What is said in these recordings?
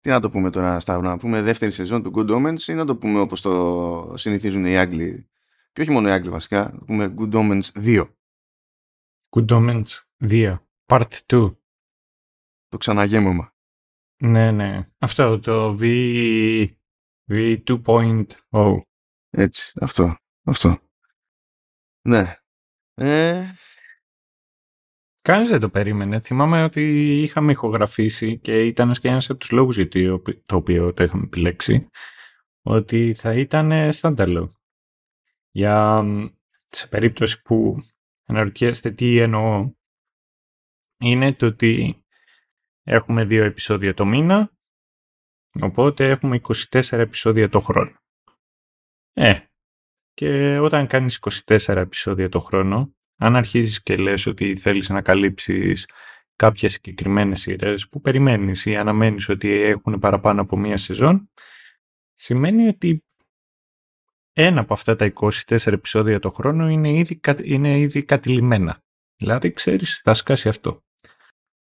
τι να το πούμε τώρα, Σταύρο, να πούμε δεύτερη σεζόν του Good Omens ή να το πούμε όπως το συνηθίζουν οι Άγγλοι και όχι μόνο οι Άγγλοι βασικά, να πούμε Good Omens 2. Good Omens 2, Part 2. Το ξαναγέμωμα. Ναι, ναι. Αυτό το V, V2.0. Έτσι, αυτό, αυτό. Ναι. Ε, Κανείς δεν το περίμενε. Θυμάμαι ότι είχαμε ηχογραφήσει και ήταν και ένας από τους λόγους για το οποίο το είχαμε επιλέξει ότι θα ήταν standalone. Για σε περίπτωση που αναρωτιέστε τι εννοώ είναι το ότι έχουμε δύο επεισόδια το μήνα οπότε έχουμε 24 επεισόδια το χρόνο. Ε, και όταν κάνεις 24 επεισόδια το χρόνο αν αρχίζεις και λες ότι θέλεις να καλύψεις κάποιες συγκεκριμένες σειρές που περιμένεις ή αναμένεις ότι έχουν παραπάνω από μία σεζόν, σημαίνει ότι ένα από αυτά τα 24 επεισόδια το χρόνο είναι ήδη, είναι ήδη κατηλημένα. Δηλαδή, ξέρεις, θα σκάσει αυτό.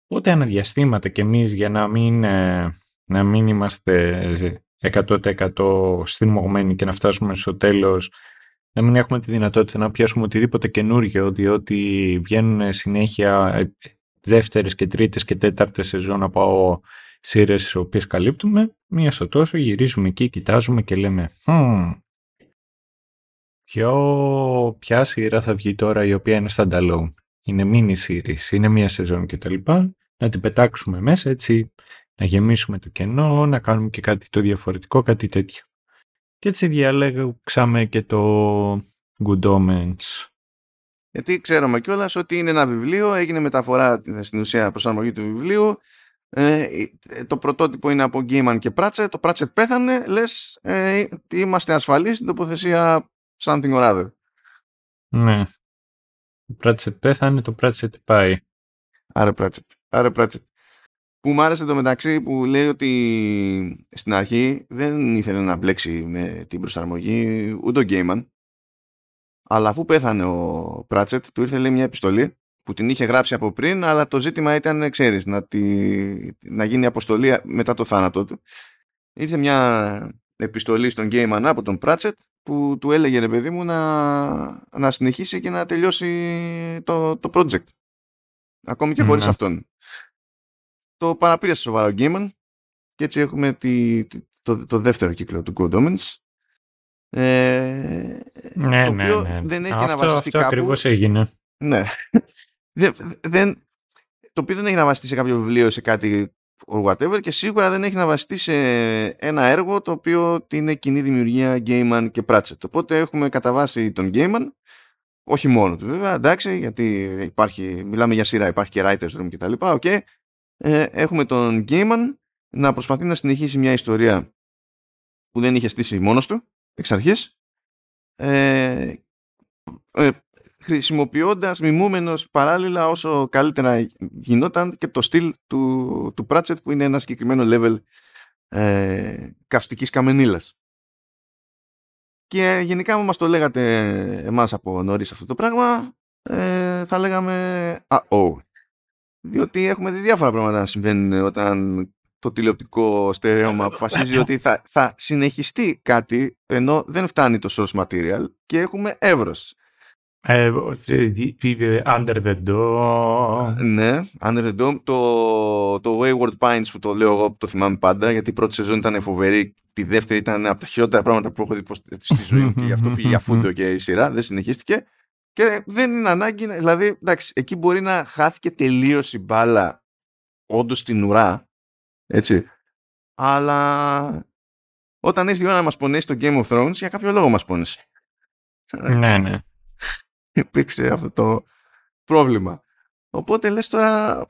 Οπότε αναδιαστήματα κι εμείς για να μην, ε, να μην είμαστε 100% στριμωγμένοι και να φτάσουμε στο τέλος να μην έχουμε τη δυνατότητα να πιάσουμε οτιδήποτε καινούργιο, διότι βγαίνουν συνέχεια δεύτερες και τρίτες και τέταρτες σεζόν από σειρές τις οποίες καλύπτουμε, μία στο τόσο γυρίζουμε εκεί, κοιτάζουμε και λέμε hm, ποιο, ποια σειρά θα βγει τώρα η οποία είναι standalone. Είναι mini series, είναι μία σεζόν κτλ. Να την πετάξουμε μέσα έτσι, να γεμίσουμε το κενό, να κάνουμε και κάτι το διαφορετικό, κάτι τέτοιο. Και έτσι διαλέξαμε και το Good Omens. Γιατί ξέρουμε κιόλας ότι είναι ένα βιβλίο, έγινε μεταφορά στην ουσία προσαρμογή του βιβλίου. Ε, το πρωτότυπο είναι από Γκίμαν και Πράτσετ. Το Πράτσετ πέθανε, λες ε, είμαστε ασφαλείς στην τοποθεσία something or other. Ναι. Το Πράτσετ πέθανε, το Πράτσετ πάει. Άρε Πράτσετ. Άρε Πράτσετ. Που μου άρεσε το μεταξύ που λέει ότι στην αρχή δεν ήθελε να μπλέξει με την προσαρμογή ούτε ο Γκέιμαν. Αλλά αφού πέθανε ο Πράτσετ, του ήρθε λέει μια επιστολή που την είχε γράψει από πριν, αλλά το ζήτημα ήταν, ξέρεις, να, τη, να γίνει αποστολή μετά το θάνατό του. Ήρθε μια επιστολή στον Γκέιμαν από τον Πράτσετ που του έλεγε ρε παιδί μου να, να συνεχίσει και να τελειώσει το, το project. Ακόμη και χωρίς mm αυτόν το παραπήρε στο σοβαρό Γκίμαν και έτσι έχουμε τη, το, το, δεύτερο κύκλο του Good Omens. Ε, ναι, το ναι, οποίο ναι. δεν έχει αυτό, να βασιστεί αυτό κάπου. ακριβώς έγινε. ναι. Δεν, το οποίο δεν έχει να βασιστεί σε κάποιο βιβλίο σε κάτι or whatever και σίγουρα δεν έχει να βασιστεί σε ένα έργο το οποίο είναι κοινή δημιουργία Gaiman και Pratchett. Οπότε έχουμε κατά βάση τον Gaiman όχι μόνο του βέβαια εντάξει γιατί υπάρχει, μιλάμε για σειρά υπάρχει και writers room κτλ okay, ε, έχουμε τον Γκέιμαν να προσπαθεί να συνεχίσει μια ιστορία που δεν είχε στήσει μόνος του εξ αρχής ε, ε, χρησιμοποιώντας μιμούμενος παράλληλα όσο καλύτερα γινόταν και το στυλ του, του Pratchett που είναι ένα συγκεκριμένο level ε, καυστικής καμενίλας. Και γενικά μου μας το λέγατε εμάς από νωρίς αυτό το πράγμα ε, θα λέγαμε oh διότι έχουμε δει διάφορα πράγματα να συμβαίνουν όταν το τηλεοπτικό στερέωμα αποφασίζει ότι θα, θα συνεχιστεί κάτι ενώ δεν φτάνει το source material και έχουμε εύρος. Ε, under the Dome. Ναι, Under the Dome. Το, το Wayward Pines που το λέω εγώ το θυμάμαι πάντα γιατί η πρώτη σεζόν ήταν φοβερή. Τη δεύτερη ήταν από τα χειρότερα πράγματα που έχω δει στη ζωή μου και γι' αυτό πήγε για φούντο και η σειρά. Δεν συνεχίστηκε. Και δεν είναι ανάγκη, δηλαδή, εντάξει, εκεί μπορεί να χάθηκε τελείως η μπάλα όντως στην ουρά, έτσι. Αλλά όταν ήρθε η ώρα να μας πονέσει το Game of Thrones, για κάποιο λόγο μας πόνεσε. Ναι, ναι. Υπήρξε αυτό το πρόβλημα. Οπότε λες τώρα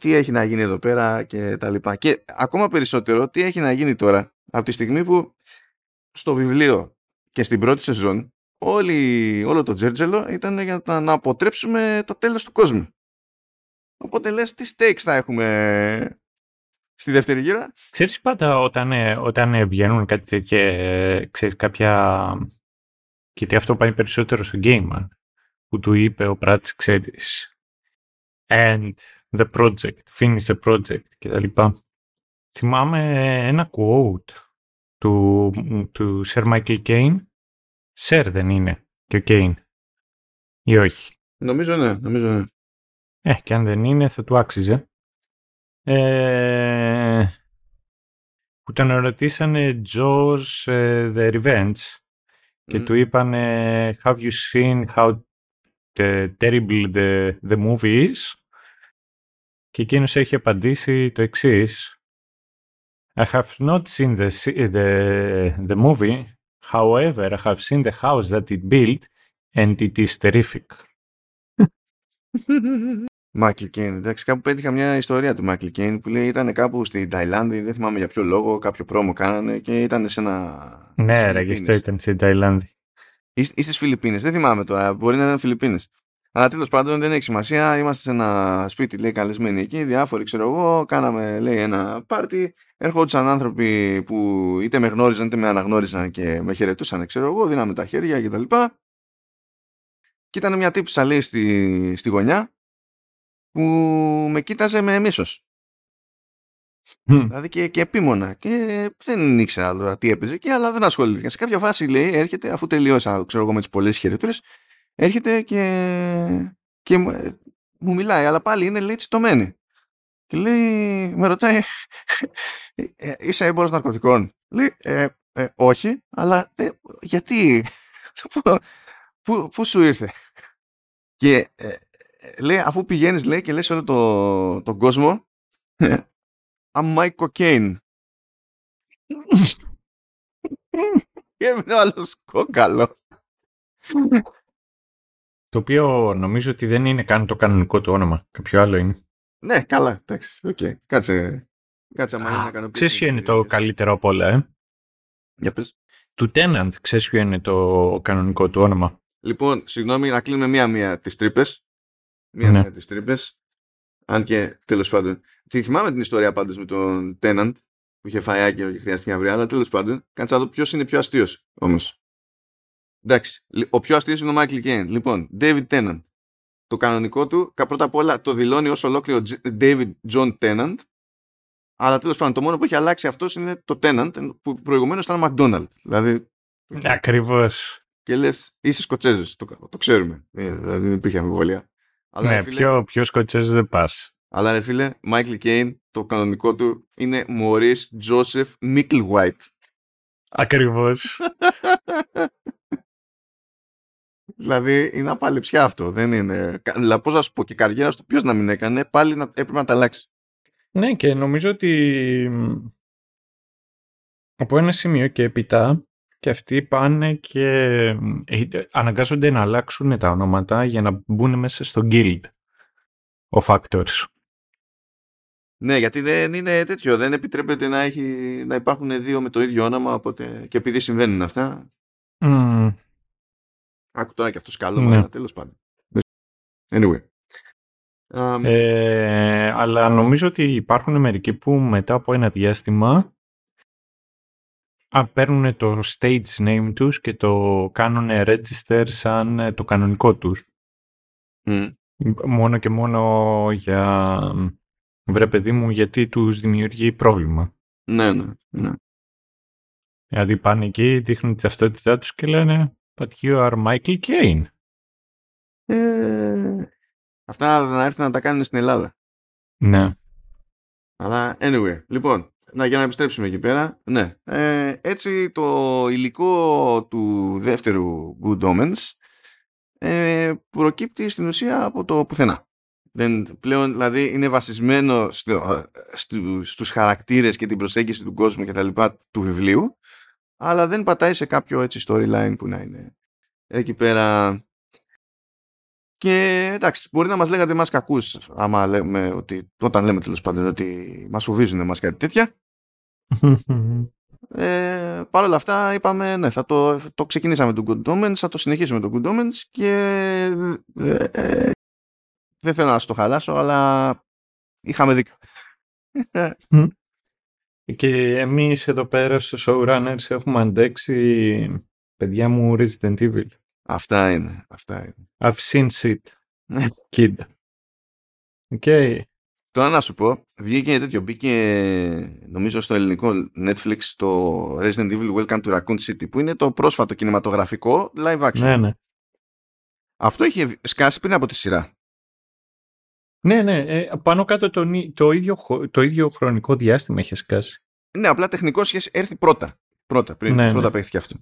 τι έχει να γίνει εδώ πέρα και τα λοιπά. Και ακόμα περισσότερο τι έχει να γίνει τώρα από τη στιγμή που στο βιβλίο και στην πρώτη σεζόν όλη, όλο το τζέρτζελο ήταν για να αποτρέψουμε το τέλος του κόσμου. Οπότε λες τι stakes θα έχουμε στη δεύτερη γύρα; Ξέρεις πάντα όταν, ε, όταν βγαίνουν κάτι τέτοια, ε, ξέρεις κάποια... Γιατί αυτό πάει περισσότερο στο Game που του είπε ο Πράτς, ξέρεις, and the project, finish the project κτλ. θυμάμαι ένα quote του, του Sir Michael Caine. Sir δεν είναι και ο Caine. Ή όχι. Νομίζω ναι, νομίζω ναι. Ε, και αν δεν είναι θα του άξιζε. Ε, που τον ρωτήσανε Jaws uh, The Revenge και Μμ. του είπανε Have you seen how the terrible the, the movie is? Και εκείνος έχει απαντήσει το εξής I have not seen the, se- the, the movie however I have seen the house that it built and it is terrific. Μάικλ Κέιν. Εντάξει, κάπου πέτυχα μια ιστορία του Μάικλ Κέιν που λέει ήταν κάπου στην Ταϊλάνδη, δεν θυμάμαι για ποιο λόγο, κάποιο πρόμο κάνανε και ήταν σε ένα. Ναι, στις ρε, γι' αυτό Φιλιππίνες. ήταν στην Ταϊλάνδη. Ή, ή στις Φιλιππίνες. Δεν θυμάμαι τώρα. Μπορεί να ήταν Φιλιππίνες. Αλλά τέλος πάντων δεν έχει σημασία. Είμαστε σε ένα σπίτι, λέει, καλεσμένοι εκεί. Διάφοροι, ξέρω εγώ. Κάναμε, λέει, ένα πάρτι. Έρχονταν άνθρωποι που είτε με γνώριζαν είτε με αναγνώριζαν και με χαιρετούσαν, ξέρω εγώ. Δίναμε τα χέρια κτλ. Και ήταν μια τύψη, λέει, στη, στη γωνιά που με κοίταζε με μίσος. Μμ. Δηλαδή και, και επίμονα. Και δεν ήξερα τώρα τι έπαιζε και αλλά δεν ασχολήθηκα. Σε κάποια φάση λέει, έρχεται, αφού τελειώσα, ξέρω εγώ, με τις πολλές χαιρετούρε, έρχεται και, και μου, ε, μου μιλάει, αλλά πάλι είναι λέει τσιτωμένη. Και λέει, με ρωτάει, «Ε, ε, είσαι έμπορος ναρκωτικών; Λέει, «Ε, ε, όχι, αλλά ε, γιατί, πού, πού, πού σου ήρθε; Και ε, ε, λέει, αφού πηγαίνεις, λέει, και λες όλο το, τον κόσμο, I'm Mike Cocaine. Και έμεινε ο άλλος κόκαλο. Το οποίο νομίζω ότι δεν είναι καν το κανονικό του όνομα. Κάποιο άλλο είναι. Ναι, καλά, εντάξει, οκ. Κάτσε, κάτσε άμα είναι να κάνω Ξέρεις ποιο είναι το καλύτερο από όλα, ε; Για πες. Του Tenant, ξέρεις ποιο είναι το κανονικό του όνομα; Λοιπόν, συγγνώμη, να κλείνουμε μία-μία τις τρύπες. Μία-μία Ναι. τις τρύπες. Αν και, τέλος πάντων. Τη θυμάμαι την ιστορία πάντως με τον Tenant που είχε φάει άκυρο και χρειάστηκε να βρει, αλλά τέλος πάντων, κάτσε να δω ποιος είναι πιο αστείος όμως. Εντάξει, λι- ο πιο αστείος είναι ο Michael Caine. Λοιπόν, David Tennant. Το κανονικό του, κα- πρώτα απ' όλα το δηλώνει ως ολόκληρο J- David John Tennant, αλλά τέλος πάντων το μόνο που έχει αλλάξει αυτός είναι το Tennant που προηγουμένως ήταν McDonald. Δηλαδή, Ακριβώς. και λες, είσαι Σκοτσέζος. Το, το ξέρουμε. Ε, δηλαδή δεν υπήρχε αμφιβολία. Αλλά, ναι, ρε φίλε, πιο, πιο σκοτσέζος δεν πας. αλλά ρε φίλε, Michael Caine, το κανονικό του είναι Maurice Joseph Micklewhite. Ακριβώς. δηλαδή είναι απαλεψιά αυτό. Δεν είναι. κα- Δηλαδή, πώς να σου πω, και η καριέρα του ποιος να μην έκανε, πάλι να, έπρεπε να τα αλλάξεις. ναι, και νομίζω ότι μ, από ένα σημείο και έπειτα και αυτοί πάνε και μ, ε, αναγκάζονται να αλλάξουν τα ονόματα για να μπουν μέσα στο guild. Ο Factors. Ναι, γιατί δεν είναι τέτοιο. Δεν επιτρέπεται να, έχει, να υπάρχουν δύο με το ίδιο όνομα. Οπότε, και επειδή συμβαίνουν αυτά. Μμ, Άκου τώρα και αυτός καλό, Ναι. αλλά τέλος πάντων. Anyway. Um, Ε, αλλά νομίζω ότι υπάρχουν μερικοί που μετά από ένα διάστημα α, παίρνουν το stage name τους και το κάνουν register σαν ε, το κανονικό τους. μ. Μόνο και μόνο για... Βρε παιδί μου, γιατί τους δημιουργεί πρόβλημα. Ναι, ναι, ναι. Δηλαδή πάνε εκεί, δείχνουν τη ταυτότητά τους και λένε But you are Michael Caine. Ε, αυτά να έρθουν να τα κάνουν στην Ελλάδα. Ναι. Αλλά anyway, λοιπόν, να, για να επιστρέψουμε εκεί πέρα. Ναι. Ε, έτσι το υλικό του δεύτερου Good Omens ε, προκύπτει στην ουσία από το πουθενά. Δεν, πλέον δηλαδή είναι βασισμένο στο, στου, στους χαρακτήρες και την προσέγγιση του κόσμου και τα λοιπά του βιβλίου αλλά δεν πατάει σε κάποιο έτσι storyline που να είναι εκεί πέρα και εντάξει, μπορεί να μας λέγατε εμάς κακούς άμα λέμε ότι, όταν λέμε τέλος πάντων ότι μας φοβίζουν εμάς κάτι τέτοια. Ε, Παρ' όλα αυτά είπαμε, ναι, θα το, το ξεκινήσαμε το Good Omens, θα το συνεχίσουμε το Good Omens και ε, ε, δεν θέλω να σου το χαλάσω, αλλά είχαμε δίκιο. Και εμείς εδώ πέρα στο Showrunners έχουμε αντέξει παιδιά μου Resident Evil. Αυτά είναι, αυτά είναι. I've seen shit, kid. OK. Τώρα να σου πω, βγήκε τέτοιο, μπήκε νομίζω στο ελληνικό Netflix το Resident Evil Welcome to Raccoon City που είναι το πρόσφατο κινηματογραφικό live action. Ναι, ναι. Αυτό είχε σκάσει πριν από τη σειρά. Ναι, ναι. Ε, πάνω κάτω το, το, ίδιο, το ίδιο χρονικό διάστημα είχες σκάσει. Ναι, απλά τεχνικός είχες έρθει πρώτα. Πρώτα, πριν, Ναι, πρώτα ναι. παίχθηκε αυτό.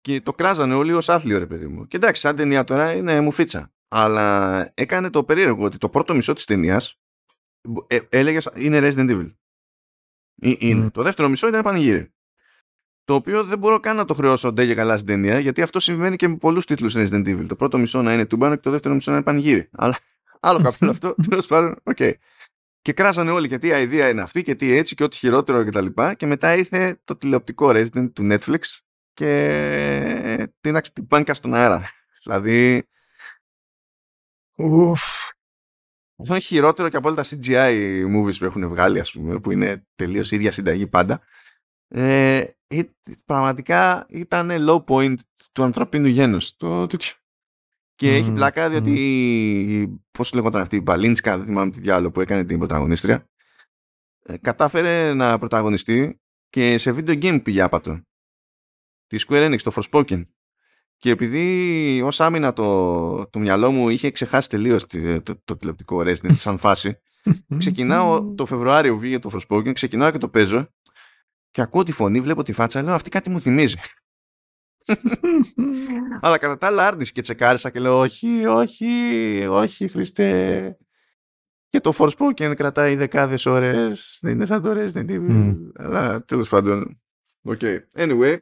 Και το κράζανε όλοι ως άθλιο, ρε παιδί μου. Και εντάξει, σαν ταινία τώρα είναι μουφίτσα. Αλλά έκανε το περίεργο ότι το πρώτο μισό της ταινίας ε, έλεγες είναι Resident Evil. Ε, είναι. Μμ. Το δεύτερο μισό ήταν πανηγύρι. Το οποίο δεν μπορώ καν να το χρεώσω ντε και καλά στην ταινία, γιατί αυτό συμβαίνει και με πολλούς τίτλους Resident Evil. Το πρώτο μισό να είναι τούμπανο και το δεύτερο μισό να είναι πανηγύρι. Αλλά άλλο καπέλο αυτό, τέλος πάντων, οκ. Και κράσανε όλοι και τι αηδία είναι αυτή και τι έτσι και ό,τι χειρότερο κτλ. Και, τα λοιπά. και μετά ήρθε το τηλεοπτικό Resident του Netflix και τίναξε την μπάνκα στον αέρα. δηλαδή, Ουφ. αυτό είναι χειρότερο και από όλα τα CGI movies που έχουν βγάλει, ας πούμε, που είναι τελείως ίδια συνταγή πάντα. Ε, ε, πραγματικά ήταν low point του ανθρωπίνου γένους. Το τέτοιο. Και έχει Μμμ, πλάκα διότι πώς λεγόταν αυτή η Μπαλίνσκα, δεν θυμάμαι τι διάλογο που έκανε την πρωταγωνίστρια, ε, κατάφερε να πρωταγωνιστεί και σε video game πήγε άπατο. Τη Square Enix, το Forspoken. Και επειδή ως άμυνα το, το μυαλό μου είχε ξεχάσει τελείως το, το, το τηλεοπτικό Resident σαν φάση, ξεκινάω το Φεβρουάριο που βγήκε το Forspoken, ξεκινάω και το παίζω και ακούω τη φωνή, βλέπω τη φάτσα, λέω αυτή κάτι μου θυμίζει. Αλλά κατά τα άλλα άρνηση και τσεκάρισα και λέω όχι, όχι, όχι Χριστέ. Και το Forspoken κρατάει δεκάδες ώρες, δεν είναι σαν το Resident Evil. Μμ. Αλλά τέλος πάντων. Okay. Anyway.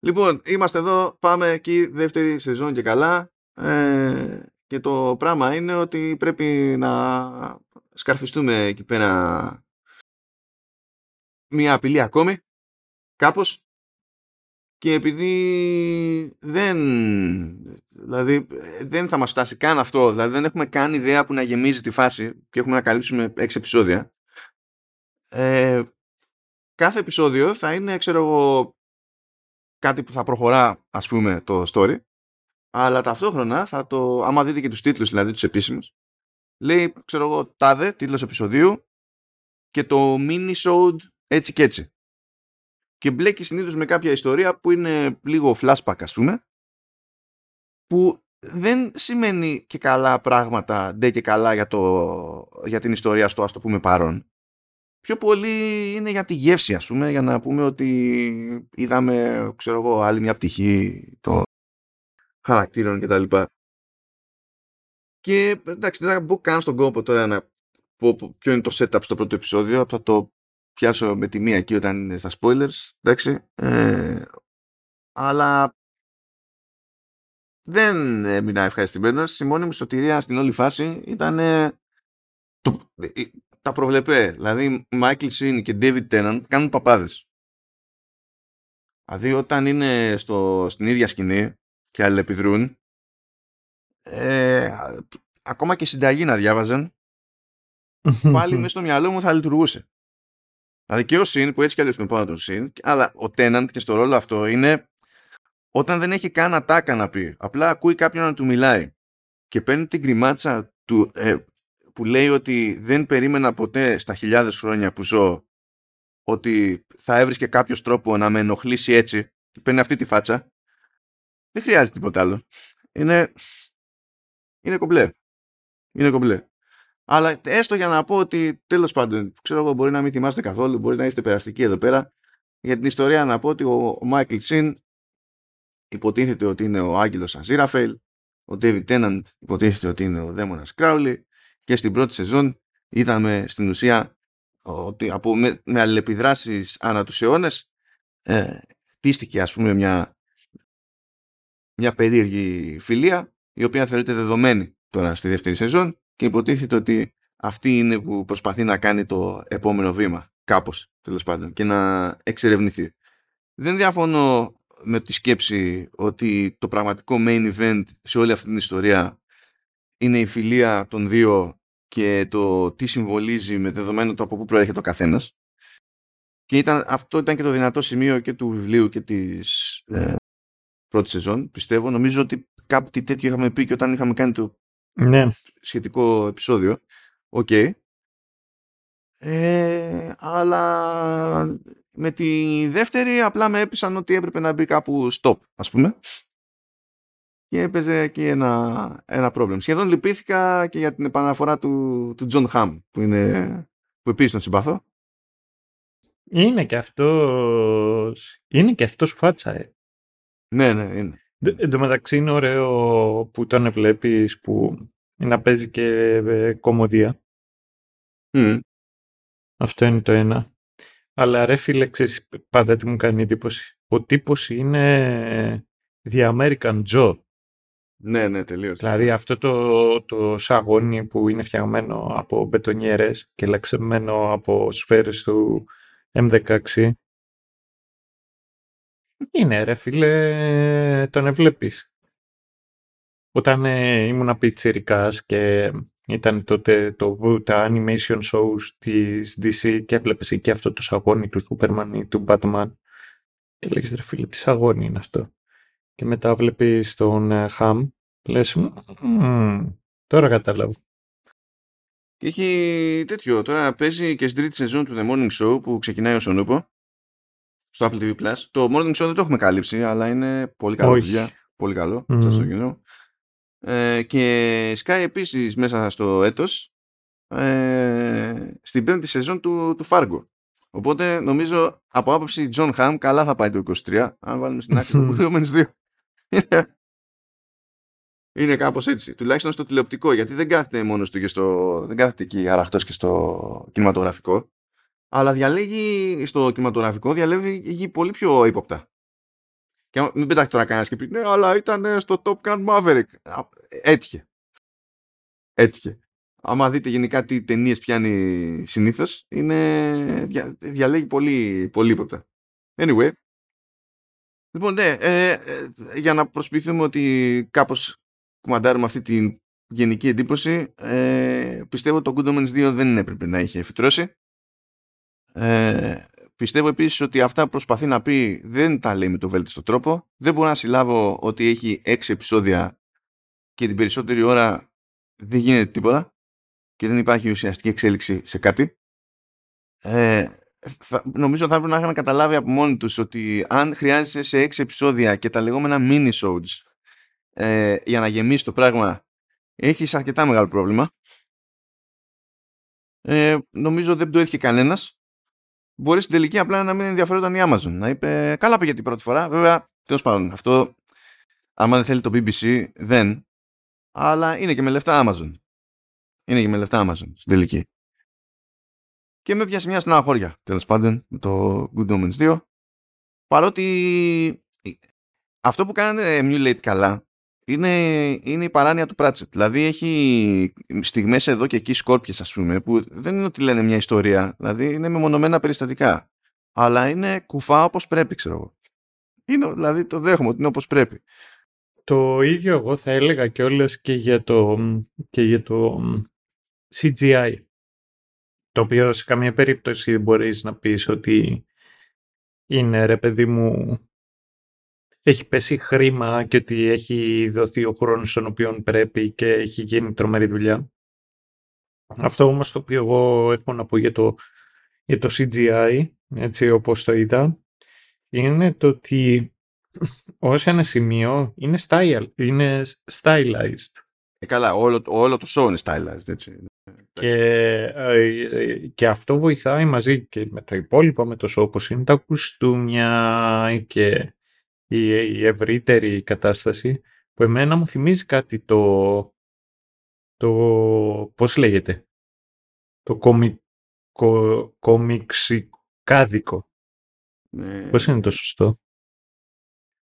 Λοιπόν, είμαστε εδώ, πάμε εκεί δεύτερη σεζόν και καλά. Ε, και το πράγμα είναι ότι πρέπει να σκαρφιστούμε εκεί πέρα μία απειλή ακόμη, κάπως. Και επειδή δεν, δηλαδή, δεν θα μας φτάσει καν αυτό, δηλαδή δεν έχουμε καν ιδέα που να γεμίζει τη φάση και έχουμε να καλύψουμε έξι επεισόδια, ε, κάθε επεισόδιο θα είναι, ξέρω εγώ, κάτι που θα προχωρά, ας πούμε, το story, αλλά ταυτόχρονα θα το, άμα δείτε και τους τίτλους, δηλαδή τους επίσημους, λέει, ξέρω εγώ, τάδε, τίτλος επεισοδίου και το mini έτσι και έτσι. Και μπλέκει συνήθως με κάποια ιστορία που είναι λίγο flashback, ας πούμε, που δεν σημαίνει και καλά πράγματα, ντε και καλά για, το, για την ιστορία στο, ας το πούμε, παρόν. Πιο πολύ είναι για τη γεύση ας πούμε για να πούμε ότι είδαμε ξέρω εγώ άλλη μια πτυχή των χαρακτήρων και τα λοιπά. Και εντάξει δεν θα μπω καν στον κόπο τώρα να πω ποιο είναι το setup στο πρώτο επεισόδιο. Θα το πιάσω με τη μία εκεί όταν είναι στα spoilers εντάξει ε, αλλά δεν έμεινα ευχαριστημένος η μόνη μου σωτηρία στην όλη φάση ήταν το, τα προβλεπέ. Δηλαδή, Michael Sin και David Tennant κάνουν παπάδες. Δηλαδή, όταν είναι στο, στην ίδια σκηνή και αλληλεπιδρούν, ε, ακόμα και συνταγή να διάβαζαν, πάλι μέσα στο μυαλό μου θα λειτουργούσε. Δηλαδή και ο Sin, που έτσι κι αλλιώς είναι πάνω τον Sin, αλλά ο Tennant και στο ρόλο αυτό είναι όταν δεν έχει καν ατάκα να πει, απλά ακούει κάποιον να του μιλάει και παίρνει την κρυμάτσα του, ε, που λέει ότι δεν περίμενα ποτέ στα χιλιάδες χρόνια που ζω ότι θα έβρισκε κάποιος τρόπο να με ενοχλήσει έτσι και παίρνει αυτή τη φάτσα. Δεν χρειάζεται τίποτα άλλο. Είναι είναι κομπλέ. Είναι κομπλέ αλλά έστω για να πω ότι τέλος πάντων ξέρω εγώ μπορεί να μην θυμάστε καθόλου μπορεί να είστε περαστικοί εδώ πέρα για την ιστορία να πω ότι ο Μάικλ Σιν υποτίθεται ότι είναι ο άγγελος Αζίραφελ ο David Tennant υποτίθεται ότι είναι ο δαίμονας Κράουλι και στην πρώτη σεζόν είδαμε στην ουσία ότι από, με, με αλληλεπιδράσεις ανά τους αιώνες ε, χτίστηκε ας πούμε μια, μια περίεργη φιλία η οποία θεωρείται δεδομένη τώρα στη δεύτερη σεζόν και υποτίθεται ότι αυτή είναι που προσπαθεί να κάνει το επόμενο βήμα κάπως τέλος πάντων και να εξερευνηθεί. Δεν διαφωνώ με τη σκέψη ότι το πραγματικό main event σε όλη αυτή την ιστορία είναι η φιλία των δύο και το τι συμβολίζει με δεδομένο το από πού προέρχεται ο καθένας. Και ήταν, αυτό ήταν και το δυνατό σημείο και του βιβλίου και της ε, πρώτης σεζόν, πιστεύω. Νομίζω ότι κάτι τέτοιο είχαμε πει και όταν είχαμε κάνει το ναι. σχετικό επεισόδιο. οκ. Ε, αλλά με τη δεύτερη απλά με έπεισαν ότι έπρεπε να μπει κάπου stop, ας πούμε. Και έπαιζε εκεί ένα, ένα πρόβλημα. Σχεδόν λυπήθηκα και για την επαναφορά του, του John Hamm, που, είναι, που επίσης τον συμπαθώ. Είναι και αυτός. Είναι και αυτός φάτσα, ε. Ναι, ναι, είναι. Εν τω μεταξύ είναι ωραίο που τον βλέπεις που να παίζει και ε, κομμωδία. Mm. Αυτό είναι το ένα. Αλλά ρε φίλε, ξέρεις, πάντα τι μου κάνει εντύπωση. Ο τύπος είναι The American Joe. Ναι, ναι, τελείως. Δηλαδή αυτό το, το σαγόνι που είναι φτιαγμένο από μπετονιέρες και λαξεμένο από σφαίρες του M16 είναι ρε φίλε, τον εβλέπεις. Όταν ε, ήμουν πιτσιρικάς και ήταν τότε το, τα animation shows της DC και έβλεπες εκεί αυτό το σαγόνι του Superman ή του Batman και λέγεις ρε φίλε τι σαγόνι είναι αυτό. Και μετά βλέπεις τον ε, Ham, λες τώρα κατάλαβα. Και έχει τέτοιο. Τώρα παίζει και στην τρίτη σεζόν του The Morning Show που ξεκινάει ο Σονούπο στο Apple TV Plus. Το Morning Show δεν το έχουμε καλύψει, αλλά είναι πολύ καλό δουλειά. Πολύ καλό. Mm. Σας το κοινό. Ε, και Sky επίσης μέσα στο έτος ε, στην πέμπτη σεζόν του, του Fargo. Οπότε νομίζω από άποψη John Hamm καλά θα πάει το 23 αν βάλουμε στην άκρη το Women's 2. Είναι κάπως έτσι. Τουλάχιστον στο τηλεοπτικό γιατί δεν κάθεται μόνος του και στο... δεν κάθεται εκεί αραχτός και στο κινηματογραφικό αλλά διαλέγει στο κινηματογραφικό διαλέγει πολύ πιο ύποπτα. Και μην πετάξει τώρα κανένας και πει Ναι, αλλά ήταν στο Top Gun Maverick. Έτυχε. Έτυχε. Άμα δείτε γενικά τι ταινίες πιάνει συνήθως, είναι... Δια... διαλέγει πολύ, πολύ ύποπτα. Anyway. Λοιπόν, ναι, ε, ε, για να προσποιηθούμε ότι κάπως κουμαντάρουμε αυτή την γενική εντύπωση, ε, πιστεύω ότι το Good Omens 2 δεν έπρεπε να είχε φυτρώσει. Ε, πιστεύω επίσης ότι αυτά που προσπαθεί να πει δεν τα λέει με το βέλτιστο τρόπο. Δεν μπορώ να συλλάβω ότι έχει έξι επεισόδια και την περισσότερη ώρα δεν γίνεται τίποτα και δεν υπάρχει ουσιαστική εξέλιξη σε κάτι. Ε, θα, νομίζω θα έπρεπε να είχαν καταλάβει από μόνοι τους ότι αν χρειάζεσαι σε έξι επεισόδια και τα λεγόμενα mini ε, για να γεμίσεις το πράγμα έχεις αρκετά μεγάλο πρόβλημα. Ε, νομίζω δεν το έτυχε κανένας μπορεί στην τελική απλά να μην ενδιαφέρονταν η Amazon. Να είπε, καλά πήγε την πρώτη φορά. Βέβαια, τέλος πάντων, αυτό, άμα δεν θέλει το BBC, δεν. Αλλά είναι και με λεφτά Amazon. Είναι και με λεφτά Amazon στην τελική. Και με πιάσει μια στεναχώρια, τέλος πάντων, με το Good Omens 2. Παρότι αυτό που κάνανε emulate καλά είναι, είναι η παράνοια του Pratchett. Δηλαδή έχει στιγμές εδώ και εκεί σκόρπιες ας πούμε που δεν είναι ότι λένε μια ιστορία. Δηλαδή είναι μεμονωμένα περιστατικά. Αλλά είναι κουφά όπως πρέπει ξέρω εγώ. Είναι, δηλαδή το δέχομαι ότι είναι όπως πρέπει. Το ίδιο εγώ θα έλεγα και και για το, και για το CGI. Το οποίο σε καμία περίπτωση δεν μπορείς να πεις ότι είναι ρε παιδί μου έχει πέσει χρήμα και ότι έχει δοθεί ο χρόνος στον οποίο πρέπει και έχει γίνει τρομερή δουλειά. Αυτό όμως το οποίο εγώ έχω να πω για το, για το CGI, έτσι όπως το είδα, είναι το ότι ως ένα σημείο είναι, style, είναι stylized. Ε, καλά, όλο, όλο το show είναι stylized, έτσι. Και, ε, και αυτό βοηθάει μαζί και με το υπόλοιπο, με το show, όπως είναι τα κουστούμια και η, η ευρύτερη κατάσταση που εμένα μου θυμίζει κάτι το, το πώς λέγεται, το κομικο, κομιξικάδικο. Ναι. Πώς είναι το σωστό;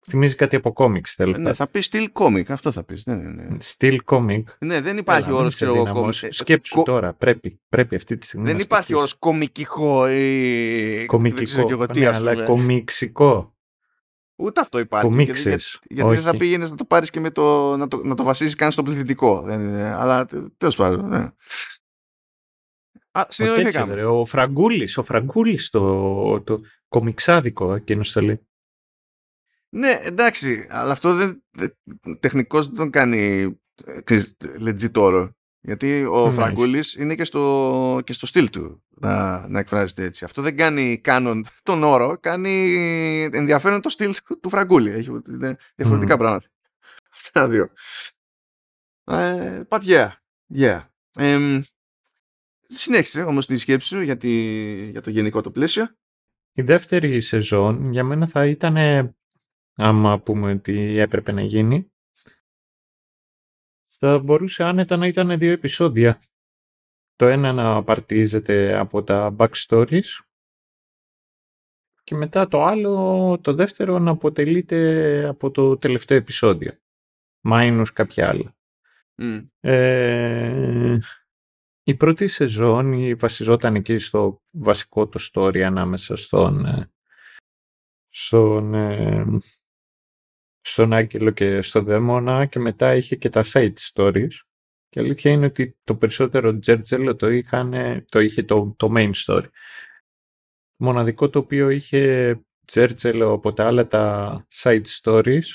Θυμίζει κάτι από κόμιξ, θέλω. Ναι, θα πεις still comic, αυτό θα πεις. Ναι, ναι, ναι. Still comic. Ναι, δεν υπάρχει όρος ξέρω Σκέψου τώρα, πρέπει, πρέπει αυτή τη στιγμή. Δεν υπάρχει όρος κομικικό ή. Κομικικό. Ναι, αλλά κομιξικό. Ούτε αυτό υπάρχει. γιατί, γιατί δεν θα πήγαινες να το πάρεις και με το, να το, να το βασίσει καν στο πληθυντικό. αλλά τέλος πάντων. Ναι. Α, συνεννοηθήκαμε. Ο Φραγκούλης, ο Φραγκούλης το, το κομιξάδικο εκείνος το λέει. Ναι, εντάξει, αλλά αυτό δεν, τεχνικός δεν τον κάνει ε, legit όρο. Γιατί ο Ναι. Φραγκούλης είναι και στο, και στο στυλ του να, να εκφράζεται έτσι. Αυτό δεν κάνει κάνον τον όρο, κάνει ενδιαφέρον το στυλ του, του Φραγκούλη. Έχει είναι διαφορετικά Μμμ. πράγματα. Αυτά τα δύο. Ε, but yeah. yeah. Εμ, συνέχισε όμως τη σκέψη σου για, τη, για το γενικό το πλαίσιο. Η δεύτερη σεζόν για μένα θα ήταν, άμα πούμε ότι έπρεπε να γίνει, θα μπορούσε άνετα να ήταν δύο επεισόδια. Το ένα να απαρτίζεται από τα backstories και μετά το άλλο, το δεύτερο, να αποτελείται από το τελευταίο επεισόδιο. Μάινους κάποια άλλα. Μμ. Ε, η πρώτη σεζόν η βασιζόταν εκεί στο βασικό το story ανάμεσα στον, ε, στον, ε, στον Άγγελο και στον Δαίμονα και μετά είχε και τα side stories. Και η αλήθεια είναι ότι το περισσότερο Τζέρτζελο το, είχαν, το είχε το, το main story. Το μοναδικό το οποίο είχε Τζέρτζελο από τα άλλα τα side stories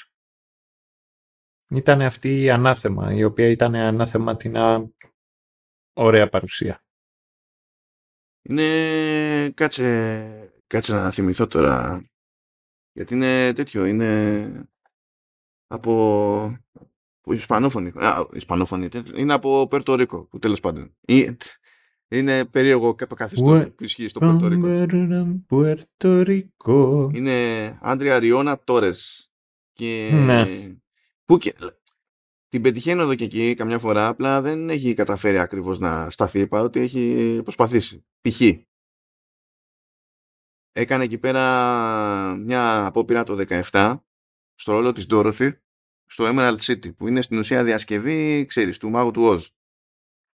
ήταν αυτή η ανάθεμα, η οποία ήταν ανάθεμα την α, ωραία παρουσία. Είναι... Κάτσε, κάτσε να θυμηθώ τώρα. Γιατί είναι τέτοιο, είναι από... από Ισπανόφωνη. Α, Ισπανόφωνη. τέτοιο. Είναι από Περτορίκο, που τέλος πάντων. Ή- Είναι περίεργο το καθεστώς Ουε- που ισχύει στο Περτορίκο. Puerto Rico. Είναι Άντρια Ριώνα Τόρες. Και... Ναι. Που και... Την πετυχαίνω εδώ και εκεί καμιά φορά, απλά δεν έχει καταφέρει ακριβώς να σταθεί, παρότι έχει προσπαθήσει. Π.χ. Έκανε εκεί πέρα μια απόπειρα το 17 στο ρόλο της Dorothy στο Emerald City, που είναι στην ουσία διασκευή, ξέρεις, του μάγου του Oz.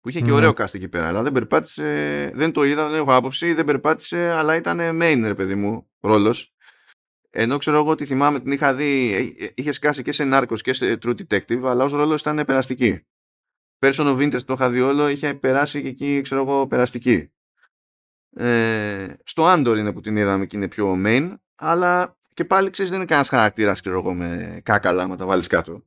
Που είχε και Ναι. ωραίο cast εκεί πέρα, αλλά δεν περπάτησε, δεν το είδα, δεν έχω άποψη, δεν περπάτησε, αλλά ήταν main, ρε παιδί μου, ρόλος. Ενώ ξέρω εγώ ότι θυμάμαι την είχα δει, ε, ε, είχε σκάσει και σε Narcos και σε True Detective, αλλά ως ρόλος ήταν περαστική. Person of Interest το είχα δει όλο, είχε περάσει και εκεί, ξέρω εγώ, περαστική. Ε, στο Andor είναι που την είδαμε και είναι πιο main, αλλά και πάλι ξέρεις δεν είναι κανένας χαρακτήρας, ξέρω εγώ, με κάκαλα, άμα τα βάλεις κάτω.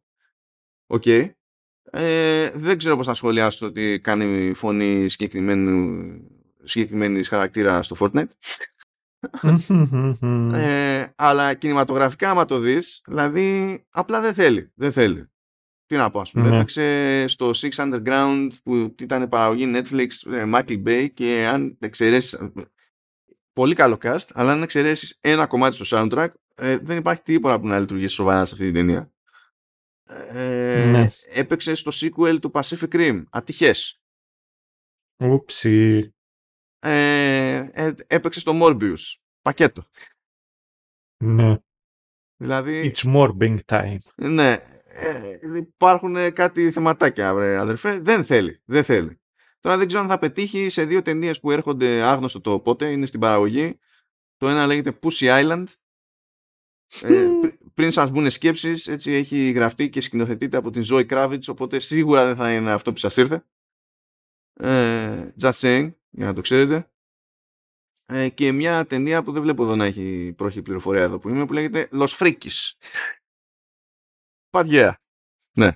Οκ. Ε, δεν ξέρω πώς να σχολιάσω το ότι κάνει φωνή συγκεκριμένου συγκεκριμένης χαρακτήρα στο Fortnite. Ε, αλλά κινηματογραφικά άμα το δεις, δηλαδή απλά δεν θέλει. Δεν θέλει. Τι να πω, ας πούμε. Ναι. Έπαιξε στο Six Underground που ήταν παραγωγή Netflix, ε, Michael Bay και αν εξαιρέσεις πολύ καλό cast, αλλά αν εξαιρέσεις ένα κομμάτι στο soundtrack, ε, δεν υπάρχει τίποτα που να λειτουργήσει σοβαρά σε αυτή την ταινία. Ε, Ναι. Έπαιξε στο sequel του Pacific Rim. Ατυχές. Ούψι. Ε, ε, έπαιξε στο Morbius. Πακέτο. Ναι. Δηλαδή, It's morbing time. ναι, ε, υπάρχουν κάτι θεματάκια, βρε, αδερφέ. Δεν θέλει. Δεν θέλει. Τώρα δεν ξέρω αν θα πετύχει σε δύο ταινίες που έρχονται άγνωστο το πότε, είναι στην παραγωγή. Το ένα λέγεται Pussy Island. Ε, πρι- πριν σας μπουν σκέψεις, έτσι έχει γραφτεί και σκηνοθετείται από την Zoe Kravitz, οπότε σίγουρα δεν θα είναι αυτό που σας ήρθε. Ε, just saying, για να το ξέρετε. Ε, και μια ταινία που δεν βλέπω εδώ να έχει πρόχη πληροφορία εδώ που είμαι, που λέγεται Los Frikis. But yeah. Ναι.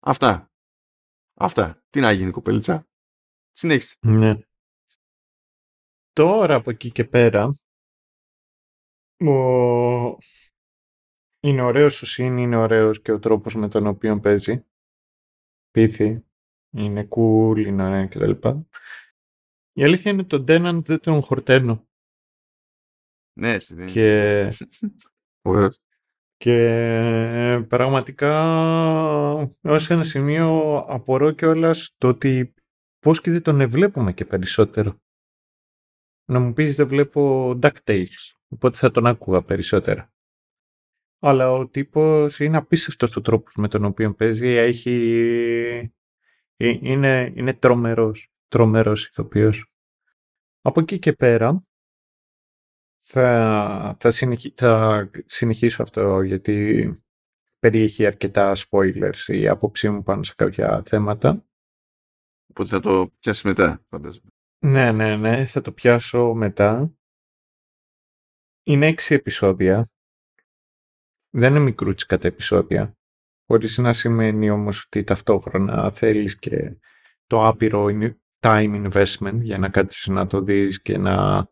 Αυτά. Αυτά. Τι να γίνει κοπελίτσα. Συνέχισε. Ναι. Τώρα από εκεί και πέρα ο... είναι ωραίος ο Σιν, είναι ωραίος και ο τρόπος με τον οποίο παίζει. Πίθη, είναι cool, είναι ωραία κτλ. Η αλήθεια είναι τον Τέναντ δεν τον χορταίνω. Ναι, στην ταινία. Και, Ωραίος. και πραγματικά ως ένα σημείο απορώ κιόλας το ότι πώς και δεν τον ευλέπουμε και περισσότερο. Να μου πεις δεν βλέπω DuckTales, οπότε θα τον άκουγα περισσότερα. Αλλά ο τύπος είναι απίστευτος ο τρόπος με τον οποίο παίζει, έχει... ε- είναι, είναι τρομερός, τρομερός ηθοποιός. Από εκεί και πέρα θα, θα, συνεχι- θα συνεχίσω αυτό γιατί περιέχει αρκετά spoilers η άποψή μου πάνω σε κάποια θέματα. Οπότε θα το πιάσεις μετά, φαντάζομαι. Ναι, ναι, ναι, θα το πιάσω μετά. Είναι έξι επεισόδια. Δεν είναι μικρούτσικα τα επεισόδια. Χωρίς να σημαίνει όμως ότι ταυτόχρονα θέλεις και το άπειρο time investment για να κάτσεις να το δεις και να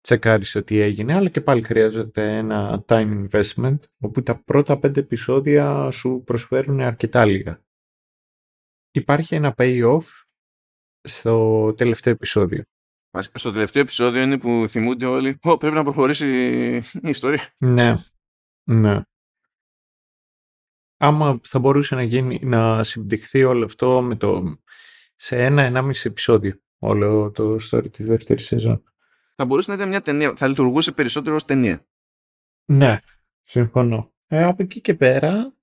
τσεκάρεις ότι έγινε, αλλά και πάλι χρειάζεται ένα time investment, όπου τα πρώτα πέντε επεισόδια σου προσφέρουν αρκετά λίγα. Υπάρχει ένα payoff στο τελευταίο επεισόδιο. Στο τελευταίο επεισόδιο είναι που θυμούνται όλοι Ω, πρέπει να προχωρήσει η ιστορία. Ναι, ναι. Άμα θα μπορούσε να γίνει, να συμπτυχθεί όλο αυτό με το, σε ένα-ενάμιση επεισόδιο όλο το story της δεύτερης σεζόν. Θα μπορούσε να ήταν μια ταινία, θα λειτουργούσε περισσότερο ως ταινία. Ναι, συμφωνώ. Ε, από εκεί και πέρα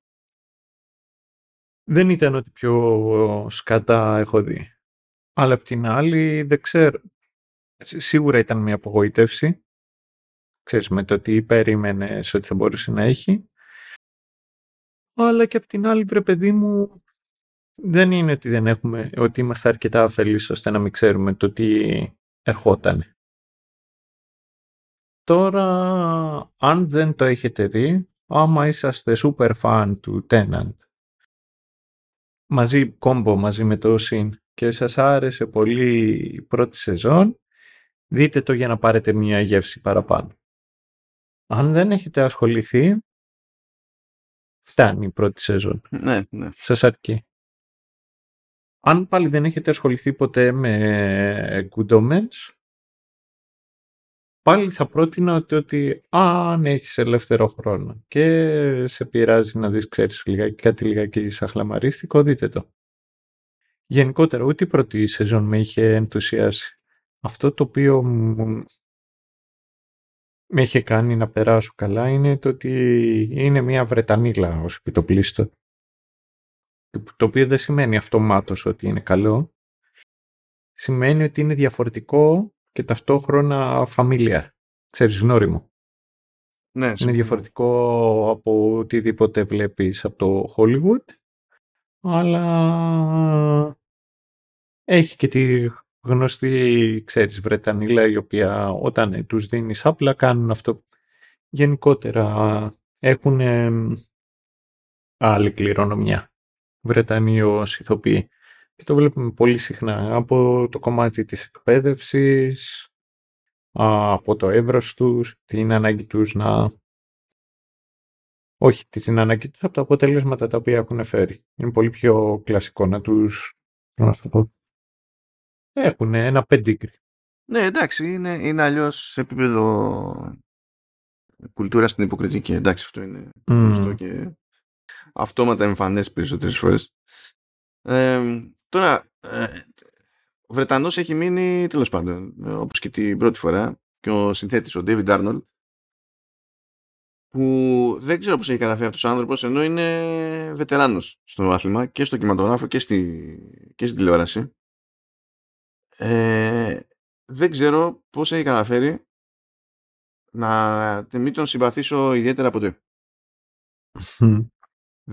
δεν ήταν ότι πιο σκατά έχω δει. Αλλά απ' την άλλη δεν ξέρω. Σίγουρα ήταν μια απογοήτευση. Ξέρεις με το τι περίμενες ότι θα μπορούσε να έχει. Αλλά και απ' την άλλη βρε παιδί μου δεν είναι ότι δεν έχουμε, ότι είμαστε αρκετά αφελείς ώστε να μην ξέρουμε το τι ερχόταν. Τώρα, αν δεν το έχετε δει, άμα είσαστε super fan του Tenant, μαζί κόμπο μαζί με το Sin και σας άρεσε πολύ η πρώτη σεζόν, δείτε το για να πάρετε μια γεύση παραπάνω. Αν δεν έχετε ασχοληθεί, φτάνει η πρώτη σεζόν. Ναι, ναι. Σας αρκεί. Αν πάλι δεν έχετε ασχοληθεί ποτέ με Good Omens, πάλι θα πρότεινα ότι, ότι αν έχεις ελεύθερο χρόνο και σε πειράζει να δεις, ξέρεις, λιγάκι, κάτι λιγάκι σαχλαμαρίστικο, δείτε το. Γενικότερα, ούτε η πρώτη σεζόν με είχε ενθουσιάσει. Αυτό το οποίο με είχε κάνει να περάσω καλά είναι το ότι είναι μια Βρετανίλα ως επιτοπλίστο. Το οποίο δεν σημαίνει αυτομάτως ότι είναι καλό. Σημαίνει ότι είναι διαφορετικό και ταυτόχρονα φαμίλια. Ξέρεις, γνώριμο. Ναι, είναι διαφορετικό από οτιδήποτε βλέπεις από το Hollywood, αλλά έχει και τη γνωστή, ξέρεις, Βρετανίλα, η οποία όταν τους δίνεις απλά κάνουν αυτό. Γενικότερα έχουν άλλη κληρονομιά. Βρετανοί ως ηθοποιοί. Και το βλέπουμε πολύ συχνά από το κομμάτι της εκπαίδευσης, από το εύρος τους, την ανάγκη τους να... Όχι την ανάγκη τους, από τα αποτελέσματα τα οποία έχουν φέρει. Είναι πολύ πιο κλασικό να τους... Να το πω. Έχουν ένα πεντίκρι. Ναι, εντάξει, είναι, είναι αλλιώς σε επίπεδο κουλτούρας στην υποκριτική. Εντάξει, αυτό είναι mm. και αυτόματα εμφανές περισσότερες φορές. Ε, τώρα, ε, ο Βρετανός έχει μείνει, τέλος πάντων, όπως και την πρώτη φορά, και ο συνθέτης, ο David Arnold, που δεν ξέρω πώς έχει καταφέρει αυτός ο άνθρωπος, ενώ είναι βετεράνος στο άθλημα και στο κινηματογράφο και στη, και στη τηλεόραση. Ε, δεν ξέρω πώς έχει καταφέρει να μην τον συμπαθήσω ιδιαίτερα ποτέ.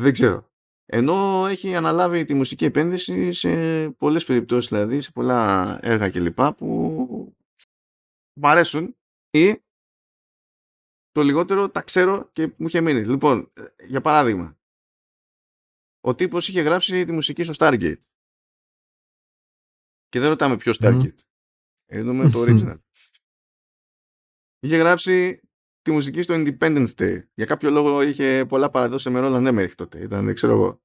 δεν ξέρω. Ενώ έχει αναλάβει τη μουσική επένδυση σε πολλές περιπτώσεις, δηλαδή σε πολλά έργα κλπ. που μου αρέσουν ή το λιγότερο τα ξέρω και μου είχε μείνει. Λοιπόν, για παράδειγμα, ο τύπος είχε γράψει τη μουσική στο Stargate. Και δεν ρωτάμε ποιος Stargate. Mm. Εννοούμε το original. είχε γράψει τη μουσική στο Independence Day. Για κάποιο λόγο είχε πολλά παραδόσεις με Roland Emmerich τότε. Ήταν, ξέρω εγώ.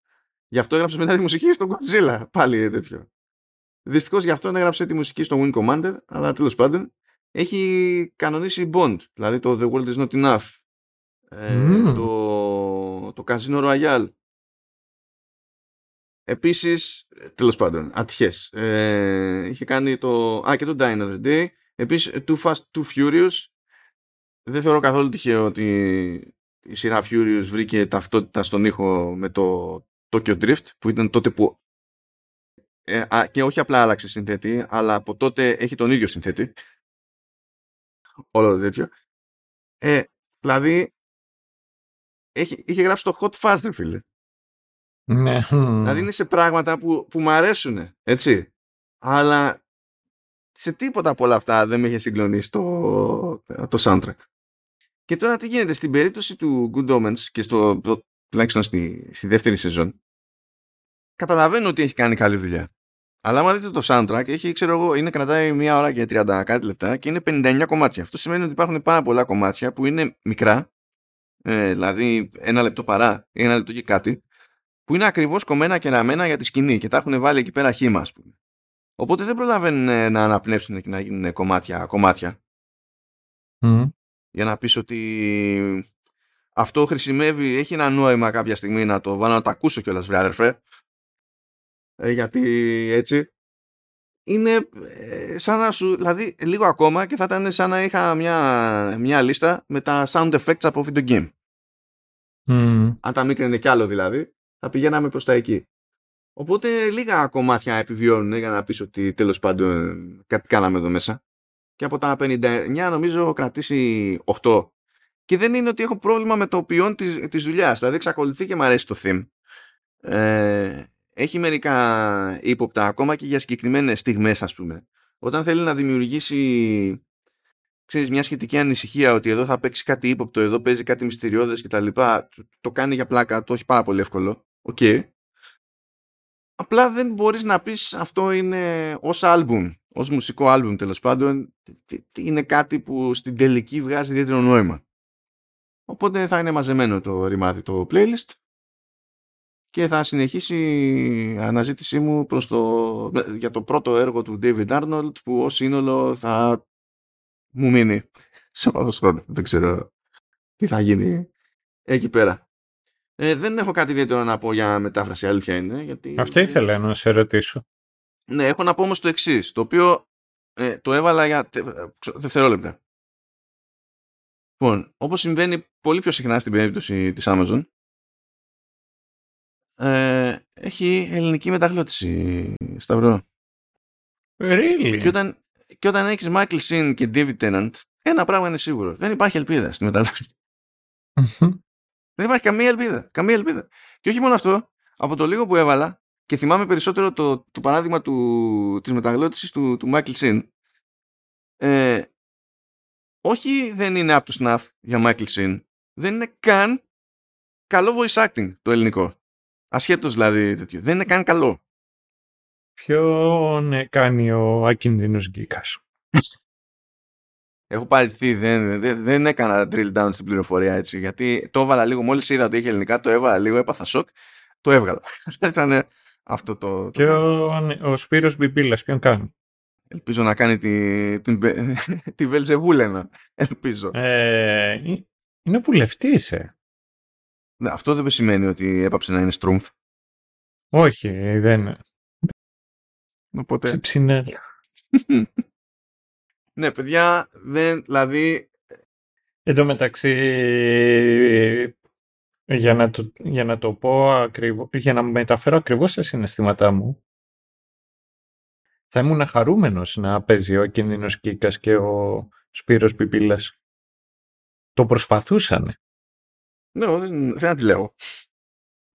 Γι' αυτό έγραψε μετά τη μουσική στο Godzilla. Πάλι τέτοιο. Δυστυχώς γι' αυτό έγραψε τη μουσική στο Wing Commander, αλλά τέλος πάντων έχει κανονίσει Bond. Δηλαδή το The World is Not Enough. Ε, το, το Casino Royale. Επίσης, τέλος πάντων, ατυχές. Ε, είχε κάνει το. Α, και το Die Another Day. Επίσης, Too Fast, Too Furious δεν θεωρώ καθόλου τυχαίο ότι η σειρά Furious βρήκε ταυτότητα στον ήχο με το Tokyo Drift που ήταν τότε που ε, α, και όχι απλά άλλαξε συνθέτη αλλά από τότε έχει τον ίδιο συνθέτη. Όλο το τέτοιο. Ε, δηλαδή έχει, είχε γράψει το Hot Fast φίλε. Ναι. δηλαδή είναι σε πράγματα που, που μου αρέσουν έτσι. Αλλά σε τίποτα από όλα αυτά δεν με είχε συγκλονίσει το, το soundtrack και τώρα τι γίνεται στην περίπτωση του Good Omens και στο, τουλάχιστον στη, στη δεύτερη σεζόν καταλαβαίνω ότι έχει κάνει καλή δουλειά. Αλλά άμα δείτε το soundtrack, έχει, ξέρω εγώ, είναι κρατάει μία ώρα και 30 κάτι λεπτά και είναι 59 κομμάτια. Αυτό σημαίνει ότι υπάρχουν πάρα πολλά κομμάτια που είναι μικρά, ε, δηλαδή ένα λεπτό παρά, ένα λεπτό και κάτι, που είναι ακριβώς κομμένα και ραμμένα για τη σκηνή και τα έχουν βάλει εκεί πέρα χήμα, ας πούμε. Οπότε δεν προλαβαίνουν ε, να αναπνεύσουν και να γίνουν κομμάτια, κομμάτια. Για να πεις ότι αυτό χρησιμεύει, έχει ένα νόημα κάποια στιγμή να το βάλω να το ακούσω κιόλας βρε αδερφέ. Ε, γιατί έτσι είναι ε, σαν να σου, δηλαδή λίγο ακόμα και θα ήταν σαν να είχα μια, μια λίστα με τα sound effects από video game. Αν τα μίκρινε κι άλλο δηλαδή, θα πηγαίναμε προς τα εκεί. Οπότε λίγα κομμάτια επιβιώνουν για να πεις ότι τέλος πάντων κάτι κάναμε εδώ μέσα. Και από τα 59 νομίζω έχω κρατήσει 8. Και δεν είναι ότι έχω πρόβλημα με το ποιόν της, της δουλειάς. Δηλαδή εξακολουθεί και μου αρέσει το theme. Ε, έχει μερικά ύποπτα ακόμα και για συγκεκριμένες στιγμές ας πούμε. Όταν θέλει να δημιουργήσει ξέρεις, μια σχετική ανησυχία ότι εδώ θα παίξει κάτι ύποπτο, εδώ παίζει κάτι μυστηριώδες κτλ. Το, το κάνει για πλάκα, το έχει πάρα πολύ εύκολο. OK. Okay. Απλά δεν μπορείς να πεις αυτό είναι ως άλμπουμ, ως μουσικό άλμπουμ τέλος πάντων, είναι κάτι που στην τελική βγάζει ιδιαίτερο νόημα. Οπότε θα είναι μαζεμένο το ρημάδι το playlist και θα συνεχίσει η αναζήτησή μου προς το, για το πρώτο έργο του David Arnold που ως σύνολο θα μου μείνει σε βάθος χρόνου. Δεν ξέρω τι θα γίνει εκεί πέρα. Ε, δεν έχω κάτι ιδιαίτερο να πω για μετάφραση, αλήθεια είναι. Γιατί... Αυτό ήθελα να σε ρωτήσω. Ναι, έχω να πω όμως το εξής, το οποίο ε, το έβαλα για δευτερόλεπτα. Λοιπόν, όπως συμβαίνει πολύ πιο συχνά στην περίπτωση της Amazon, ε, έχει ελληνική μεταγλώτηση, Σταυρό. Really? Και όταν, και όταν έχεις Michael Sin και David Tennant, ένα πράγμα είναι σίγουρο. Δεν υπάρχει ελπίδα στη μεταγλώτηση. Δεν υπάρχει καμία ελπίδα. Καμία ελπίδα. Και όχι μόνο αυτό, από το λίγο που έβαλα, και θυμάμαι περισσότερο το, το παράδειγμα του, της μεταγλώτησης του, του Michael Sin, ε, όχι δεν είναι up to snuff για Michael Sin, δεν είναι καν καλό voice acting το ελληνικό. Ασχέτως δηλαδή τέτοιο. Δεν είναι καν καλό. Ποιον κάνει ο ακίνδυνος γκίκας. Έχω παρηθεί, δεν, δεν, δεν έκανα drill down στην πληροφορία έτσι, γιατί το έβαλα λίγο, μόλις είδα ότι είχε ελληνικά, το έβαλα λίγο, έπαθα σοκ, το έβγαλα. Ήταν αυτό το... Και ο, ο Σπύρος Μπιμπίλας, ποιον κάνει; Ελπίζω να κάνει τη, την, τη Βελζεβούλενα, ελπίζω. Ε, είναι βουλευτής, ε. Ναι, αυτό δεν σημαίνει ότι έπαψε να είναι στρούμφ. Όχι, δεν. Οπότε... Ψινέλα. Ναι, παιδιά, δεν, δηλαδή... Εν τω μεταξύ, για να το, για να το πω ακριβώς, για να μεταφέρω ακριβώς τα συναισθήματά μου, θα ήμουν χαρούμενος να παίζει ο Κίνδυνος Κίκας και ο Σπύρος Πιπίλας. Το προσπαθούσανε. Ναι, δεν, δεν λέω.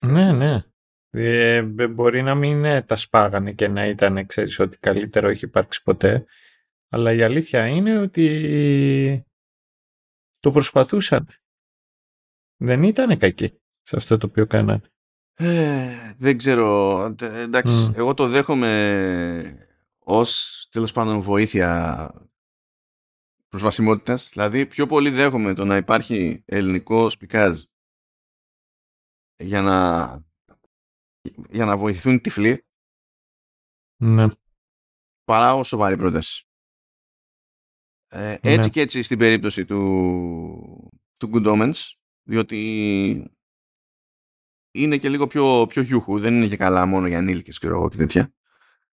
Ναι, ναι. Ε, μπορεί να μην τα σπάγανε και να ήταν, ξέρεις, ότι καλύτερο έχει υπάρξει ποτέ. Αλλά η αλήθεια είναι ότι το προσπαθούσαν. Δεν ήταν κακοί σε αυτό το οποίο κάνανε. Ε, δεν ξέρω. Εντάξει, εγώ το δέχομαι ως τέλος πάντων βοήθεια προσβασιμότητας. Δηλαδή πιο πολύ δέχομαι το να υπάρχει ελληνικό σπικάζ για να, για να βοηθούν οι τυφλοί ναι. παρά ως σοβαρή πρόταση. Ε, ναι. έτσι και έτσι στην περίπτωση του, του Good Omens, διότι είναι και λίγο πιο, πιο γιούχου, δεν είναι και καλά μόνο για ανήλικες και εγώ και τέτοια.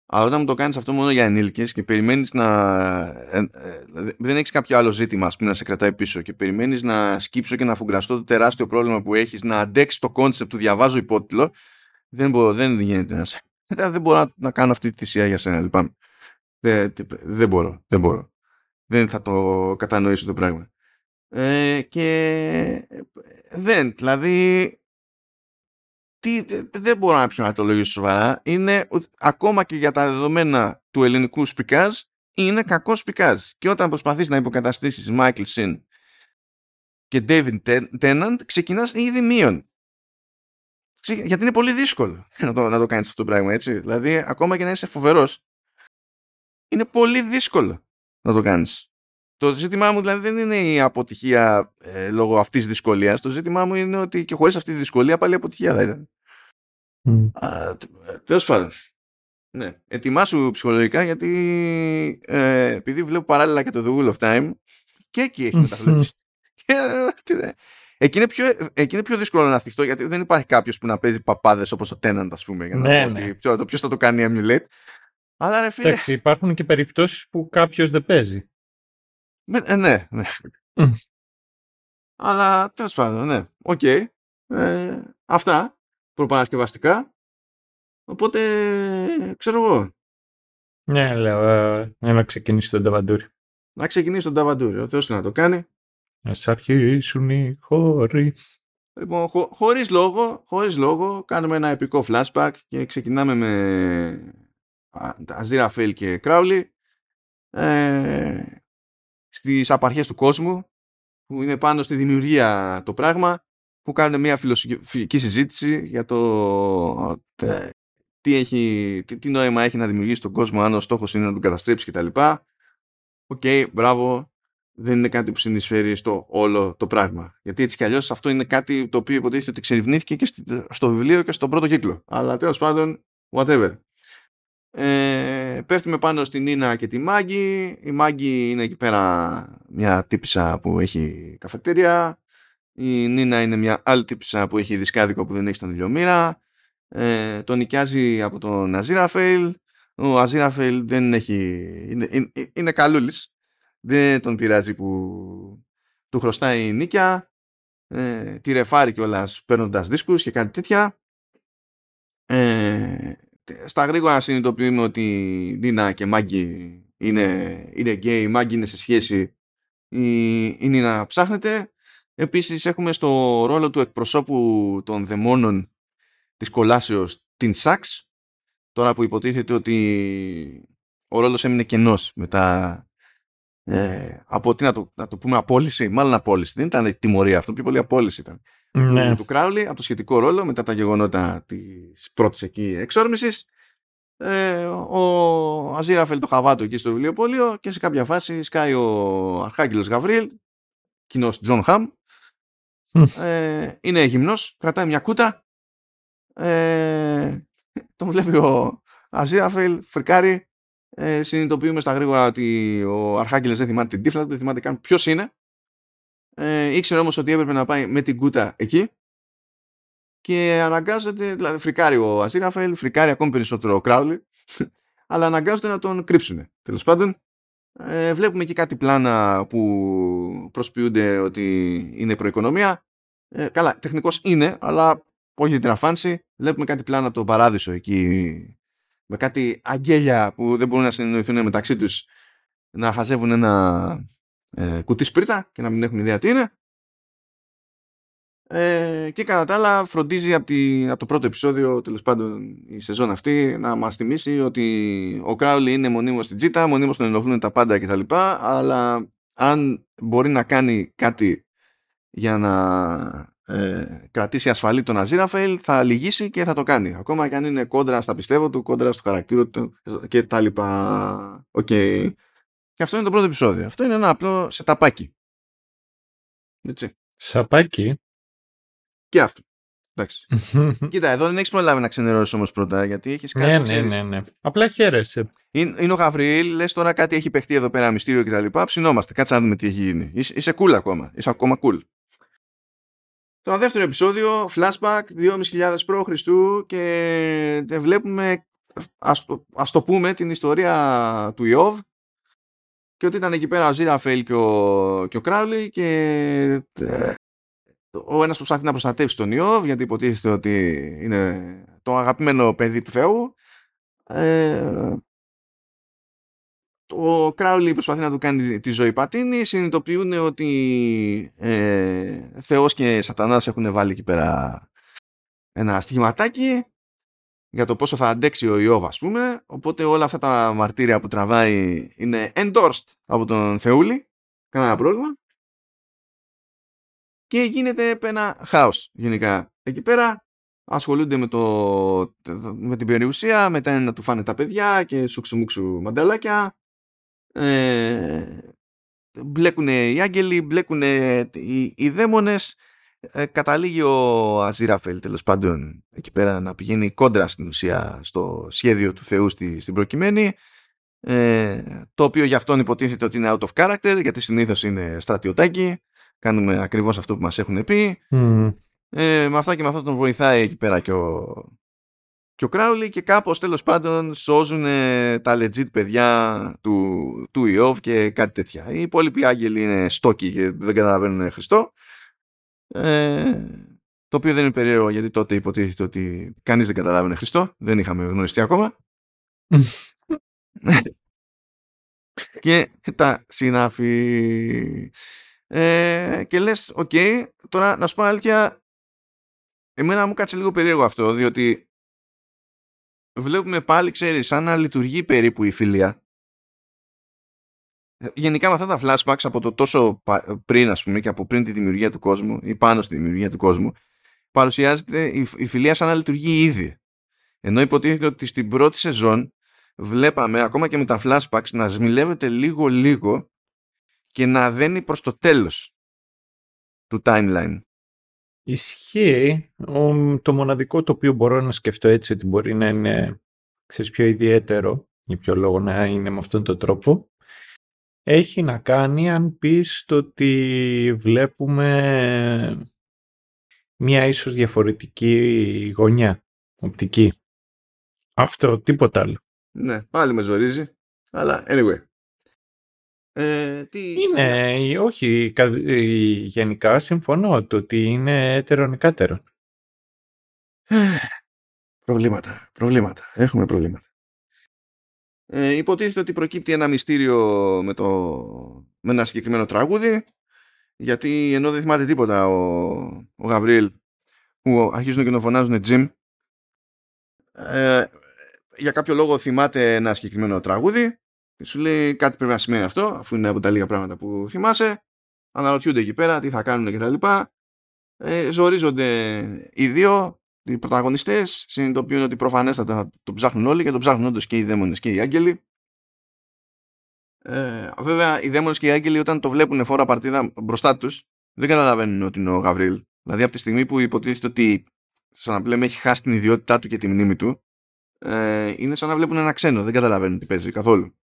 Αλλά όταν μου το κάνεις αυτό μόνο για ενήλικες και περιμένεις να... Ε, ε, δεν έχεις κάποιο άλλο ζήτημα ας πούμε, να σε κρατάει πίσω και περιμένεις να σκύψω και να φουγκραστώ το τεράστιο πρόβλημα που έχεις να αντέξεις το concept του διαβάζω υπότιτλο δεν, μπορώ, δεν γίνεται να σε... Δεν μπορώ να, να κάνω αυτή τη θυσία για σένα, λυπάμαι. Δεν, δεν μπορώ, δεν μπορώ δεν θα το κατανοήσω το πράγμα. Ε, και δεν, δηλαδή τι, δεν μπορώ να πιω να το λόγιο σοβαρά. Είναι ακόμα και για τα δεδομένα του ελληνικού σπικάζ είναι κακό σπικάζ. Και όταν προσπαθείς να υποκαταστήσεις Michael Sin και David Tennant ξεκινάς ήδη μείον. γιατί είναι πολύ δύσκολο να το, να το κάνεις αυτό το πράγμα, έτσι. Δηλαδή, ακόμα και να είσαι φοβερός, είναι πολύ δύσκολο να το κάνεις. Το ζήτημά μου δηλαδή δεν είναι η αποτυχία ε, λόγω αυτής της δυσκολίας. Το ζήτημά μου είναι ότι και χωρίς αυτή τη δυσκολία πάλι αποτυχία θα ήταν. Mm. Τέλος πάντων. Ναι. Ετοιμάσου ψυχολογικά γιατί ε, επειδή βλέπω παράλληλα και το The Wheel of Time και εκεί έχει μεταφράσει. Εκεί είναι, πιο, εκεί είναι πιο δύσκολο να θυχτώ γιατί δεν υπάρχει κάποιος που να παίζει παπάδες όπως ο Tenant, ας πούμε. Για να ναι, πω ναι. Ότι, ποιο θα το κάνει emulate. Αλλά ρε φίλε. Εντάξει, υπάρχουν και περιπτώσεις που κάποιος δεν παίζει. Ε, ναι, ναι. Αλλά τέλος πάντων, ναι. OK. Okay. Ε, αυτά προπαρασκευαστικά. Οπότε, ξέρω εγώ. Ναι, λέω, ε, να ξεκινήσει τον Ταβαντούρι. Να ξεκινήσει το νταβαντούρι. Ο Θεός να το κάνει. Να αρχίσουν οι χοροί. Λοιπόν, χω, χωρίς λόγο, χωρίς λόγο, κάνουμε ένα επικό flashback και ξεκινάμε με Αζίραφελ και Κράουλι ε, στις απαρχές του κόσμου που είναι πάνω στη δημιουργία το πράγμα που κάνουν μια φιλοσοφική συζήτηση για το τι, έχει, τι, τι νόημα έχει να δημιουργήσει τον κόσμο αν ο στόχος είναι να τον καταστρέψει κτλ. OK, okay, μπράβο, δεν είναι κάτι που συνεισφέρει στο όλο το πράγμα. Γιατί έτσι κι αλλιώς αυτό είναι κάτι το οποίο υποτίθεται ότι εξερευνήθηκε και στο βιβλίο και στον πρώτο κύκλο. Αλλά τέλος πάντων, whatever. Ε, πέφτουμε πάνω στην Νίνα και τη Μάγκη. Η Μάγκη είναι εκεί πέρα μια τύπησα που έχει καφετέρια. Η Νίνα είναι μια άλλη τύπησα που έχει δισκάδικο που δεν έχει στον ηλιομήρα. Ε, τον νοικιάζει από τον Αζίραφελ. Ο Αζίραφελ δεν έχει... Είναι, είναι, είναι καλούλης. Δεν τον πειράζει που του χρωστάει η νίκια. Ε, τη ρεφάρει κιόλας παίρνοντας δίσκους και κάτι τέτοια. Ε, στα γρήγορα συνειδητοποιούμε ότι Νίνα και Μάγκη είναι, είναι γκέι, η Μάγκη είναι σε σχέση, η, η Νίνα ψάχνεται. Επίσης έχουμε στο ρόλο του εκπροσώπου των δαιμόνων της κολάσεως την Σάξ, τώρα που υποτίθεται ότι ο ρόλος έμεινε κενός μετά ε, από τι να το, να το πούμε απόλυση, μάλλον απόλυση, δεν ήταν τιμωρία αυτό, πιο πολύ απόλυση ήταν. Ναι. Του Κράουλι από το σχετικό ρόλο μετά τα γεγονότα της πρώτης εκεί εξόρμησης. Ε, ο Αζίραφελ το χαβά του εκεί στο βιβλιοπωλείο και σε κάποια φάση σκάει ο Αρχάγγελος Γαβριήλ κοινός Jon Hamm. Ε, είναι γυμνός, κρατάει μια κούτα. Ε, τον βλέπει ο Αζίραφελ, φρικάρει. Ε, συνειδητοποιούμε στα γρήγορα ότι ο Αρχάγγελος δεν θυμάται την τύφλα του, δεν θυμάται καν ποιος είναι ε, ήξερε όμως ότι έπρεπε να πάει με την κούτα εκεί και αναγκάζεται, δηλαδή φρικάρει ο Αζίραφελ, φρικάρει ακόμη περισσότερο ο Κράουλι, αλλά αναγκάζονται να τον κρύψουν. Τέλος πάντων, ε, βλέπουμε και κάτι πλάνα που προσποιούνται ότι είναι προοικονομία. Ε, καλά, τεχνικός είναι, αλλά όχι την αφάνση. Βλέπουμε κάτι πλάνα από τον παράδεισο εκεί, με κάτι αγγέλια που δεν μπορούν να συνεννοηθούν μεταξύ τους να χαζεύουν ένα ε, κουτί σπρίτα και να μην έχουν ιδέα τι είναι. Ε, και κατά τα άλλα φροντίζει από, τη, από το πρώτο επεισόδιο τέλος πάντων η σεζόν αυτή να μας θυμίσει ότι ο Κράουλι είναι μονίμως στην τζίτα, μονίμως τον ενοχλούν τα πάντα κτλ. Αλλά αν μπορεί να κάνει κάτι για να ε, κρατήσει ασφαλή τον Αζίραφελ θα λυγίσει και θα το κάνει. Ακόμα και αν είναι κόντρα στα πιστεύω του, κόντρα στο χαρακτήρα του και τα λοιπά. OK. Okay. Και αυτό είναι το πρώτο επεισόδιο. Αυτό είναι ένα απλό σεταπάκι. Έτσι. Σεταπάκι. Και αυτό. Εντάξει. Κοίτα, εδώ δεν έχεις προλάβει να ξενερώσεις όμως πρώτα, γιατί έχεις κάτι. Ναι, ναι, ναι, ναι. Απλά χαίρεσαι. Είναι, είναι ο Γαβριήλ, λες τώρα κάτι έχει παιχτεί εδώ πέρα μυστήριο κτλ. Ψηνόμαστε, κάτσε να δούμε τι έχει γίνει. Είσαι, είσαι cool ακόμα. Είσαι ακόμα cool. Το δεύτερο επεισόδιο, flashback 2.500 π.Χ. και βλέπουμε, ας το, ας το πούμε, την ιστορία του Ιώβ και ότι ήταν εκεί πέρα ο Ζήραφελ και ο, και ο Κράουλι και ε, ο ένας προσπαθεί να προστατεύσει τον Ιώβ γιατί υποτίθεται ότι είναι το αγαπημένο παιδί του Θεού. Ε, ο Κράουλι προσπαθεί να του κάνει τη ζωή πατίνη. Συνειδητοποιούν ότι ε, Θεός και Σατανάς έχουν βάλει εκεί πέρα ένα στοιχηματάκι για το πόσο θα αντέξει ο Ιώβ ας πούμε οπότε όλα αυτά τα μαρτύρια που τραβάει είναι endorsed από τον Θεούλη κανένα πρόβλημα και γίνεται ένα χάος γενικά εκεί πέρα ασχολούνται με, το, με την περιουσία, μετά είναι να του φάνε τα παιδιά και σουξουμούξου μανταλάκια. Ε, μπλέκουν οι άγγελοι, μπλέκουν οι, οι δαίμονες. Ε, καταλήγει ο Αζίραφελ τέλος πάντων εκεί πέρα να πηγαίνει κόντρα στην ουσία στο σχέδιο του Θεού στη, στην προκειμένη ε, το οποίο για αυτόν υποτίθεται ότι είναι out of character γιατί συνήθως είναι στρατιωτάκι κάνουμε ακριβώς αυτό που μας έχουν πει ε, με αυτά και με αυτό τον βοηθάει εκεί πέρα και ο, και ο Κράουλι και κάπως τέλος πάντων σώζουν τα legit παιδιά του, του Ιώβ και κάτι τέτοια. Οι υπόλοιποι άγγελοι είναι στόκοι και δεν καταλαβαίνουν Χριστό. Ε, το οποίο δεν είναι περίεργο γιατί τότε υποτίθεται ότι κανείς δεν καταλάβαινε Χριστό. Δεν είχαμε γνωριστεί ακόμα. και τα συνάφη. Ε, και λες, οκ, τώρα να σου πω αλήθεια, εμένα μου 'κατσε λίγο περίεργο αυτό, διότι βλέπουμε πάλι, ξέρεις, σαν να λειτουργεί περίπου η φιλία. Γενικά με αυτά τα flashbacks από το τόσο πριν, ας πούμε, και από πριν τη δημιουργία του κόσμου ή πάνω στη δημιουργία του κόσμου, παρουσιάζεται η, η φιλία σαν να λειτουργεί ήδη. Ενώ υποτίθεται ότι στην πρώτη σεζόν βλέπαμε ακόμα και με τα flashbacks να σμιλεύεται λίγο λίγο και να δένει προς το τέλος του timeline. Ισχύει. το μοναδικό το οποίο μπορώ να σκεφτώ έτσι ότι μπορεί να είναι ξέρεις, πιο ιδιαίτερο για ποιο λόγο να είναι με αυτόν τον τρόπο έχει να κάνει αν πεις το ότι βλέπουμε μια ίσως διαφορετική γωνιά οπτική. Αυτό, τίποτα άλλο. Ναι, πάλι με ζορίζει. Αλλά anyway. Ε, τι... Είναι, όχι, γενικά συμφωνώ το ότι είναι έτερον εκάτερον. προβλήματα, προβλήματα. Έχουμε προβλήματα. Ε, υποτίθεται ότι προκύπτει ένα μυστήριο με, το, με ένα συγκεκριμένο τραγούδι γιατί ενώ δεν θυμάται τίποτα ο, ο Γαβρίλ που αρχίζουν και τον φωνάζουν Jim ε, για κάποιο λόγο θυμάται ένα συγκεκριμένο τραγούδι. Σου λέει κάτι πρέπει να σημαίνει αυτό αφού είναι από τα λίγα πράγματα που θυμάσαι. Αναρωτιούνται εκεί πέρα τι θα κάνουν και τα λοιπά. Ε, ζορίζονται οι δύο οι πρωταγωνιστές συνειδητοποιούν ότι προφανέστατα θα το ψάχνουν όλοι και το ψάχνουν όντως και οι δαίμονες και οι άγγελοι. Ε, βέβαια οι δαίμονες και οι άγγελοι όταν το βλέπουν φόρα παρτίδα μπροστά τους δεν καταλαβαίνουν ότι είναι ο Γαβρίλ. Δηλαδή από τη στιγμή που υποτίθεται ότι σαν να πλέμε έχει χάσει την ιδιότητά του και τη μνήμη του ε, είναι σαν να βλέπουν ένα ξένο δεν καταλαβαίνουν τι παίζει καθόλου.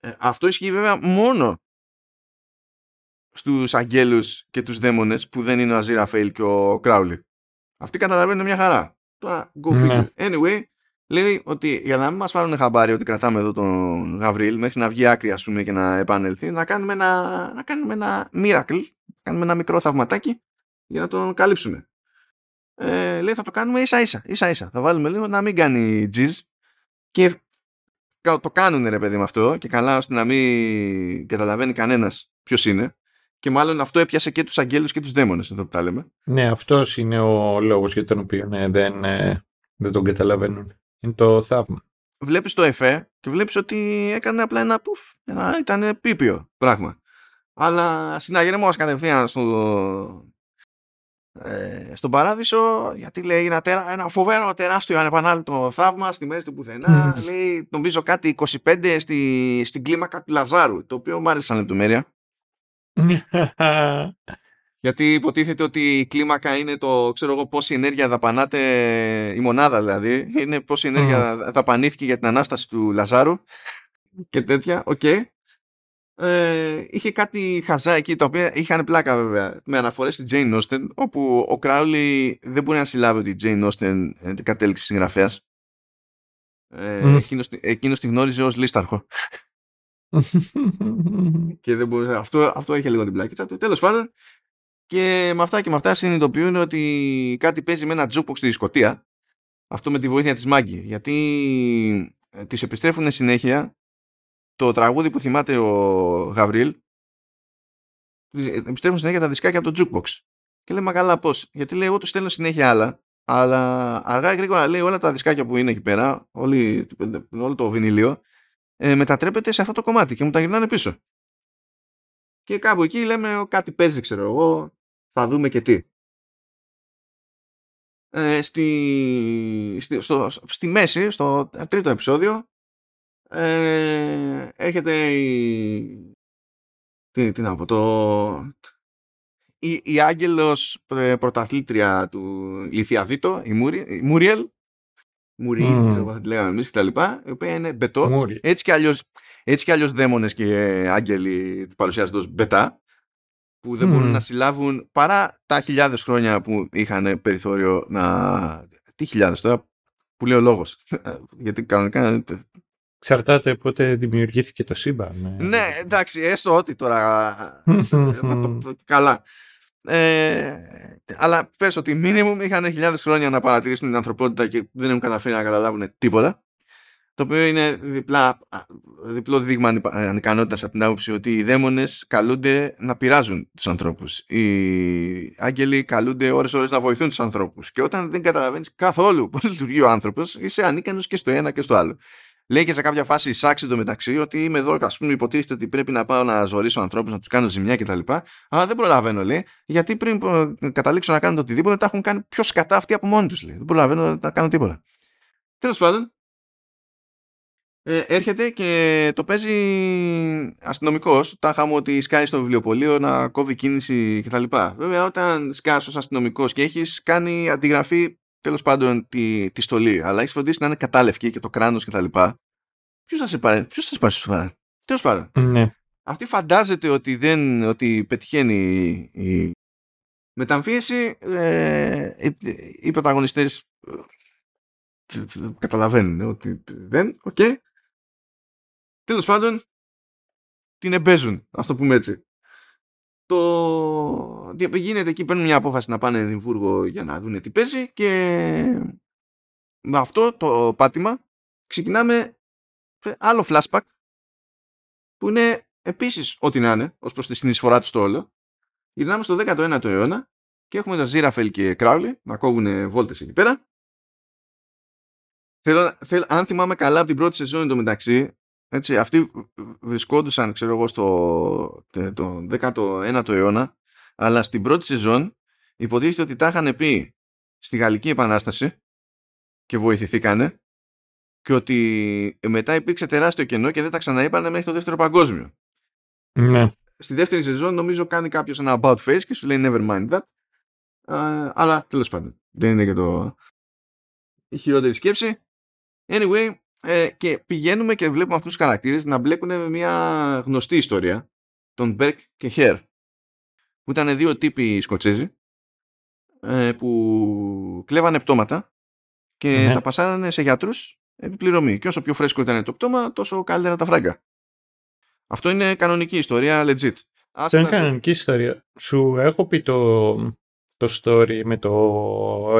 Ε, αυτό ισχύει βέβαια μόνο στους αγγέλους και τους δαίμονες που δεν είναι ο Αζίρα Φέιλ και ο Κράουλι αυτοί καταλαβαίνουν μια χαρά. Τώρα, go figure. Ναι. Anyway, λέει ότι για να μην μας πάρουν χαμπάρι ότι κρατάμε εδώ τον Γαβρίλ μέχρι να βγει άκρη, ας πούμε, και να επανέλθει, να κάνουμε ένα, να κάνουμε ένα miracle, κάνουμε ένα μικρό θαυματάκι για να τον καλύψουμε. Ε, λέει θα το κάνουμε ίσα ίσα, ίσα ίσα. Θα βάλουμε λίγο να μην κάνει τζιζ και το κάνουν ρε παιδί με αυτό και καλά ώστε να μην καταλαβαίνει κανένας ποιος είναι και μάλλον αυτό έπιασε και τους αγγέλους και τους δαίμονες εδώ που τα λέμε. Ναι, αυτός είναι ο λόγος για τον οποίο ναι, δεν, ε, δεν τον καταλαβαίνουν. Είναι το θαύμα. Βλέπεις το εφέ και βλέπεις ότι έκανε απλά ένα πουφ. Ένα, ήταν πίπιο πράγμα. Αλλά συναγερμός κατευθείαν στο, ε, στον παράδεισο γιατί λέει ένα, τερα, ένα φοβερό τεράστιο ανεπανάληπτο θαύμα στη μέση του πουθενά λέει νομίζω κάτι 25 στη, στην κλίμακα του Λαζάρου το οποίο μου άρεσε σαν λεπτομέρεια Γιατί υποτίθεται ότι η κλίμακα είναι το, ξέρω εγώ, πόση ενέργεια δαπανάται η μονάδα δηλαδή. Είναι πόση ενέργεια mm. δαπανήθηκε για την Ανάσταση του Λαζάρου και τέτοια. OK. Okay. Ε, είχε κάτι χαζά εκεί, τα οποία είχαν πλάκα βέβαια, με αναφορές στη Jane Austen, όπου ο Κράουλι δεν μπορεί να συλλάβει ότι η Jane Austen κατέληξε συγγραφέας. Ε, mm. εκείνος, εκείνος τη γνώριζε ως λίσταρχο και δεν μπορούσε, αυτό, αυτό είχε λίγο την πλάκιτσα του. Τέλος πάντων, και με αυτά και με αυτά συνειδητοποιούν ότι κάτι παίζει με ένα τζούκποκ στη δισκοτία. Αυτό με τη βοήθεια της Μάγκη. Γιατί ε, τις επιστρέφουν συνέχεια το τραγούδι που θυμάται ο Γαβρίλ. Επιστρέφουν συνέχεια τα δισκάκια από το jukebox. Και λέει, μα καλά πώς; Γιατί λέει, εγώ τους στέλνω συνέχεια άλλα. Αλλά αργά ή γρήγορα λέει όλα τα δισκάκια που είναι εκεί πέρα, όλη, όλο το βινιλίο, ε, μετατρέπεται σε αυτό το κομμάτι και μου τα γυρνάνε πίσω. Και κάπου εκεί λέμε κάτι παίζει ξέρω εγώ, θα δούμε και τι. Ε, στη, στη, στο, στη μέση, στο τρίτο επεισόδιο, ε, έρχεται η, τι, τι να πω, το, η, η άγγελος πρωταθλήτρια του Λιθιαδίτο, η, Μουρι, η Μουριέλ, Μουρί, mm. ξέρω θα τη λέγαμε εμείς και τα λοιπά, η οποία είναι μπετό. Έτσι και αλλιώς, έτσι κι αλλιώς δαίμονες και άγγελοι παρουσιάζονται ως μπετά που δεν mm. μπορούν να συλλάβουν παρά τα χιλιάδες χρόνια που είχαν περιθώριο να... Τι χιλιάδες τώρα που λέει ο λόγος. Γιατί κανονικά... Εξαρτάται πότε δημιουργήθηκε το σύμπαν. Ναι, ναι εντάξει, έστω ότι τώρα... Καλά. Ε, αλλά πες ότι μήνυμου είχαν χιλιάδες χρόνια να παρατηρήσουν την ανθρωπότητα και δεν έχουν καταφέρει να καταλάβουν τίποτα το οποίο είναι διπλά, διπλό δείγμα ανικανότητας από την άποψη ότι οι δαίμονες καλούνται να πειράζουν τους ανθρώπους. Οι άγγελοι καλούνται ώρες ώρες να βοηθούν τους ανθρώπους. Και όταν δεν καταλαβαίνεις καθόλου πώς λειτουργεί ο άνθρωπος, είσαι ανίκανος και στο ένα και στο άλλο. Λέει και σε κάποια φάση εισάξει το μεταξύ ότι είμαι εδώ, ας πούμε, υποτίθεται ότι πρέπει να πάω να ζωρίσω ανθρώπους, να τους κάνω ζημιά κτλ. Αλλά δεν προλαβαίνω, λέει, γιατί πριν καταλήξω να κάνω το οτιδήποτε, τα έχουν κάνει πιο σκατά αυτοί από μόνοι τους, λέει. Δεν προλαβαίνω να κάνω τίποτα. Τέλος πάντων, ε, έρχεται και το παίζει αστυνομικός. Τα είχαμε ότι σκάει στο βιβλιοπωλείο να κόβει κίνηση κτλ. Βέβαια, όταν σκάει ως αστυνομικός και έχεις κάνει αντιγραφή τέλος πάντων τη, τη στολή, αλλά έχεις φροντίσει να είναι κατάλευκη και το κράνος κτλ. Ποιος θα σε πάρει, ποιος θα σε πάρει σοβαρά. Τέλος πάντων. Ναι. Αυτή φαντάζεται ότι, δεν, ότι πετυχαίνει η μεταμφίεση. Ε, οι, οι πρωταγωνιστές ε, καταλαβαίνουν ότι δεν, OK. Okay. Τέλος πάντων, την εμπαίζουν, ας το πούμε έτσι. Το... Γίνεται εκεί, παίρνουν μια απόφαση να πάνε Εδιμβούργο για να δουν τι παίζει και με αυτό το πάτημα ξεκινάμε άλλο flashback που είναι επίσης ό,τι να είναι ως προς τη συνεισφορά τους στο όλο. Γυρνάμε στο 19ο αιώνα και έχουμε τα Ζήραφελ και Κράουλι να κόβουν βόλτες εκεί πέρα. Θέλω, θέλω, αν θυμάμαι καλά από την πρώτη σεζόν εντωμεταξύ έτσι, αυτοί βρισκόντουσαν, ξέρω εγώ, στο το 19ο αιώνα, αλλά στην πρώτη σεζόν υποτίθεται ότι τα είχαν πει στη Γαλλική Επανάσταση και βοηθηθήκανε και ότι μετά υπήρξε τεράστιο κενό και δεν τα ξαναείπανε μέχρι το δεύτερο παγκόσμιο. Ναι. Στη δεύτερη σεζόν νομίζω κάνει κάποιος ένα about face και σου λέει never mind that. αλλά τέλος πάντων δεν είναι και το η χειρότερη σκέψη. Anyway, ε, και πηγαίνουμε και βλέπουμε αυτούς τους χαρακτήρες να μπλέκουν με μια γνωστή ιστορία τον Μπέρκ και Χέρ που ήταν δύο τύποι Σκοτσέζοι ε, που κλέβανε πτώματα και ναι. τα πασάρανε σε γιατρούς επιπληρωμή. Και όσο πιο φρέσκο ήταν το πτώμα τόσο καλύτερα τα φράγκα. Αυτό είναι κανονική ιστορία legit. Αυτό είναι κανονική ιστορία. Σου έχω πει το, το story με το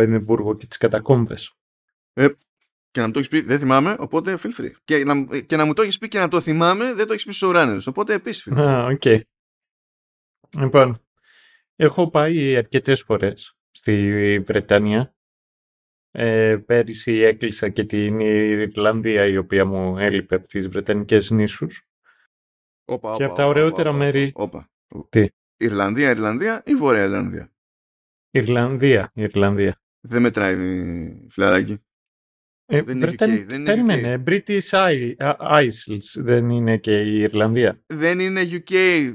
Εδιμβούργο και τις κατακόμβες. Ε, και να μου το έχεις πει, δεν θυμάμαι, οπότε feel free. Και να, και να μου το έχεις πει και να το θυμάμαι, δεν το έχεις πει στους ουράνιους. Οπότε επίσης. Α, OK. Okay. Λοιπόν, έχω πάει αρκετές φορές στη Βρετανία. Ε, πέρυσι έκλεισα και την Ιρλανδία η οποία μου έλειπε από τις Βρετανικές νήσους. Όπα, και από τα ωραιότερα μέρη... Όπα. Τι; Ιρλανδία, Ιρλανδία ή Βόρεια Ιρλανδία; Ιρλανδία, Ιρλανδία. Δεν μετράει φιλαράκι. Ε, δεν είναι UK, δεν είναι περίμενε, UK. British Isles δεν είναι και η Ιρλανδία. Δεν είναι UK,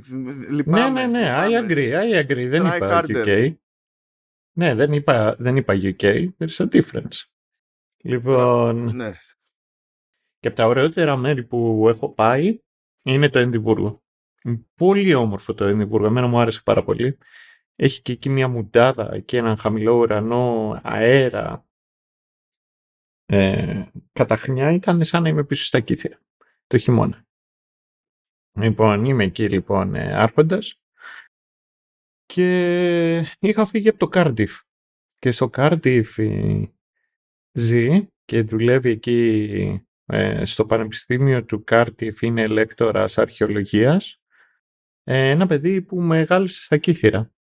λυπάμαι. Ναι, ναι, ναι, I agree, I agree, δεν Try είπα harder. UK. Ναι, δεν είπα, δεν είπα UK, there's a difference. Λοιπόν, ναι. και από τα ωραιότερα μέρη που έχω πάει είναι το Ενδιβούργο. Πολύ όμορφο το Ενδιβούργο, εμένα μου άρεσε πάρα πολύ. Έχει και εκεί μια μουντάδα και έναν χαμηλό ουρανό, αέρα, ε, καταχνιά ήταν σαν να είμαι πίσω στα Κύθηρα το χειμώνα. Λοιπόν, είμαι εκεί λοιπόν ε, άρχοντας και είχα φύγει από το Κάρντιφ και στο Κάρντιφ ζει και δουλεύει εκεί ε, στο Πανεπιστήμιο του Κάρντιφ είναι λέκτορας αρχαιολογίας ε, ένα παιδί που μεγάλωσε στα Κύθηρα.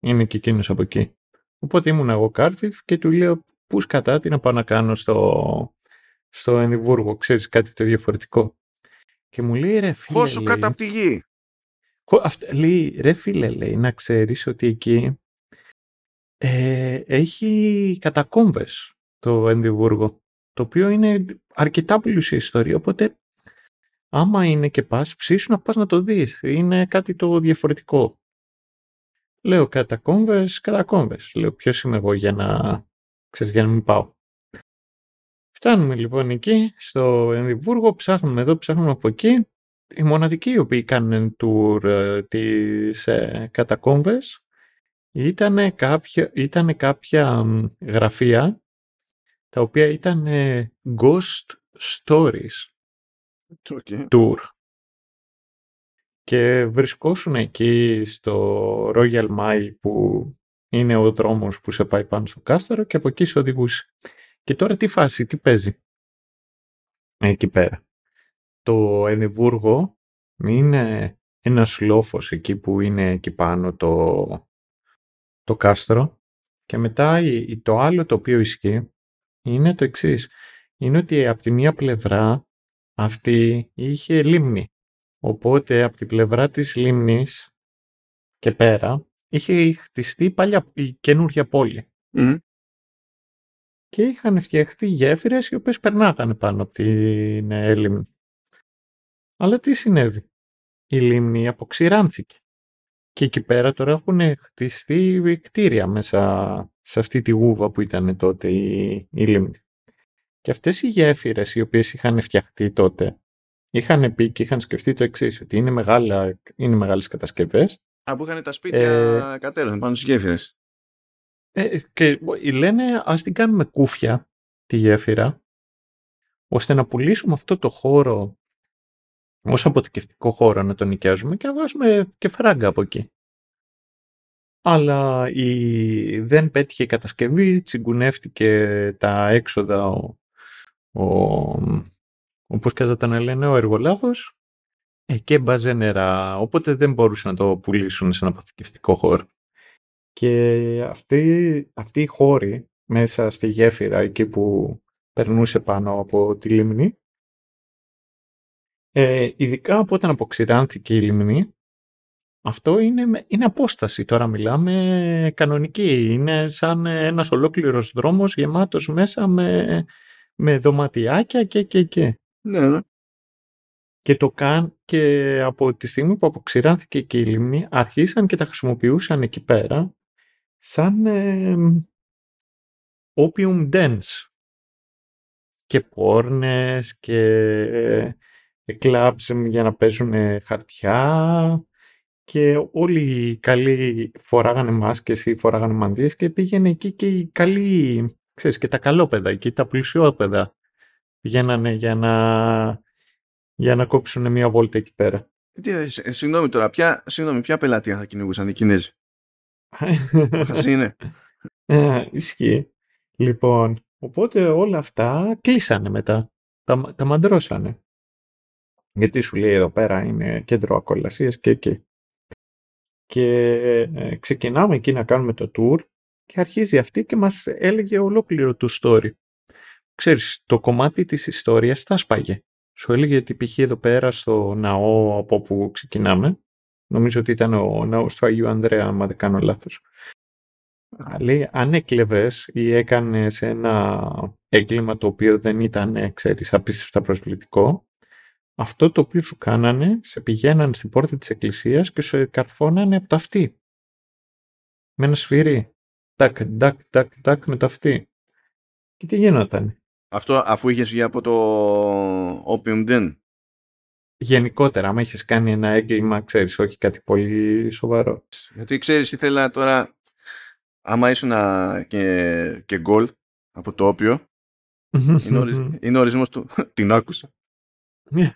Είναι και εκείνος από εκεί. Οπότε ήμουν εγώ Κάρντιφ και του λέω πού σκατά τι να πάω να κάνω στο, στο Εδιμβούργο, ξέρεις κάτι το διαφορετικό. Και μου λέει ρε φίλε. Χώσου κάτω από τη γη. Λέει ρε φίλε, λέει, να ξέρεις ότι εκεί ε, έχει κατακόμβες το Εδιμβούργο, το οποίο είναι αρκετά πλούσια ιστορία, οπότε άμα είναι και πας, ψήσου να πας να το δεις. Είναι κάτι το διαφορετικό. Λέω κατακόμβες, κατακόμβες. Λέω ποιος είμαι εγώ για να, ξέρεις, για να μην πάω. Φτάνουμε λοιπόν εκεί, στο Ενδιβούργο, ψάχνουμε εδώ, ψάχνουμε από εκεί. Οι μοναδικοί οι οποίοι κάνουν tour ε, τις ε, κατακόμβες ήταν κάποια, ήτανε κάποια γραφεία τα οποία ήταν ghost stories Okay. tour. Και βρισκόσουν εκεί στο Royal Mile που είναι ο δρόμος που σε πάει πάνω στο κάστρο και από εκεί σε οδηγούσε. Και τώρα τι φάση, τι παίζει; Εκεί πέρα. Το Εδιμβούργο είναι ένας λόφος εκεί που είναι εκεί πάνω το, το κάστρο και μετά το άλλο το οποίο ισχύει είναι το εξής. Είναι ότι από τη μία πλευρά αυτή είχε λίμνη. Οπότε από την πλευρά της λίμνης και πέρα είχε χτιστεί παλιά η καινούργια πόλη. Και είχαν φτιαχτεί γέφυρες οι οποίες περνάγανε πάνω από την ε, λίμνη. Αλλά τι συνέβη; Η λίμνη αποξηράνθηκε. Και εκεί πέρα τώρα έχουν χτιστεί κτίρια μέσα σε αυτή τη γούβα που ήταν τότε η, η λίμνη. Και αυτές οι γέφυρες οι οποίες είχαν φτιαχτεί τότε είχαν πει και είχαν σκεφτεί το εξής ότι είναι, μεγάλα, είναι μεγάλες κατασκευές. Α, που είχαν τα σπίτια ε, κατέρων πάνω στις γέφυρες. Ε, και λένε ας την κάνουμε κούφια τη γέφυρα ώστε να πουλήσουμε αυτό το χώρο ως αποθηκευτικό χώρο να τον νοικιάζουμε και να βγάζουμε και φράγκα από εκεί. Αλλά η... δεν πέτυχε η κατασκευή, τσιγκουνεύτηκε τα έξοδα ο, ο, όπως κατά τον λένε ο εργολάβος ε, και μπάζε νερά, οπότε δεν μπορούσαν να το πουλήσουν σε ένα αποθηκευτικό χώρο. Και αυτή, αυτή η χώρη μέσα στη γέφυρα εκεί που περνούσε πάνω από τη λίμνη ε, ειδικά από όταν αποξηράνθηκε η λίμνη αυτό είναι, είναι απόσταση. Τώρα μιλάμε κανονική. Είναι σαν ένας ολόκληρος δρόμος γεμάτος μέσα με, με δωματιάκια και και και. Ναι, ναι. Και το καν και από τη στιγμή που αποξηράνθηκε και η λίμνη αρχίσαν και τα χρησιμοποιούσαν εκεί πέρα σαν ε, opium dens. Και πόρνες και ε, για να παίζουν χαρτιά και όλοι οι καλοί φοράγανε μάσκες ή φοράγανε μαντίες και πήγαινε εκεί και οι καλοί, ξέρεις, και τα καλόπαιδα εκεί, τα πλουσιόπαιδα πηγαίνανε για να, για να κόψουν μια βόλτα εκεί πέρα. Τι, ε, συγγνώμη τώρα, ποια, συγγνώμη, ποια πελάτια θα κυνηγούσαν οι Κινέζοι; Θα είναι. Ε, ισχύει. Λοιπόν, οπότε όλα αυτά κλείσανε μετά. Τα, τα μαντρώσανε. Γιατί σου λέει εδώ πέρα είναι κέντρο ακολασίας και εκεί. Και ε, ξεκινάμε εκεί να κάνουμε το tour και αρχίζει αυτή και μας έλεγε ολόκληρο του story. Ξέρεις, το κομμάτι της ιστορίας θα σπάγε. Σου έλεγε ότι π.χ. εδώ πέρα στο ναό από όπου ξεκινάμε, νομίζω ότι ήταν ο ναός του Αγίου Ανδρέα, αν δεν κάνω λάθος. Λέει, αν έκλεβες ή έκανες ένα έγκλημα το οποίο δεν ήταν, ξέρεις, απίστευτα προσβλητικό, αυτό το οποίο σου κάνανε, σε πηγαίνανε στην πόρτα της εκκλησίας και σου καρφώνανε από τα αυτή. Με ένα σφυρί. Τάκ, τάκ, τάκ, τάκ με τα αυτή. Και τι γινόταν. Αυτό αφού είχες βγει από το Opium Den. Γενικότερα, άμα είχες κάνει ένα έγκλημα, ξέρεις, όχι κάτι πολύ σοβαρό. Γιατί ξέρεις τι θέλα τώρα, άμα ήσουν και, και γκολ από το όπιο, είναι, είναι ο ορισμός του. Την άκουσα.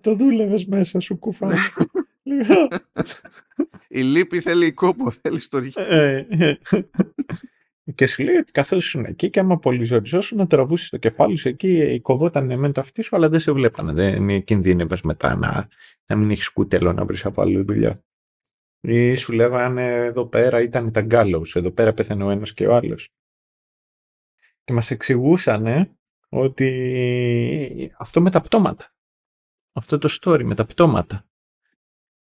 το δούλευες μέσα σου κουφά. Η λύπη θέλει κόπο, θέλει στοργή. Ε, ε. και σου λέει ότι καθώς ήσουν εκεί και άμα πολυζοριζόσουν να τραβούσεις το κεφάλι σου εκεί, κοβόταν με το αυτί σου, αλλά δεν σε βλέπανε. Δεν κινδύνευες μετά να, να μην έχεις κούτελο να βρεις από άλλη δουλειά. Ή σου λέγανε εδώ πέρα ήταν τα γκάλος, εδώ πέρα πέθανε ο ένας και ο άλλος και μας εξηγούσαν ότι αυτό με τα πτώματα. Αυτό το story με τα πτώματα.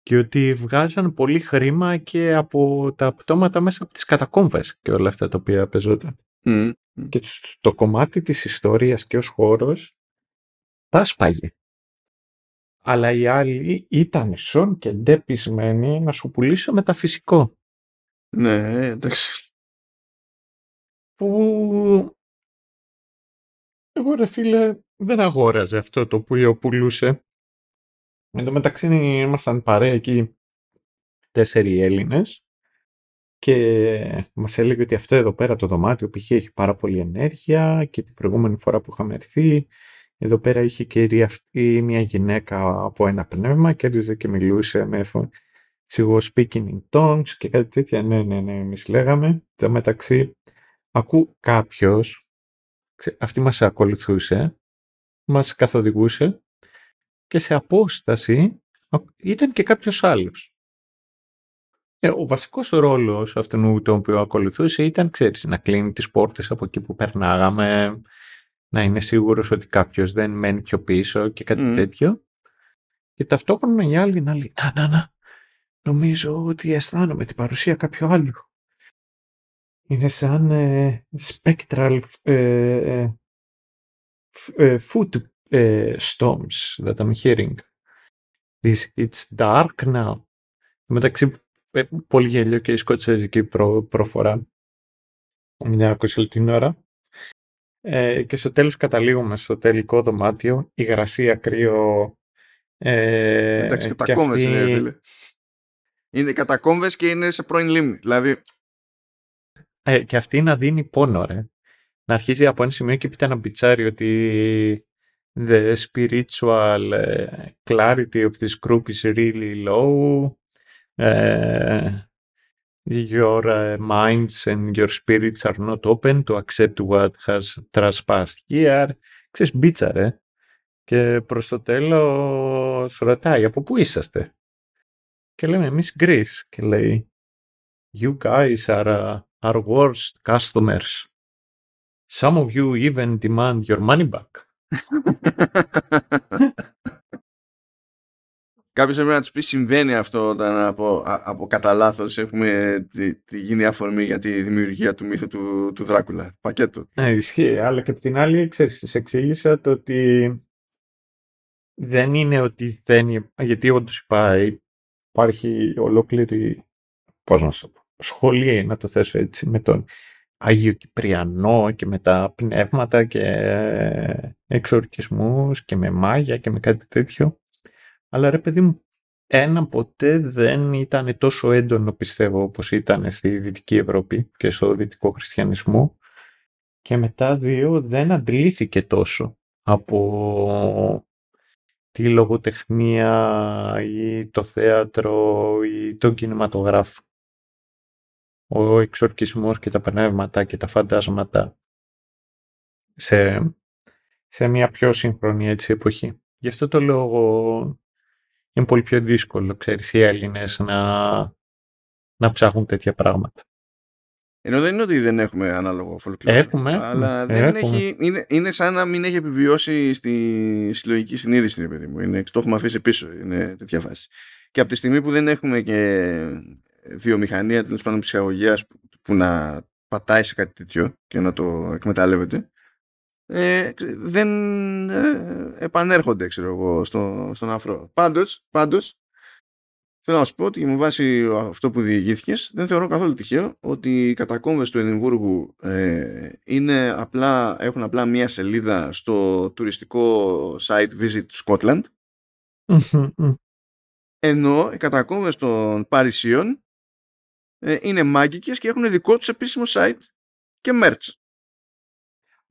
Και ότι βγάζαν πολύ χρήμα και από τα πτώματα μέσα από τις κατακόμβες και όλα αυτά τα οποία παίζονταν. Μμ. Και στο κομμάτι της ιστορίας και ως χώρος τα σπάγε. Αλλά οι άλλοι ήταν σον και ντεπισμένοι να σου πουλήσω μεταφυσικό. Ναι, εντάξει. Που εγώ ρε φίλε δεν αγόραζε αυτό το οποίο πουλούσε. Εν τω μεταξύ ήμασταν παρέα εκεί τέσσερι Έλληνες και μας έλεγε ότι αυτό εδώ πέρα το δωμάτιο π.χ. έχει πάρα πολύ ενέργεια και την προηγούμενη φορά που είχαμε έρθει εδώ πέρα είχε αυτή μια γυναίκα από ένα πνεύμα και έρχεται και μιλούσε με σιγό speaking in tongues και κάτι τέτοια. Ναι, ναι, ναι, εμείς λέγαμε. Το μεταξύ, ακού κάποιος, αυτή μας ακολουθούσε, μας καθοδηγούσε και σε απόσταση ήταν και κάποιος άλλος. Ε, ο βασικός ρόλος αυτού τον οποίο ακολουθούσε ήταν, ξέρεις, να κλείνει τις πόρτες από εκεί που περνάγαμε, να είναι σίγουρος ότι κάποιος δεν μένει πιο πίσω και κάτι τέτοιο. Και ταυτόχρονα οι άλλοι να λέει, να, να, να, νομίζω ότι αισθάνομαι την παρουσία κάποιου άλλου. Είναι σαν ε, spectral ε, ε, foot storms that I'm hearing. This, it's dark now. Μεταξύ, πολύ γελίο και η σκοτσέζικη προ, προφορά. Μια ακούσια την ώρα. Ε, και στο τέλος καταλήγουμε στο τελικό δωμάτιο, υγρασία, κρύο. Ε, Εντάξει, κατακόμβες αυτή... είναι, φίλε. Είναι κατακόμβες και είναι σε πρώην λίμνη. Δηλαδή... Ε, και αυτή να δίνει πόνο, ρε. Να αρχίζει από ένα σημείο και πείτε να μπιτσάρει ότι the spiritual ε, clarity of this group is really low. Ε, your uh, minds and your spirits are not open to accept what has trespassed here. Ξέρεις, μπίτσα ρε. Και προς το τέλος ρωτάει, από πού είσαστε. Και λέμε, εμείς Greece. Και λέει, you guys are uh, our worst customers. Some of you even demand your money back. Κάποιος έπρεπε να τους πει συμβαίνει αυτό όταν από, από κατά λάθος έχουμε τη, τη, γίνει αφορμή για τη δημιουργία του μύθου του, του Δράκουλα. Πακέτο. Ναι, ισχύει. Αλλά και από την άλλη, ξέρεις, της εξήγησα το ότι δεν είναι ότι δεν... Γιατί όντως υπάρχει ολόκληρη, πώς να σου πω, σχολή, να το θέσω έτσι, με τον Άγιο Κυπριανό και με τα πνεύματα και εξορκισμούς και με μάγια και με κάτι τέτοιο αλλά ρε παιδί μου, ένα ποτέ δεν ήταν τόσο έντονο πιστεύω όπως ήταν στη Δυτική Ευρώπη και στο Δυτικό Χριστιανισμό και μετά δύο δεν αντλήθηκε τόσο από τη λογοτεχνία ή το θέατρο ή τον κινηματογράφο. Ο εξορκισμός και τα πνεύματα και τα φαντάσματα σε, σε μια πιο σύγχρονη έτσι εποχή. Γι' αυτό το λόγο είναι πολύ πιο δύσκολο, ξέρεις, οι Έλληνες να, να ψάχνουν τέτοια πράγματα. Ενώ δεν είναι ότι δεν έχουμε ανάλογο folklore. Έχουμε. Αλλά δεν Έχει, είναι, είναι σαν να μην έχει επιβιώσει στη συλλογική συνείδηση, ρε παιδί μου. Είναι, το έχουμε αφήσει πίσω. Είναι τέτοια φάση. Και από τη στιγμή που δεν έχουμε και βιομηχανία τέλος πάντων ψυχαγωγίας που, που να πατάει σε κάτι τέτοιο και να το εκμεταλλεύεται, ε, δεν ε, επανέρχονται ξέρω εγώ στο, στον αφρό. Πάντως, πάντως θέλω να σου πω ότι με βάση αυτό που διηγήθηκες δεν θεωρώ καθόλου τυχαίο ότι οι κατακόμβες του Εδιμβούργου ε, είναι απλά, έχουν απλά μία σελίδα στο τουριστικό site Visit Scotland ενώ οι κατακόμβες των Παρισίων ε, είναι μάγικες και έχουν δικό τους επίσημο site και merch.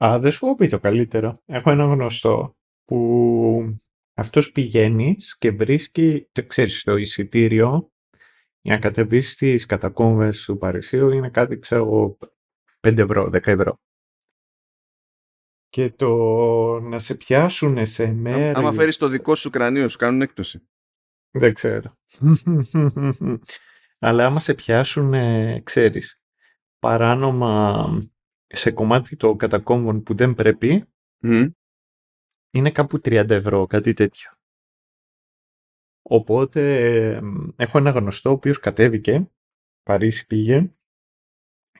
Α, δεν σου έχω πει το καλύτερο. Έχω ένα γνωστό που αυτός πηγαίνεις και βρίσκει, το ξέρεις, το εισιτήριο για να κατεβείς στις κατακόμβες του Παρισίου είναι κάτι, ξέρω 5 ευρώ, 10 ευρώ. Και το να σε πιάσουν σε μέρα... Άμα φέρεις το δικό σου κρανίο, σου κάνουν έκπτωση. Δεν ξέρω. Αλλά άμα σε πιάσουν, ξέρεις, παράνομα σε κομμάτι των κατακόμβων που δεν πρέπει είναι κάπου 30 ευρώ, κάτι τέτοιο. Οπότε ε, έχω ένα γνωστό ο οποίος κατέβηκε, Παρίσι πήγε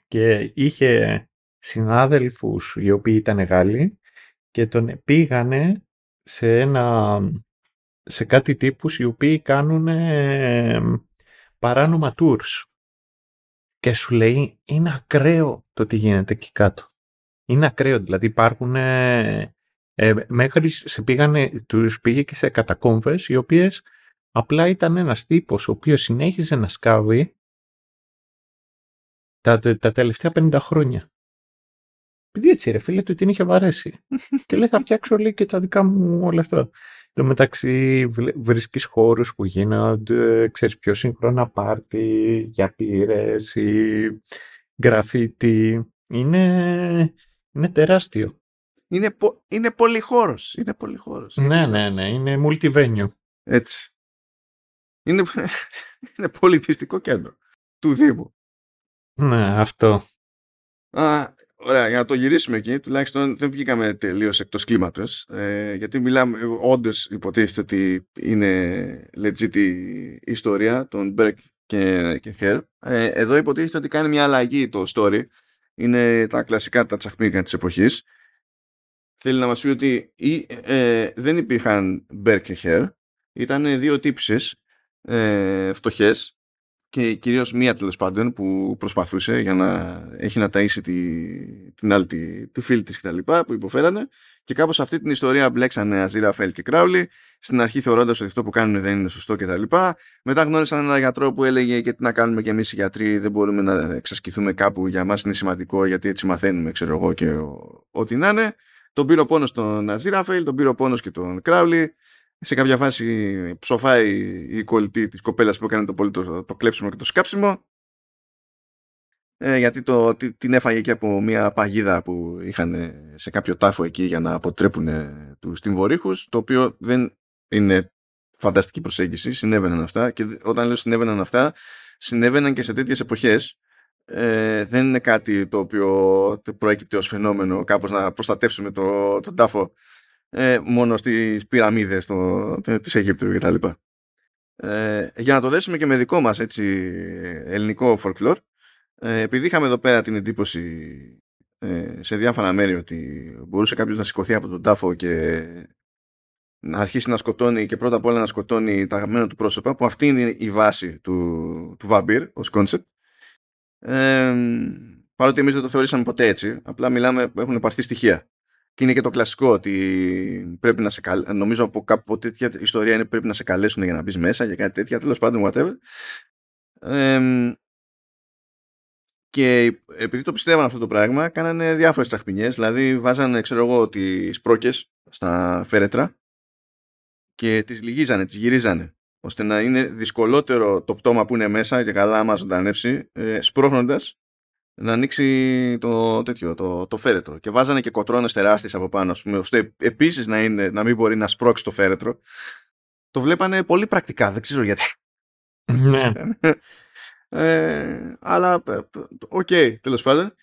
και είχε συνάδελφους οι οποίοι ήταν Γάλλοι και τον πήγανε σε ένα σε κάτι τύπους οι οποίοι κάνουν παράνομα tours και σου λέει είναι ακραίο το τι γίνεται εκεί κάτω. Είναι ακραίο, δηλαδή υπάρχουν ε, μέχρι σε πήγανε, τους πήγε και σε κατακόμβες οι οποίες απλά ήταν ένας τύπος ο οποίος συνέχιζε να σκάβει τα, τα τελευταία 50 χρόνια. Επειδή έτσι ρε φίλε του την είχε βαρέσει. και λέει θα φτιάξω λέει και τα δικά μου όλα αυτά. Το μεταξύ βρίσκεις χώρους που γίνονται, ξέρεις πιο σύγχρονα πάρτι για πύρες ή γραφίτι. Είναι, είναι τεράστιο. Είναι, πο, είναι πολυχώρος. Είναι πολυχώρος. Ναι, ναι, ναι. Είναι multivenue. Έτσι. Είναι, είναι πολιτιστικό κέντρο του Δήμου. Ναι, αυτό. Α, Ωραία, για να το γυρίσουμε εκεί, τουλάχιστον δεν βγήκαμε τελείως εκτός κλίματο. Ε, γιατί μιλάμε, όντως υποτίθεται ότι είναι legit η ιστορία των Μπέρκ και, και Χέρ. Ε, εδώ υποτίθεται ότι κάνει μια αλλαγή το story. Είναι τα κλασικά τα τσαχμίκα της εποχής. Θέλει να μας πει ότι ε, δεν υπήρχαν Μπέρκ και Χέρ. Ήταν δύο τύψεις ε, φτωχές και κυρίως μία τέλος πάντων που προσπαθούσε για να έχει να ταΐσει τη, την άλλη τη, τη φίλη της κτλ που υποφέρανε. Και κάπως αυτή την ιστορία μπλέξανε Αζίρα Φέλ και Κράουλι στην αρχή θεωρώντας ότι αυτό που κάνουν δεν είναι σωστό κτλ μετά γνώρισαν έναν γιατρό που έλεγε και τι να κάνουμε και εμείς οι γιατροί δεν μπορούμε να εξασκηθούμε κάπου. Για μας είναι σημαντικό γιατί έτσι μαθαίνουμε ξέρω εγώ και ό,τι να είναι τον πήρε πόνος στον Αζίραφελ, τον πήρε πόνος και τον Κράουλι σε κάποια φάση ψοφάει η κολλητή της κοπέλας που έκανε το, πολύ το, το κλέψιμο και το σκάψιμο. Ε, γιατί το, την έφαγε και από μια παγίδα που είχαν σε κάποιο τάφο εκεί για να αποτρέπουν τους τυμβορύχους το οποίο δεν είναι φανταστική προσέγγιση, συνέβαιναν αυτά και όταν λέω συνέβαιναν αυτά συνέβαιναν και σε τέτοιες εποχές. Ε, δεν είναι κάτι το οποίο προέκυπτε ως φαινόμενο κάπως να προστατεύσουμε το, τον τάφο ε, μόνο στις πυραμίδες το, της Αιγύπτου και τα λοιπά. Ε, για να το δέσουμε και με δικό μας έτσι, ελληνικό folklore, ε, επειδή είχαμε εδώ πέρα την εντύπωση ε, σε διάφορα μέρη ότι μπορούσε κάποιος να σηκωθεί από τον τάφο και να αρχίσει να σκοτώνει και πρώτα απ' όλα να σκοτώνει τα αγαπημένα του πρόσωπα που αυτή είναι η βάση του, του Vampir ως concept ε, παρότι εμείς δεν το θεωρήσαμε ποτέ έτσι απλά μιλάμε, έχουν υπαρθεί στοιχεία και είναι και το κλασικό ότι πρέπει να σε καλέσουν. Νομίζω από κάπου τέτοια ιστορία είναι πρέπει να σε καλέσουν για να μπεις μέσα και κάτι τέτοια. Τέλος πάντων, whatever. και επειδή το πιστεύαν αυτό το πράγμα, κάνανε διάφορες τσαχπινιές. Δηλαδή, βάζανε, ξέρω εγώ, τις πρόκες στα φέρετρα και τις λυγίζανε, τις γυρίζανε. ώστε να είναι δυσκολότερο το πτώμα που είναι μέσα και καλά, άμα ζωντανεύσει, ε, σπρώχνοντας να ανοίξει το, τέτοιο, το, το φέρετρο. Και βάζανε και κοτρώνες τεράστιες από πάνω, ας πούμε, ώστε επίσης να, να μην μπορεί να σπρώξει το φέρετρο. Το βλέπανε πολύ πρακτικά, δεν ξέρω γιατί. Ναι. ε, αλλά, ε, OK, okay, τέλος πάντων.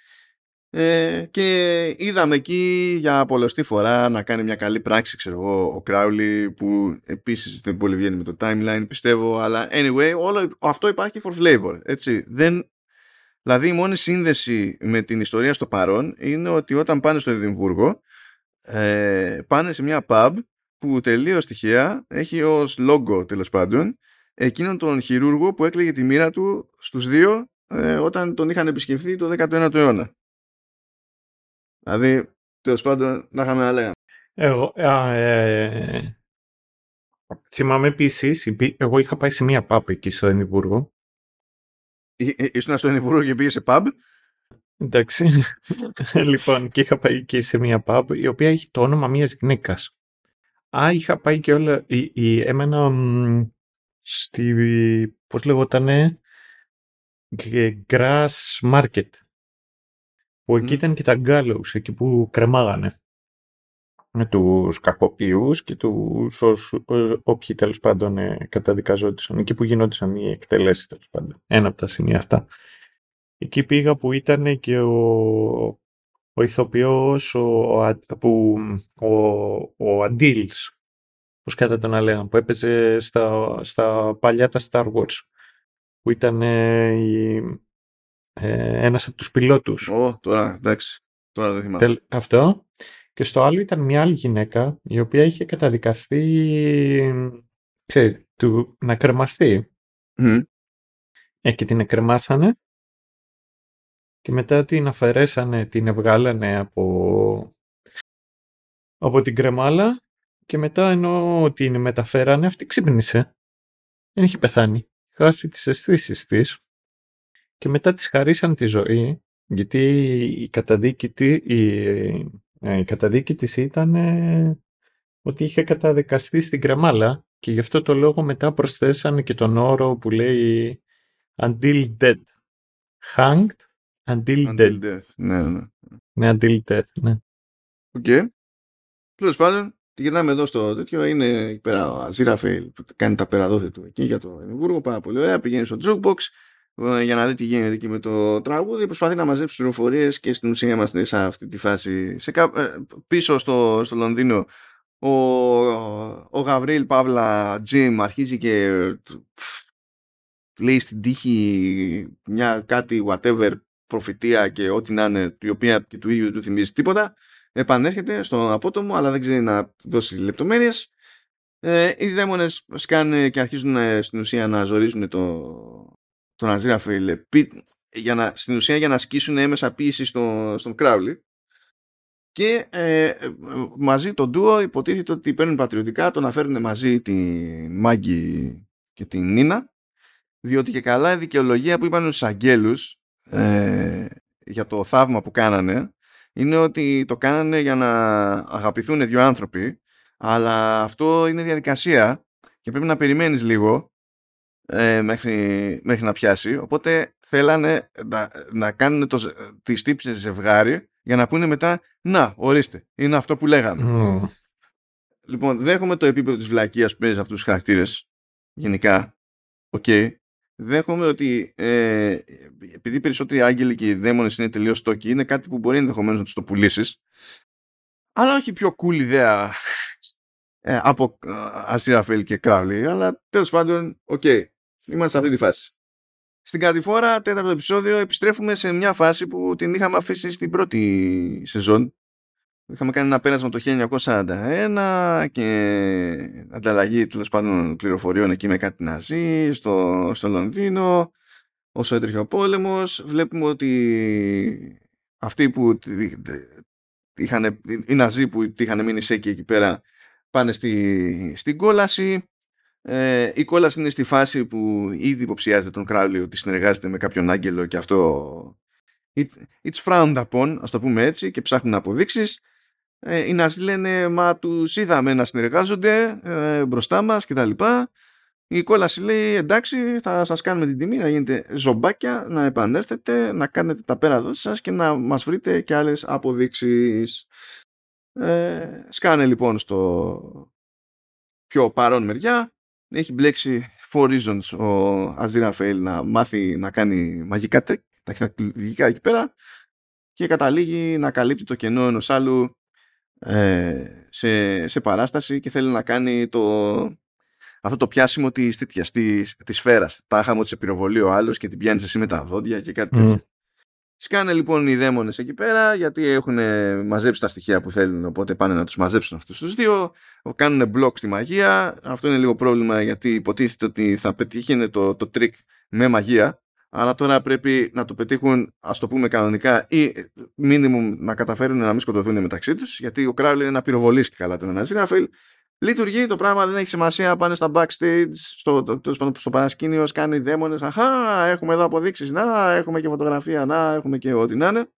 Ε, και είδαμε εκεί για πολλοστή φορά να κάνει μια καλή πράξη, ξέρω εγώ, ο Κράουλι που επίσης δεν πολύ βγαίνει με το timeline πιστεύω, αλλά anyway, όλο αυτό υπάρχει for flavor, έτσι. Δεν Δηλαδή η μόνη σύνδεση με την ιστορία στο παρόν είναι ότι όταν πάνε στο Εδιμβούργο ε, πάνε σε μια pub που τελείως τυχαία έχει ως λόγο τέλος πάντων εκείνον τον χειρούργο που έκλαιγε τη μοίρα του στους δύο ε, όταν τον είχαν επισκεφθεί το 19ο αιώνα. Δηλαδή, τέλος πάντων, να είχαμε να λέγαμε. Εγώ, ε, θυμάμαι επίσης, εγώ είχα πάει σε μία pub εκεί στο Εδιμβούργο Ήσουν στο Ενιβούργο και πήγες σε pub; Εντάξει. λοιπόν, και είχα πάει και σε μια pub η οποία έχει το όνομα μιας γυναίκας. Α, είχα πάει και όλα. Η, η, έμενα στη. Πώς λεγότανε. Grass Market. Που εκεί ήταν και τα gallows, εκεί που κρεμάγανε με τους κακοποιούς και τους όποιοι τέλος πάντων ε, καταδικαζόντουσαν, εκεί που γινόντουσαν οι εκτελέσεις τέλος πάντων. Ένα από τα σημεία αυτά. Εκεί πήγα που ήταν και ο, ο ηθοποιός, ο, που, ο, ο Αντίλς, πώς κατά τον λέγαμε, που έπαιζε στα, στα παλιά τα Star Wars, που ήταν ε, η, ε, ένας από τους πιλότους. Ω, τώρα, εντάξει, τώρα δεν θυμάμαι. αυτό. Και στο άλλο ήταν μια άλλη γυναίκα, η οποία είχε καταδικαστεί, ξέρει, του, να κρεμαστεί. Mm. Ε, και την εκκρεμάσανε και μετά την αφαιρέσανε, την ευγάλανε από, από την κρεμάλα και μετά ενώ την μεταφέρανε αυτή ξύπνησε. Δεν είχε πεθάνει. Χάσει τις αισθήσεις της και μετά της χαρίσαν τη ζωή γιατί η καταδίκη, η, ε, η καταδίκη της ήταν ε, ότι είχε καταδικαστεί στην κρεμάλα και γι' αυτό το λόγο μετά προσθέσανε και τον όρο που λέει until dead. Hanged until, until dead. Ναι, ναι. Ναι, until death, ναι. OK. Okay. Τέλος πάντων, τη γυρνάμε εδώ στο τέτοιο. Είναι εκεί πέρα ο Αζίραφελ που κάνει τα πέρα δώθε του εκεί για το Εδιμβούργο. Πάρα πολύ ωραία. Πηγαίνει στο Jukebox ε, για να δει τι γίνεται εκεί με το τραγούδι. Προσπαθεί να μαζέψει πληροφορίες και στην ουσία είμαστε σε αυτή τη φάση. Σε κα... Ε, πίσω στο, στο Λονδίνο ο, ο Γαβριήλ παύλα Τζιμ αρχίζει και λέει στην τύχη μια κάτι whatever προφητεία και ό,τι να είναι η οποία και του ίδιου του θυμίζει τίποτα επανέρχεται στο απότομο αλλά δεν ξέρει να δώσει λεπτομέρειες ε, οι δαίμονες σκάνε και αρχίζουν ε, στην ουσία να ζορίζουν το, τον Αζίραφελ για να, στην ουσία για να ασκήσουν έμεσα πίεση στο, στον Κράουλι και ε, μαζί το ντουο υποτίθεται ότι παίρνουν πατριωτικά το να φέρουν μαζί τη Μάγκη και την Νίνα διότι και καλά η δικαιολογία που είπαν στους αγγέλους ε, για το θαύμα που κάνανε είναι ότι το κάνανε για να αγαπηθούν δύο άνθρωποι αλλά αυτό είναι διαδικασία και πρέπει να περιμένεις λίγο ε, μέχρι, μέχρι να πιάσει οπότε θέλανε να, να κάνουν το, τις τύψεις ζευγάρι για να πούνε μετά να ορίστε είναι αυτό που λέγαμε mm. λοιπόν δέχομαι το επίπεδο της βλακίας που παίζει αυτούς τους χαρακτήρες γενικά OK okay δέχομαι ότι ε, επειδή περισσότεροι άγγελοι και οι δαίμονες είναι τελείως στόκοι, είναι κάτι που μπορεί ενδεχομένως να τους το πουλήσεις. Αλλά όχι πιο cool ιδέα ε, από ε, Αζίραφελ και Κράουλι. Αλλά τέλος πάντων, OK. Okay, είμαστε σε αυτή τη φάση. Στην κατηφόρα, τέταρτο επεισόδιο, επιστρέφουμε σε μια φάση που την είχαμε αφήσει στην πρώτη σεζόν Είχαμε κάνει ένα πέρασμα το 1941 και ανταλλαγή τέλος πάντων πληροφοριών εκεί με κάτι ναζί στο, στο Λονδίνο. Όσο έτρεχε ο πόλεμος βλέπουμε ότι αυτοί που είχαν, οι ναζί που είχαν μείνει σέκοι εκεί πέρα πάνε στη, στην κόλαση. Ε, η κόλαση είναι στη φάση που ήδη υποψιάζεται τον Κράουλι ότι συνεργάζεται με κάποιον άγγελο και αυτό it's frowned upon, ας το πούμε έτσι και ψάχνουν αποδείξεις ε, οι Ναζί λένε μα τους είδαμε να συνεργάζονται ε, μπροστά μας και τα λοιπά. Η κόλαση λέει εντάξει θα σας κάνουμε την τιμή να γίνετε ζομπάκια, να επανέλθετε, να κάνετε τα πέρα σας και να μας βρείτε και άλλες αποδείξεις. Ε, σκάνε λοιπόν στο πιο παρόν μεριά. Έχει μπλέξει for reasons ο Αζίραφεϊλ να μάθει να κάνει μαγικά τρικ, τα εκεί πέρα και καταλήγει να καλύπτει το κενό ενός άλλου ε, σε, σε παράσταση και θέλει να κάνει το, αυτό το πιάσιμο της, της, της, της σφαίρας. Τάχαμ ότι σε πυροβολεί ο άλλος και την πιάνεις εσύ με τα δόντια και κάτι τέτοιο. Σκάνε λοιπόν οι δαίμονες εκεί πέρα γιατί έχουν μαζέψει τα στοιχεία που θέλουν οπότε πάνε να τους μαζέψουν αυτούς τους δύο κάνουν μπλοκ στη μαγεία αυτό είναι λίγο πρόβλημα γιατί υποτίθεται ότι θα πετύχει το, το τρικ με μαγεία αλλά τώρα πρέπει να το πετύχουν, ας το πούμε κανονικά, ή μίνιμουμ να καταφέρουν να μην σκοτωθούν μεταξύ τους, γιατί ο Κράουλ είναι να πυροβολήσει καλά τον Αζίραφελ. Λειτουργεί το πράγμα, δεν έχει σημασία. Πάνε στα backstage, στο, το, στο, στο παρασκήνιο, σκάνουν οι δαίμονες. Αχά, έχουμε εδώ αποδείξεις. Να, έχουμε και φωτογραφία. Να, έχουμε και ό,τι να είναι.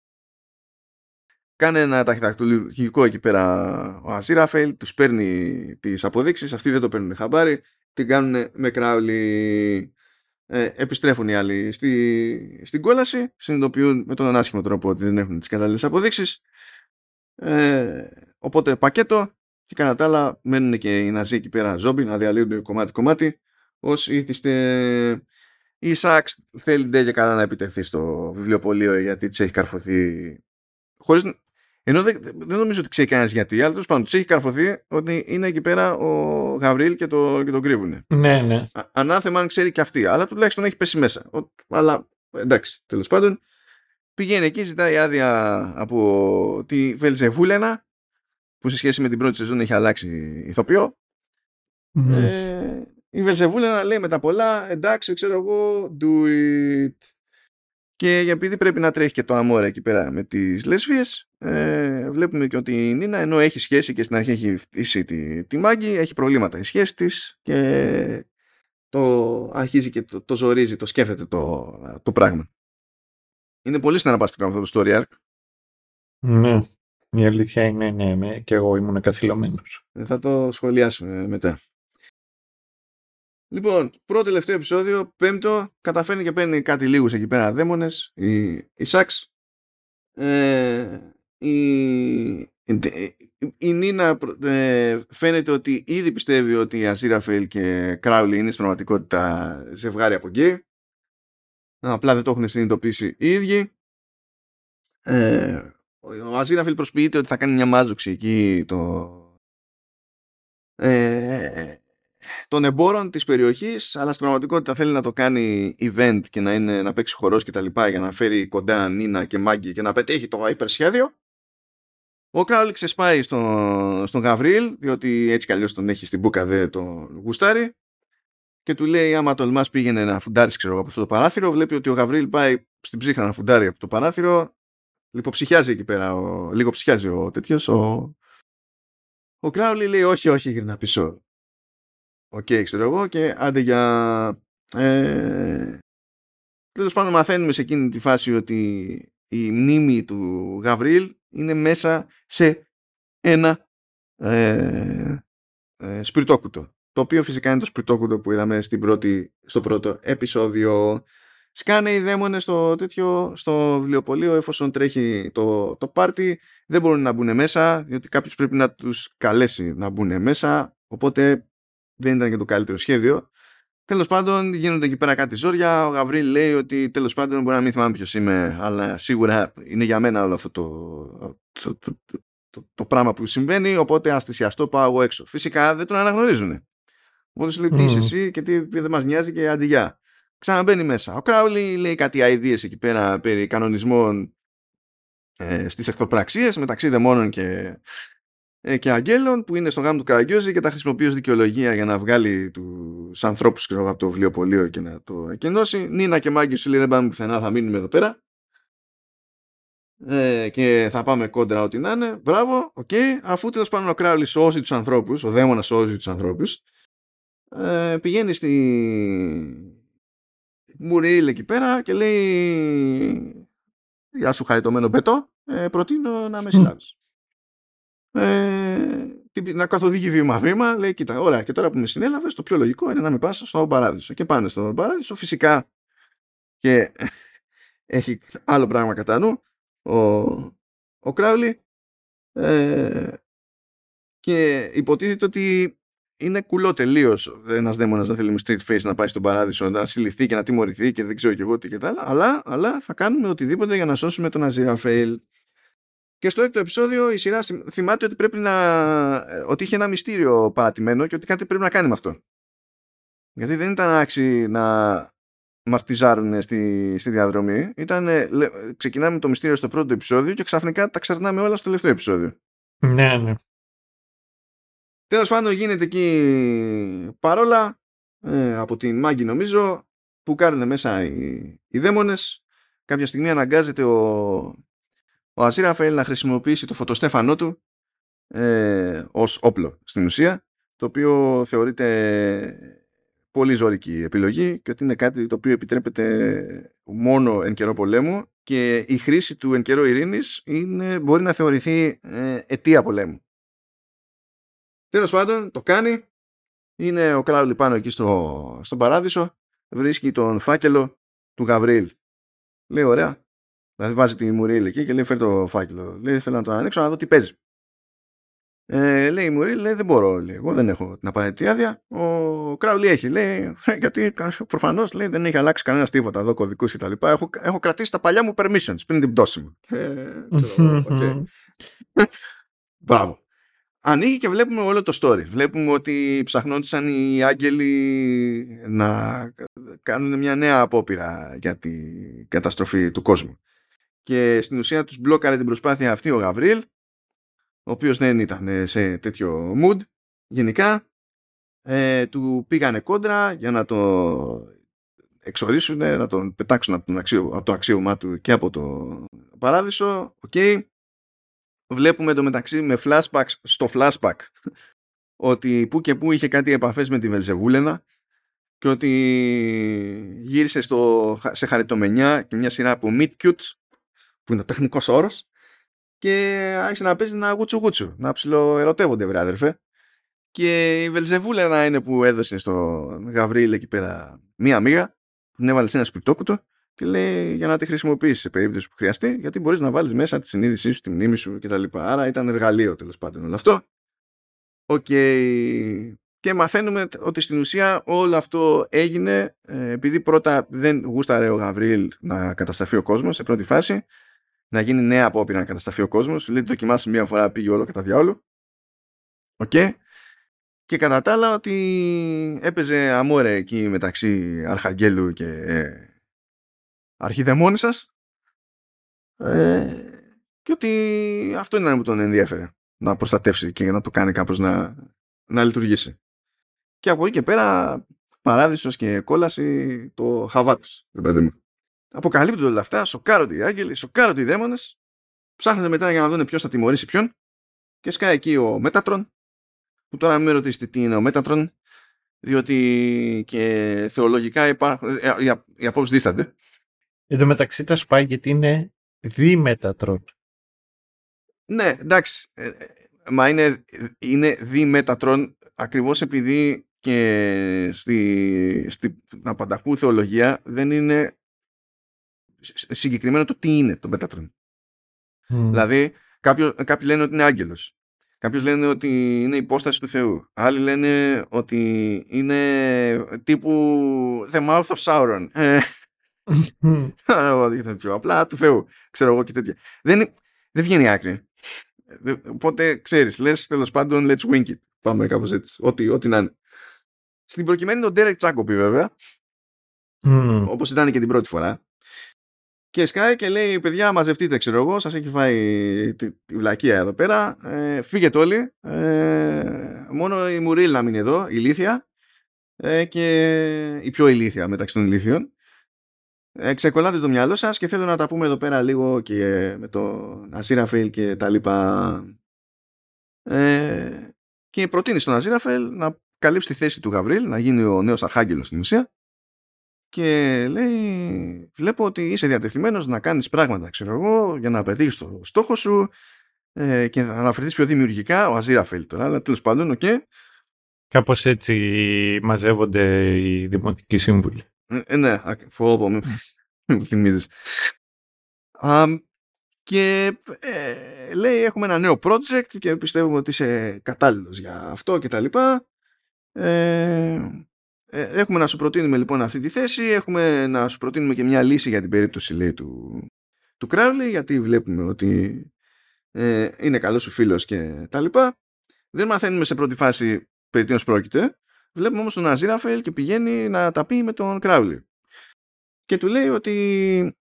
Κάνε ένα ταχυδακτολογικό εκεί πέρα ο Αζίραφελ, τους παίρνει τις αποδείξεις. Αυτοί δεν το παίρνουν χαμπάρι. Την κάνουν με Κράουλι ε, επιστρέφουν οι άλλοι στη, στην κόλαση, συνειδητοποιούν με τον άσχημο τρόπο ότι δεν έχουν τις κατάλληλες αποδείξεις. Ε, οπότε πακέτο και κατά τα άλλα μένουν και οι Ναζί εκεί πέρα ζόμπι να διαλύουν κομμάτι-κομμάτι ως ήθιστε η Σάξ θέλει ντε και καλά να επιτεθεί στο βιβλιοπωλείο γιατί της έχει καρφωθεί χωρίς, Ενώ δεν, δεν νομίζω ότι ξέρει κανένας γιατί, αλλά τέλος πάντων του έχει καρφωθεί ότι είναι εκεί πέρα ο Γαβρίλ και, το, και τον κρύβουνε. Ναι, ναι. Α, ανάθεμα αν ξέρει και αυτή, αλλά τουλάχιστον έχει πέσει μέσα. Ο, αλλά εντάξει, τέλος πάντων. Πηγαίνει εκεί, ζητάει άδεια από τη Βελζεβούλενα, που σε σχέση με την πρώτη σεζόν έχει αλλάξει ηθοποιό. Mm. Ε, η Βελζεβούλενα λέει μετά πολλά, εντάξει, ξέρω εγώ, do it. Και επειδή πρέπει να τρέχει και το αμόρα εκεί πέρα με τις λεσβίες, ε, βλέπουμε και ότι η Νίνα, ενώ έχει σχέση και στην αρχή έχει φτύσει τη, τη μάγκη, έχει προβλήματα η σχέση της και το αρχίζει και το, το ζορίζει, το σκέφτεται το, το πράγμα. Είναι πολύ συναρπαστικό αυτό το story arc. Ναι. Η αλήθεια είναι, ναι, ναι, και εγώ ήμουν καθυλωμένος. Ε, Θα το σχολιάσουμε μετά. Λοιπόν, πρώτο τελευταίο επεισόδιο, πέμπτο, καταφέρνει και παίρνει κάτι λίγους εκεί πέρα δαίμονες, η, η Σάξ. Ε, η, η, η Νίνα ε, φαίνεται ότι ήδη πιστεύει ότι η Αζίραφελ και Κράουλι είναι στην πραγματικότητα ζευγάρι από γκέι. Απλά δεν το έχουν συνειδητοποιήσει οι ίδιοι. Ε, ο Αζίραφελ προσποιείται ότι θα κάνει μια μάζοξη εκεί το, ε, των εμπόρων της περιοχής αλλά στην πραγματικότητα θέλει να το κάνει event και να, είναι, να παίξει χορός και τα λοιπά για να φέρει κοντά Νίνα και Μάγκη και να πετύχει το υπερσχέδιο. Ο Κράουλι ξεσπάει στον, στον Γαβρίλ διότι έτσι κι αλλιώς τον έχει στην μπουκα δε τον γουστάρι και του λέει άμα τολμάς πήγαινε να φουντάρεις ξέρω, από αυτό το παράθυρο βλέπει ότι ο Γαβρίλ πάει στην ψύχρα να φουντάρει από το παράθυρο λιποψυχιάζει εκεί πέρα ο, λιποψυχιάζει ο τέτοιος ο, ο Κράουλι λέει όχι όχι γυρνά πίσω OK, okay, ξέρω εγώ, και άντε για. Ε, Τέλος πάντων, μαθαίνουμε σε εκείνη τη φάση ότι η μνήμη του Γαβρίλ είναι μέσα σε ένα ε, ε, σπιρτόκουτο. Το οποίο φυσικά είναι το σπιρτόκουτο που είδαμε στην πρώτη, στο πρώτο επεισόδιο. Σκάνε οι δαίμονες στο τέτοιο, στο βιβλιοπωλείο εφόσον τρέχει το, το πάρτι. Δεν μπορούν να μπουν μέσα, διότι κάποιος πρέπει να τους καλέσει να μπουν μέσα. Οπότε δεν ήταν και το καλύτερο σχέδιο. Τέλος πάντων, γίνονται εκεί πέρα κάτι ζόρια. Ο Γαβρίλ λέει ότι τέλος πάντων μπορεί να μην θυμάμαι ποιος είμαι, αλλά σίγουρα είναι για μένα όλο αυτό το, το, το, το, το πράγμα που συμβαίνει. Οπότε αστησιαστώ, πάω εγώ έξω. Φυσικά δεν τον αναγνωρίζουν. Οπότε σου λέει τι είσαι εσύ και τι δεν μας νοιάζει και αντιγιά. Ξαναμπαίνει μέσα. Ο Κράουλι λέει κάτι αειδίε εκεί πέρα περί κανονισμών ε, στις εχθροπραξίες μεταξύ δαιμόνων και ε, και αγγέλων που είναι στο γάμο του Καραγκιόζη και τα χρησιμοποιεί ως δικαιολογία για να βγάλει τους ανθρώπους από το βιβλιοπωλείο και να το εκενώσει. Νίνα και Μάγκη σου λέει δεν πάμε πουθενά, θα μείνουμε εδώ πέρα. Ε, και θα πάμε κόντρα ό,τι να είναι. Μπράβο, OK. Okay. Αφού τέλος πάντων ο Κράουλης σώζει τους ανθρώπους, ο δαίμονας σώζει τους ανθρώπους, ε, πηγαίνει στη Μουριήλ εκεί πέρα και λέει Γεια σου χαριτωμένο μπετό, ε, προτείνω να με συλλάβεις ε, να καθοδηγεί βήμα-βήμα, λέει: Κοίτα, ωραία, και τώρα που με συνέλαβες, το πιο λογικό είναι να με πας στον παράδεισο. Και πάνε στον παράδεισο, φυσικά και έχει άλλο πράγμα κατά νου ο, ο Κράουλι ε, και υποτίθεται ότι είναι κουλό τελείως ένας δαίμονας να θέλει με street face να πάει στον παράδεισο, να συλληφθεί και να τιμωρηθεί και δεν ξέρω και εγώ τι και τα άλλα. Αλλά, αλλά θα κάνουμε οτιδήποτε για να σώσουμε τον Αζίραφέιλ. Και στο έκτο επεισόδιο η σειρά θυμάται ότι πρέπει να. ότι είχε ένα μυστήριο παρατημένο και ότι κάτι πρέπει να κάνει με αυτό. Γιατί δεν ήταν άξι να μα τη στη, στη διαδρομή. Ήταν, λε, ξεκινάμε το μυστήριο στο πρώτο επεισόδιο και ξαφνικά τα ξερνάμε όλα στο τελευταίο επεισόδιο. Ναι, ναι. Τέλος πάντων γίνεται εκεί παρόλα ε, από την Μάγκη νομίζω που κάνουν μέσα οι, οι δαίμονες. Κάποια στιγμή αναγκάζεται ο, ο Αζίραφελ να χρησιμοποιήσει το φωτοστέφανό του ε, ως όπλο στην ουσία το οποίο θεωρείται πολύ ζώρικη επιλογή και ότι είναι κάτι το οποίο επιτρέπεται μόνο εν καιρό πολέμου και η χρήση του εν καιρό ειρήνης είναι, μπορεί να θεωρηθεί ε, αιτία πολέμου. Τέλος πάντων, το κάνει. Είναι ο Κράουλι πάνω εκεί στο, στον παράδεισο. Βρίσκει τον φάκελο του Γαβρίλ. Λέει, ωραία, Δηλαδή βάζει τη Μουρίλ εκεί και λέει φέρει το φάκελο. Λέει θέλω να το ανοίξω να δω τι παίζει. Ε, λέει η Μουρίλ, λέει δεν μπορώ. Λέει, εγώ δεν έχω την απαραίτητη άδεια. Ο Κράουλι έχει. Λέει γιατί προφανώς δεν έχει αλλάξει κανένας τίποτα εδώ κωδικούς κτλ. Έχω, έχω κρατήσει τα παλιά μου permissions πριν την πτώση μου. Ε, okay. Μπράβο. Ανοίγει και βλέπουμε όλο το story. Βλέπουμε ότι ψαχνόντουσαν οι άγγελοι να κάνουν μια νέα απόπειρα για την καταστροφή του κόσμου. Και στην ουσία τους μπλόκαρε την προσπάθεια αυτή ο Γαβρίλ, ο οποίος δεν ήταν σε τέτοιο mood γενικά. Ε, του πήγανε κόντρα για να τον εξορίσουν, να τον πετάξουν από, τον αξίο, από το αξίωμά του και από το παράδεισο. OK. Okay βλέπουμε το μεταξύ με flashback στο flashback ότι που και που είχε κάτι επαφές με τη Βελζεβούλενα και ότι γύρισε στο, σε χαριτωμενιά και μια σειρά από meet cute που είναι ο τεχνικός όρος και άρχισε να παίζει ένα γούτσου γούτσου να ψιλοερωτεύονται βρε αδερφέ. Και η Βελζεβούλενα είναι που έδωσε στο Γαβρίλ εκεί πέρα μία μύγα που την έβαλε σε ένα σπιρτόκουτο και λέει για να τη χρησιμοποιήσεις σε περίπτωση που χρειαστεί, γιατί μπορείς να βάλεις μέσα τη συνείδησή σου, τη μνήμη σου κτλ. Άρα ήταν εργαλείο τέλος πάντων όλο αυτό. Οκ. Και μαθαίνουμε ότι στην ουσία όλο αυτό έγινε ε, επειδή πρώτα δεν γούσταρε ο Γαβρίλ να καταστραφεί ο κόσμος σε πρώτη φάση, να γίνει νέα απόπειρα να καταστραφεί ο κόσμος. Λέει δοκιμάσει μία φορά, πήγε όλο κατά διάολο. Οκ. Και κατά τα άλλα ότι έπαιζε αμόρε εκεί μεταξύ Αρχαγγέλου και ε, αρχιδαιμόνισσας ε, και ότι αυτό είναι που τον ενδιαφέρε να προστατεύσει και να το κάνει κάπως να, να λειτουργήσει. Και από εκεί και πέρα παράδεισος και κόλαση το χαβάτος. Αποκαλύπτονται όλα αυτά, σοκάρονται οι άγγελοι, σοκάρονται οι δαίμονες, ψάχνουν μετά για να δουν ποιος θα τιμωρήσει ποιον και σκάει εκεί ο Μέτατρον που τώρα μην με ρωτήσετε τι είναι ο Μέτατρον διότι και θεολογικά υπάρχουν, ε, οι, οι απόψεις δίστανται Εν τω μεταξύ τα σπάει γιατί είναι διμέτατρον. Ναι, εντάξει. Ε, ε, μα είναι, είναι διμέτατρον ακριβώς επειδή και στη, στη απανταχού θεολογία δεν είναι συγκεκριμένο το τι είναι το μέτατρον. Δηλαδή, κάποιο, κάποιοι λένε ότι είναι άγγελος. Κάποιοι λένε ότι είναι υπόσταση του Θεού. Άλλοι λένε ότι είναι τύπου The Mouth of Sauron. Ε, Απλά του Θεού. Ξέρω εγώ και τέτοια. Δεν, δεν βγαίνει άκρη. Οπότε ξέρεις, λες τέλος πάντων, let's wink it. Πάμε κάπως έτσι. Ό,τι, ό,τι να είναι. Στην προκειμένη τον Derek Τσάκοπη βέβαια. Mm. Όπως ήταν και την πρώτη φορά. Και σκάει και λέει: Παιδιά, μαζευτείτε, ξέρω εγώ, σας έχει φάει τη, τη βλακεία εδώ πέρα. Ε, φύγετε όλοι. Ε, μόνο η Μουρίλ να μείνει εδώ, η ηλίθια. Ε, και η πιο ηλίθια μεταξύ των ηλίθιων ξεκολλάτε το μυαλό σας και θέλω να τα πούμε εδώ πέρα λίγο και με το Αζίραφελ και τα λοιπά. Ε, και προτείνει στον Αζίραφελ να καλύψει τη θέση του Γαβρίλ, να γίνει ο νέος αρχάγγελος στην ουσία και λέει βλέπω ότι είσαι διατεθειμένος να κάνεις πράγματα ξέρω εγώ για να πετύχεις το στόχο σου ε, και να αναφερθείς πιο δημιουργικά ο Αζίραφελ τώρα αλλά τέλος πάντων OK okay. Κάπως έτσι μαζεύονται οι δημοτικοί σύμβουλοι ε, ναι, φόβο μου θυμίζεις. και ε, λέει έχουμε ένα νέο project και πιστεύουμε ότι είσαι κατάλληλος για αυτό και τα λοιπά. Ε, έχουμε να σου προτείνουμε λοιπόν αυτή τη θέση, έχουμε να σου προτείνουμε και μια λύση για την περίπτωση λέει, του, του Crowley γιατί βλέπουμε ότι είναι καλός σου φίλος και τα λοιπά. Δεν μαθαίνουμε σε πρώτη φάση περί τίνος πρόκειται Βλέπουμε όμως τον Αζίραφελ και πηγαίνει να τα πει με τον Κράουλι. Και του λέει ότι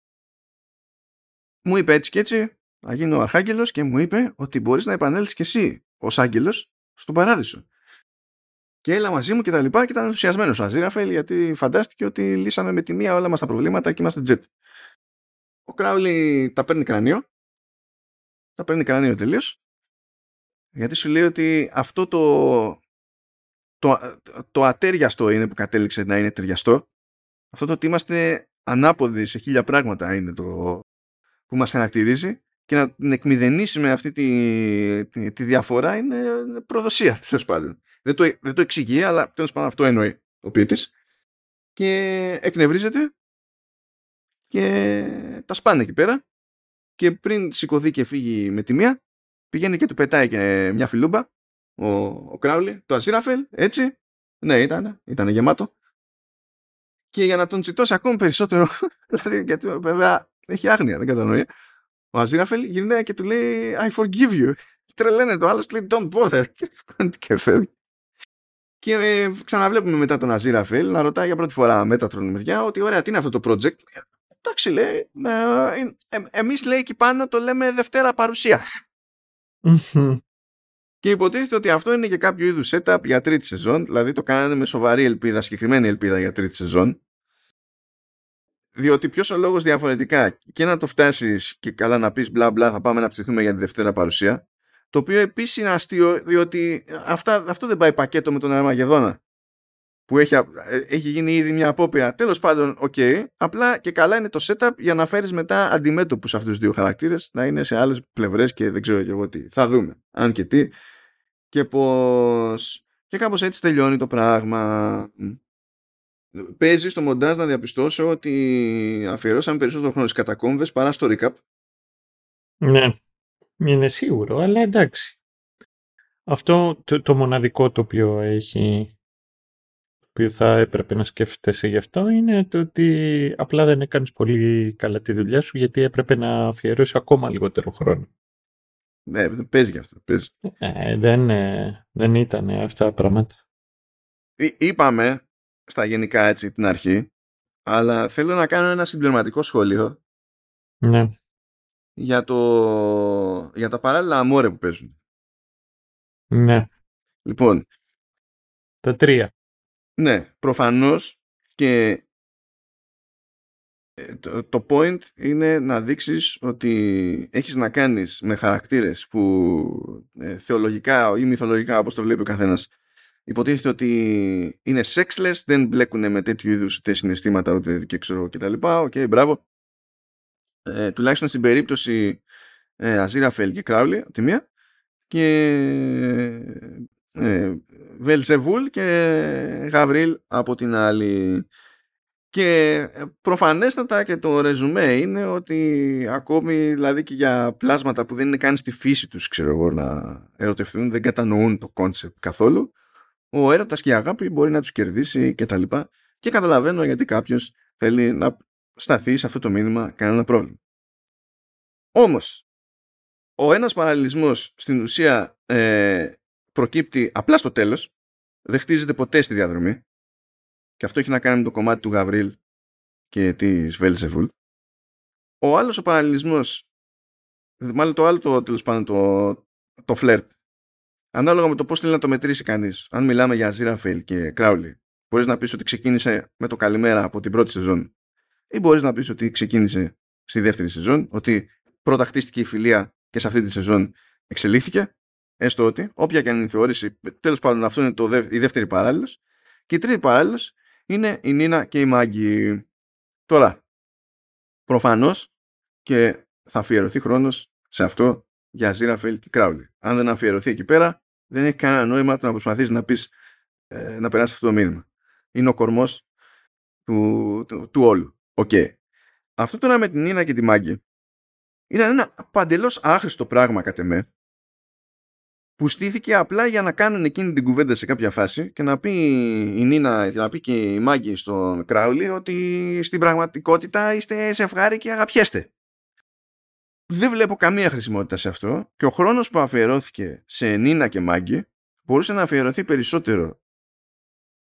μου είπε έτσι και έτσι να γίνω ο Αρχάγγελος και μου είπε ότι μπορείς να επανέλθεις και εσύ ως άγγελος στον παράδεισο. Και έλα μαζί μου και τα λοιπά και ήταν ενθουσιασμένος ο Αζίραφελ γιατί φαντάστηκε ότι λύσαμε με τη μία όλα μας τα προβλήματα και είμαστε τζετ. Ο Κράουλι τα παίρνει κρανίο. Τα παίρνει κρανίο τελείως. Γιατί σου λέει ότι αυτό το το, το ατέριαστο είναι που κατέληξε να είναι ταιριαστό. Αυτό το ότι είμαστε ανάποδοι σε χίλια πράγματα είναι το που μας χαρακτηρίζει και να την εκμηδενήσουμε αυτή τη, τη, διαφορά είναι προδοσία τέλος πάντων. Δεν το, δεν το εξηγεί, αλλά τέλος πάντων αυτό εννοεί ο ποιητής. Και εκνευρίζεται και τα σπάνε εκεί πέρα και πριν σηκωθεί και φύγει με τη μία πηγαίνει και του πετάει και μια φιλούμπα ο, ο Κράουλι, το Αζίραφελ, έτσι. Ναι, ήταν, ήταν γεμάτο. Και για να τον τσιτώσει ακόμη περισσότερο, δηλαδή γιατί βέβαια έχει άγνοια, δεν κατανοεί, ο Αζίραφελ γυρνάει και του λέει I forgive you. Τρελαίνε το άλλος, λέει Don't bother. Και φεύγει. Και ε, ξαναβλέπουμε μετά τον Αζίραφελ να ρωτάει για πρώτη φορά μέτατρον μεριά ότι ωραία, τι είναι αυτό το project; Εντάξει, λέει. Ε, ε, εμείς λέει εκεί πάνω το λέμε Δευτέρα παρουσία. Και υποτίθεται ότι αυτό είναι και κάποιο είδους setup για τρίτη σεζόν, δηλαδή το κάνανε με σοβαρή ελπίδα, συγκεκριμένη ελπίδα για τρίτη σεζόν. Διότι ποιος ο λόγος διαφορετικά και να το φτάσεις και καλά να πεις μπλα μπλα, θα πάμε να ψηθούμε για τη Δευτέρα παρουσία. Το οποίο επίσης είναι αστείο, διότι αυτά, αυτό δεν πάει πακέτο με τον Αρμαγεδόνα. Που έχει, ε, έχει γίνει ήδη μια απόπειρα. Τέλος πάντων, OK. Okay, απλά και καλά είναι το setup για να φέρεις μετά αντιμέτωπους αυτούς τους δύο χαρακτήρες να είναι σε άλλες πλευρές και δεν ξέρω και εγώ τι. Θα δούμε. Αν και τι και πως και κάπως έτσι τελειώνει το πράγμα. Παίζει στο μοντάζ να διαπιστώσω ότι αφιερώσαμε περισσότερο χρόνο στις κατακόμβες παρά στο recap. Ναι, είναι σίγουρο, αλλά εντάξει. Αυτό το, το μοναδικό το οποίο έχει το οποίο θα έπρεπε να σκέφτεσαι γι' αυτό είναι το ότι απλά δεν έκανες πολύ καλά τη δουλειά σου γιατί έπρεπε να αφιερώσει ακόμα λιγότερο χρόνο. Ναι, παίζει γι' αυτό. Παίζει. Ε, δεν, ε, δεν ήταν αυτά τα πράγματα. είπαμε στα γενικά έτσι την αρχή, αλλά θέλω να κάνω ένα συμπληρωματικό σχόλιο ναι. για, το, για τα παράλληλα αμόρε που παίζουν. Ναι. Λοιπόν. Τα τρία. Ναι, προφανώς και ε, το, point είναι να δείξεις ότι έχεις να κάνεις με χαρακτήρες που ε, θεολογικά ή μυθολογικά όπως το βλέπει ο καθένας υποτίθεται ότι είναι sexless, δεν μπλέκουν με τέτοιου είδους είτε συναισθήματα ούτε και ξέρω και τα λοιπά. OK, okay, μπράβο. Ε, τουλάχιστον στην περίπτωση ε, Αζίραφελ και Κράουλι από τη μία και ε, Βελσεβούλ και Γαβρίλ από την άλλη. Και ε, προφανέστατα και το ρεζουμέ είναι ότι ακόμη δηλαδή και για πλάσματα που δεν είναι καν στη φύση τους ξέρω εγώ να ερωτευτούν δεν κατανοούν το concept καθόλου ο έρωτας και η αγάπη μπορεί να τους κερδίσει και τα λοιπά και καταλαβαίνω γιατί κάποιος θέλει να σταθεί σε αυτό το μήνυμα κανένα πρόβλημα. Όμως ο ένας παραλληλισμός στην ουσία ε, προκύπτει απλά στο τέλος δεν χτίζεται ποτέ στη διαδρομή και αυτό έχει να κάνει με το κομμάτι του Γαβρίλ και της Βέλσεβουλ. Ο άλλος ο παραλληλισμός, μάλλον το άλλο το τέλος πάντων το, το φλερτ, ανάλογα με το πώς θέλει να το μετρήσει κανείς, αν μιλάμε για Ζήραφελ και Κράουλι, μπορείς να πεις ότι ξεκίνησε με το καλημέρα από την πρώτη σεζόν ή μπορείς να πεις ότι ξεκίνησε στη δεύτερη σεζόν, ότι πρώτα χτίστηκε η φιλία και σε αυτή τη σεζόν εξελίχθηκε, έστω ότι, όποια και αν είναι η θεώρηση, τέλος πάντων αυτό είναι το, η δεύτερη παράλληλος και η τρίτη παράλληλος είναι η Νίνα και η Μάγκη. Τώρα, προφανώς και θα αφιερωθεί χρόνος σε αυτό για Αζίραφελ και Κράουλι. Αν δεν αφιερωθεί εκεί πέρα, δεν έχει κανένα νόημα το να προσπαθήσει να πεις ε, να περάσει αυτό το μήνυμα. Είναι ο κορμός του, του, όλου. OK. Okay. Αυτό τώρα με την Νίνα και τη Μάγκη ήταν ένα παντελώς άχρηστο πράγμα κατ' εμέ που στήθηκε απλά για να κάνουν εκείνη την κουβέντα σε κάποια φάση και να πει η Νίνα να πει και η Μάγκη στον Κράουλι ότι στην πραγματικότητα είστε ζευγάρι και αγαπιέστε. Δεν βλέπω καμία χρησιμότητα σε αυτό και ο χρόνος που αφιερώθηκε σε Νίνα και Μάγκη μπορούσε να αφιερωθεί περισσότερο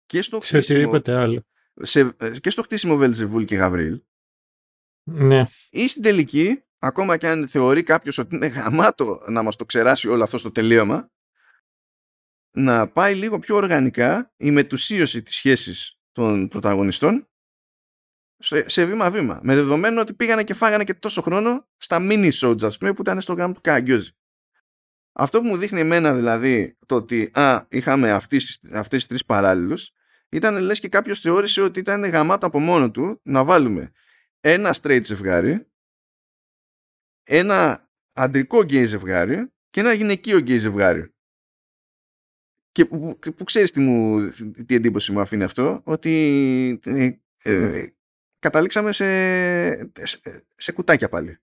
και στο χτίσιμο, άλλο. Σε, και στο χτίσιμο Βελζεβούλ και Γαβρίλ ναι. ή στην τελική ακόμα και αν θεωρεί κάποιος ότι είναι γαμάτο να μας το ξεράσει όλο αυτό στο τελείωμα, να πάει λίγο πιο οργανικά η μετουσίωση της σχέσης των πρωταγωνιστών σε, βήμα-βήμα. Με δεδομένο ότι πήγανε και φάγανε και τόσο χρόνο στα minisodes, ας πούμε, που ήταν στο γάμο του Καραγκιόζη. Αυτό που μου δείχνει εμένα δηλαδή το ότι α, είχαμε αυτές, αυτές τις τρεις παράλληλους ήταν λες και κάποιος θεώρησε ότι ήταν γαμάτο από μόνο του να βάλουμε ένα straight ζευγάρι ένα αντρικό γκέι ζευγάρι και ένα γυναικείο γκέι ζευγάρι. Και που, που ξέρεις τι, μου, τι εντύπωση μου αφήνει αυτό, ότι ε, ε, καταλήξαμε σε, σε, σε, κουτάκια πάλι.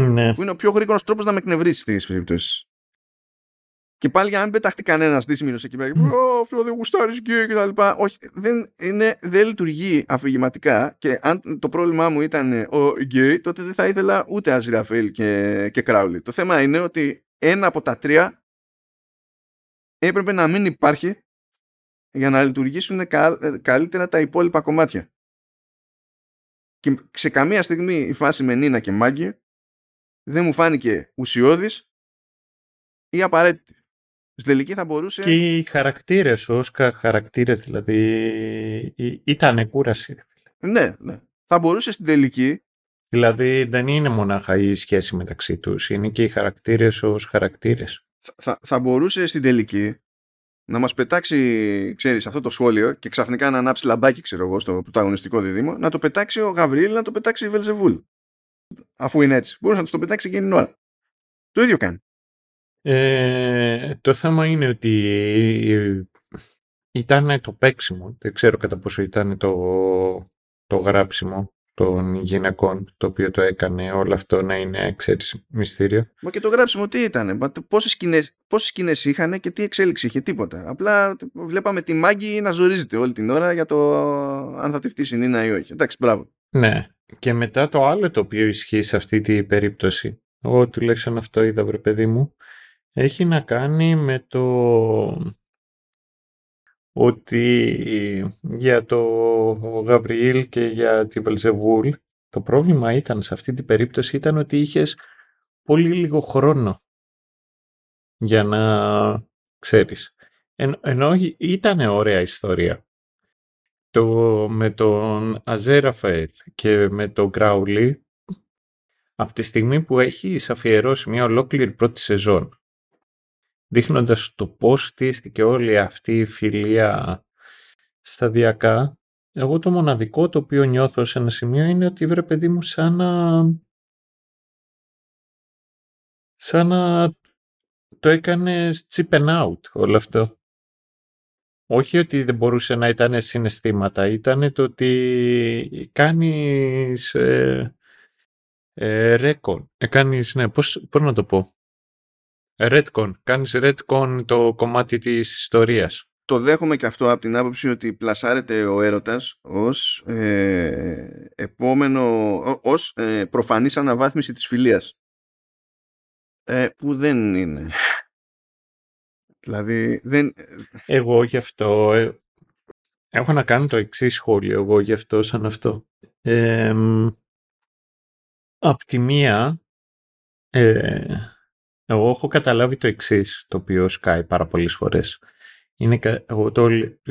Ναι. Που είναι ο πιο γρήγορος τρόπος να με εκνευρίσει στις περιπτώσεις. Και πάλι για να μην πεταχτεί κανένας δύσμοιρος εκεί πέρα. Ω, αυτό δεν γουστάρεις γκέι και τα λοιπά. Όχι, δεν, είναι, δεν λειτουργεί αφηγηματικά. Και αν το πρόβλημά μου ήταν ο γκέι, τότε δεν θα ήθελα ούτε Αζιραφέλ και, και Κράουλι. Το θέμα είναι ότι ένα από τα τρία έπρεπε να μην υπάρχει για να λειτουργήσουν καλύτερα τα υπόλοιπα κομμάτια. Και σε καμία στιγμή η φάση με Νίνα και Μάγκη δεν μου φάνηκε ουσιώδης ή απαραίτητη. Στην τελική θα μπορούσε... Και οι χαρακτήρες, ο Όσκα χαρακτήρες δηλαδή, ήταν κούραση. Ναι, ναι. Θα μπορούσε στην τελική... Δηλαδή δεν είναι μονάχα η σχέση μεταξύ τους, είναι και οι χαρακτήρες ως χαρακτήρες. Θα, θα μπορούσε στην τελική να μας πετάξει, ξέρεις, αυτό το σχόλιο και ξαφνικά να ανάψει λαμπάκι, ξέρω εγώ, στο πρωταγωνιστικό διδήμο, να το πετάξει ο Γαβριήλ, να το πετάξει η Βελζεβούλ. Αφού είναι έτσι. Μπορούσε να το πετάξει εκείνη την ώρα. Το ίδιο κάνει. Ε, το θέμα είναι ότι ήταν το παίξιμο. Δεν ξέρω κατά πόσο ήταν το, το γράψιμο των γυναικών το οποίο το έκανε όλο αυτό να είναι ξέρεις, μυστήριο. Μα και το γράψιμο τι ήταν, πόσες σκηνές, πόσες σκηνές είχαν και τι εξέλιξη είχε, τίποτα. Απλά βλέπαμε τη Μάγκη να ζορίζεται όλη την ώρα για το αν θα τη φτύσει η Νίνα ή όχι. Εντάξει, μπράβο. Ναι. Και μετά το άλλο το οποίο ισχύει σε αυτή την περίπτωση, εγώ τουλάχιστον αυτό είδα βρε παιδί μου, έχει να κάνει με το ότι για το Γαβριήλ και για τη Βελζεβούλ το πρόβλημα ήταν σε αυτή την περίπτωση ήταν ότι είχες πολύ λίγο χρόνο για να ξέρεις. Εν, ενώ ήταν ωραία ιστορία. Το, με τον Αζέραφελ και με τον Γκράουλι από τη στιγμή που έχεις αφιερώσει μια ολόκληρη πρώτη σεζόν δείχνοντας το πώς στήστηκε όλη αυτή η φιλία σταδιακά, εγώ το μοναδικό το οποίο νιώθω σε ένα σημείο είναι ότι βρε παιδί μου σαν να... σαν να το έκανε chip and out όλο αυτό. Όχι ότι δεν μπορούσε να ήταν συναισθήματα, ήταν το ότι κάνεις ε, ε, ρέκον, ε, κάνεις, ναι, πώς, πώς να το πω, Redcon. Κάνεις Redcon το κομμάτι της ιστορίας. Το δέχομαι και αυτό από την άποψη ότι πλασάρεται ο έρωτας ως ε, επόμενο, ως ε, προφανής αναβάθμιση της φιλίας. Ε, που δεν είναι. δηλαδή δεν... Εγώ γι' αυτό ε, έχω να κάνω το εξής σχόλιο εγώ γι' αυτό σαν αυτό. Ε, απ' τη μία ε, εγώ έχω καταλάβει το εξής, το οποίο σκάει πάρα πολλές φορές. Είναι, εγώ το,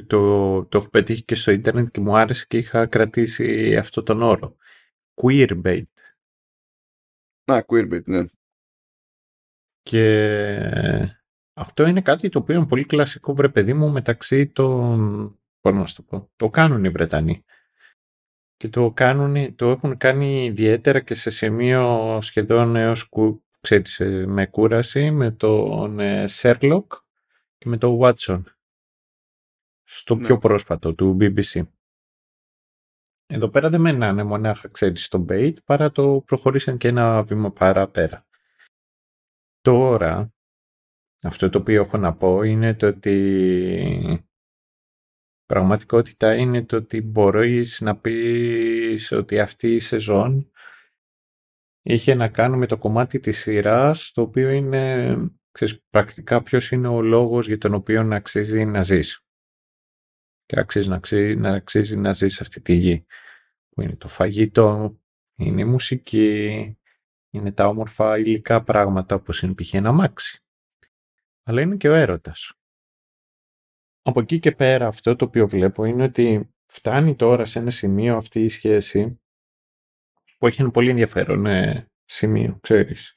το, το έχω πετύχει και στο ίντερνετ και μου άρεσε και είχα κρατήσει αυτό τον όρο. Queerbait. Α, queerbait, ναι. Και αυτό είναι κάτι το οποίο είναι πολύ κλασικό βρε παιδί μου μεταξύ των... Πώς να το πω. Το κάνουν οι Βρετανοί. Και το, κάνουν, το έχουν κάνει ιδιαίτερα και σε σημείο σχεδόν έως ξέρεις, ε, με κούραση με τον Sherlock και με τον Watson στο ναι. πιο πρόσφατο του BBC. Εδώ πέρα δεν μένανε μονάχα, ξέρεις, το bait, παρά το προχωρήσαν και ένα βήμα παραπέρα. Τώρα, αυτό το οποίο έχω να πω είναι το ότι πραγματικότητα είναι το ότι μπορείς να πεις ότι αυτή η σεζόν είχε να κάνει με το κομμάτι της σειράς, το οποίο είναι, ξέρεις, πρακτικά ποιος είναι ο λόγος για τον οποίο να αξίζει να ζεις. Και αξίζει να, αξίζει, να αξίζει να ζεις αυτή τη γη. Που είναι το φαγητό, είναι η μουσική, είναι τα όμορφα υλικά πράγματα όπως είναι π.χ. ένα μάξι. Αλλά είναι και ο έρωτας. Από εκεί και πέρα αυτό το οποίο βλέπω είναι ότι φτάνει τώρα σε ένα σημείο αυτή η σχέση που έχει ένα πολύ ενδιαφέρον ε, σημείο, ξέρεις.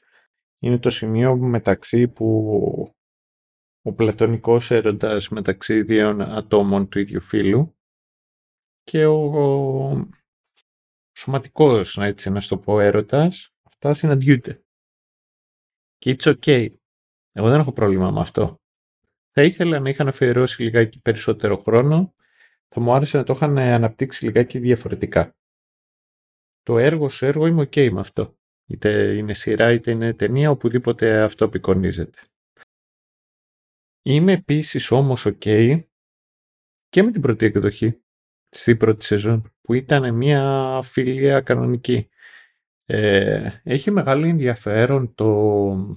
Είναι το σημείο μεταξύ που ο πλατωνικός έρωτας μεταξύ δύο ατόμων του ίδιου φύλου και ο, ο σωματικός, έτσι να στο πω, έρωτας, αυτά συναντιούνται. Και it's okay. Εγώ δεν έχω πρόβλημα με αυτό. Θα ήθελα να είχαν αφιερώσει λιγάκι περισσότερο χρόνο. Θα μου άρεσε να το είχαν αναπτύξει λιγάκι διαφορετικά το έργο σε έργο είμαι ok με αυτό. Είτε είναι σειρά είτε είναι ταινία, οπουδήποτε αυτό απεικονίζεται. Είμαι επίσης όμως ok και με την πρώτη εκδοχή στην πρώτη σεζόν που ήταν μια φιλία κανονική. Ε, έχει μεγάλο ενδιαφέρον το...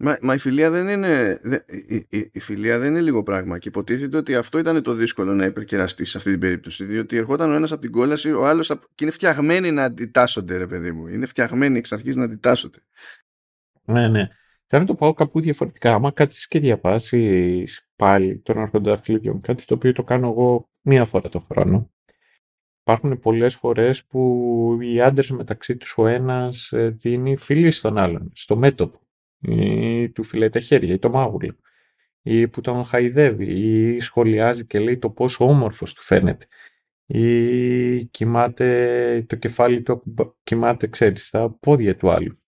Μα, μα η φιλία δεν είναι η, η, η, φιλία δεν είναι λίγο πράγμα και υποτίθεται ότι αυτό ήταν το δύσκολο να υπερκεραστεί σε αυτή την περίπτωση διότι ερχόταν ο ένας από την κόλαση ο άλλος και είναι φτιαγμένοι να αντιτάσσονται ρε παιδί μου είναι φτιαγμένοι εξ αρχής να αντιτάσσονται Ναι, ναι. Θέλω να το πάω κάπου διαφορετικά. Άμα κάτσεις και διαβάσεις πάλι τον Άρχοντα Αρχλίδιον, κάτι το οποίο το κάνω εγώ μία φορά το χρόνο, υπάρχουν πολλές φορές που οι άντρες μεταξύ τους ο ένας ε, δίνει φίλη στον άλλον, στο μέτωπο, ή του φιλάει τα χέρια ή το μάγουλο, ή που τον χαϊδεύει ή σχολιάζει και λέει το πόσο όμορφος του φαίνεται ή κοιμάται το κεφάλι του κοιμάται ξέρεις στα πόδια του άλλου.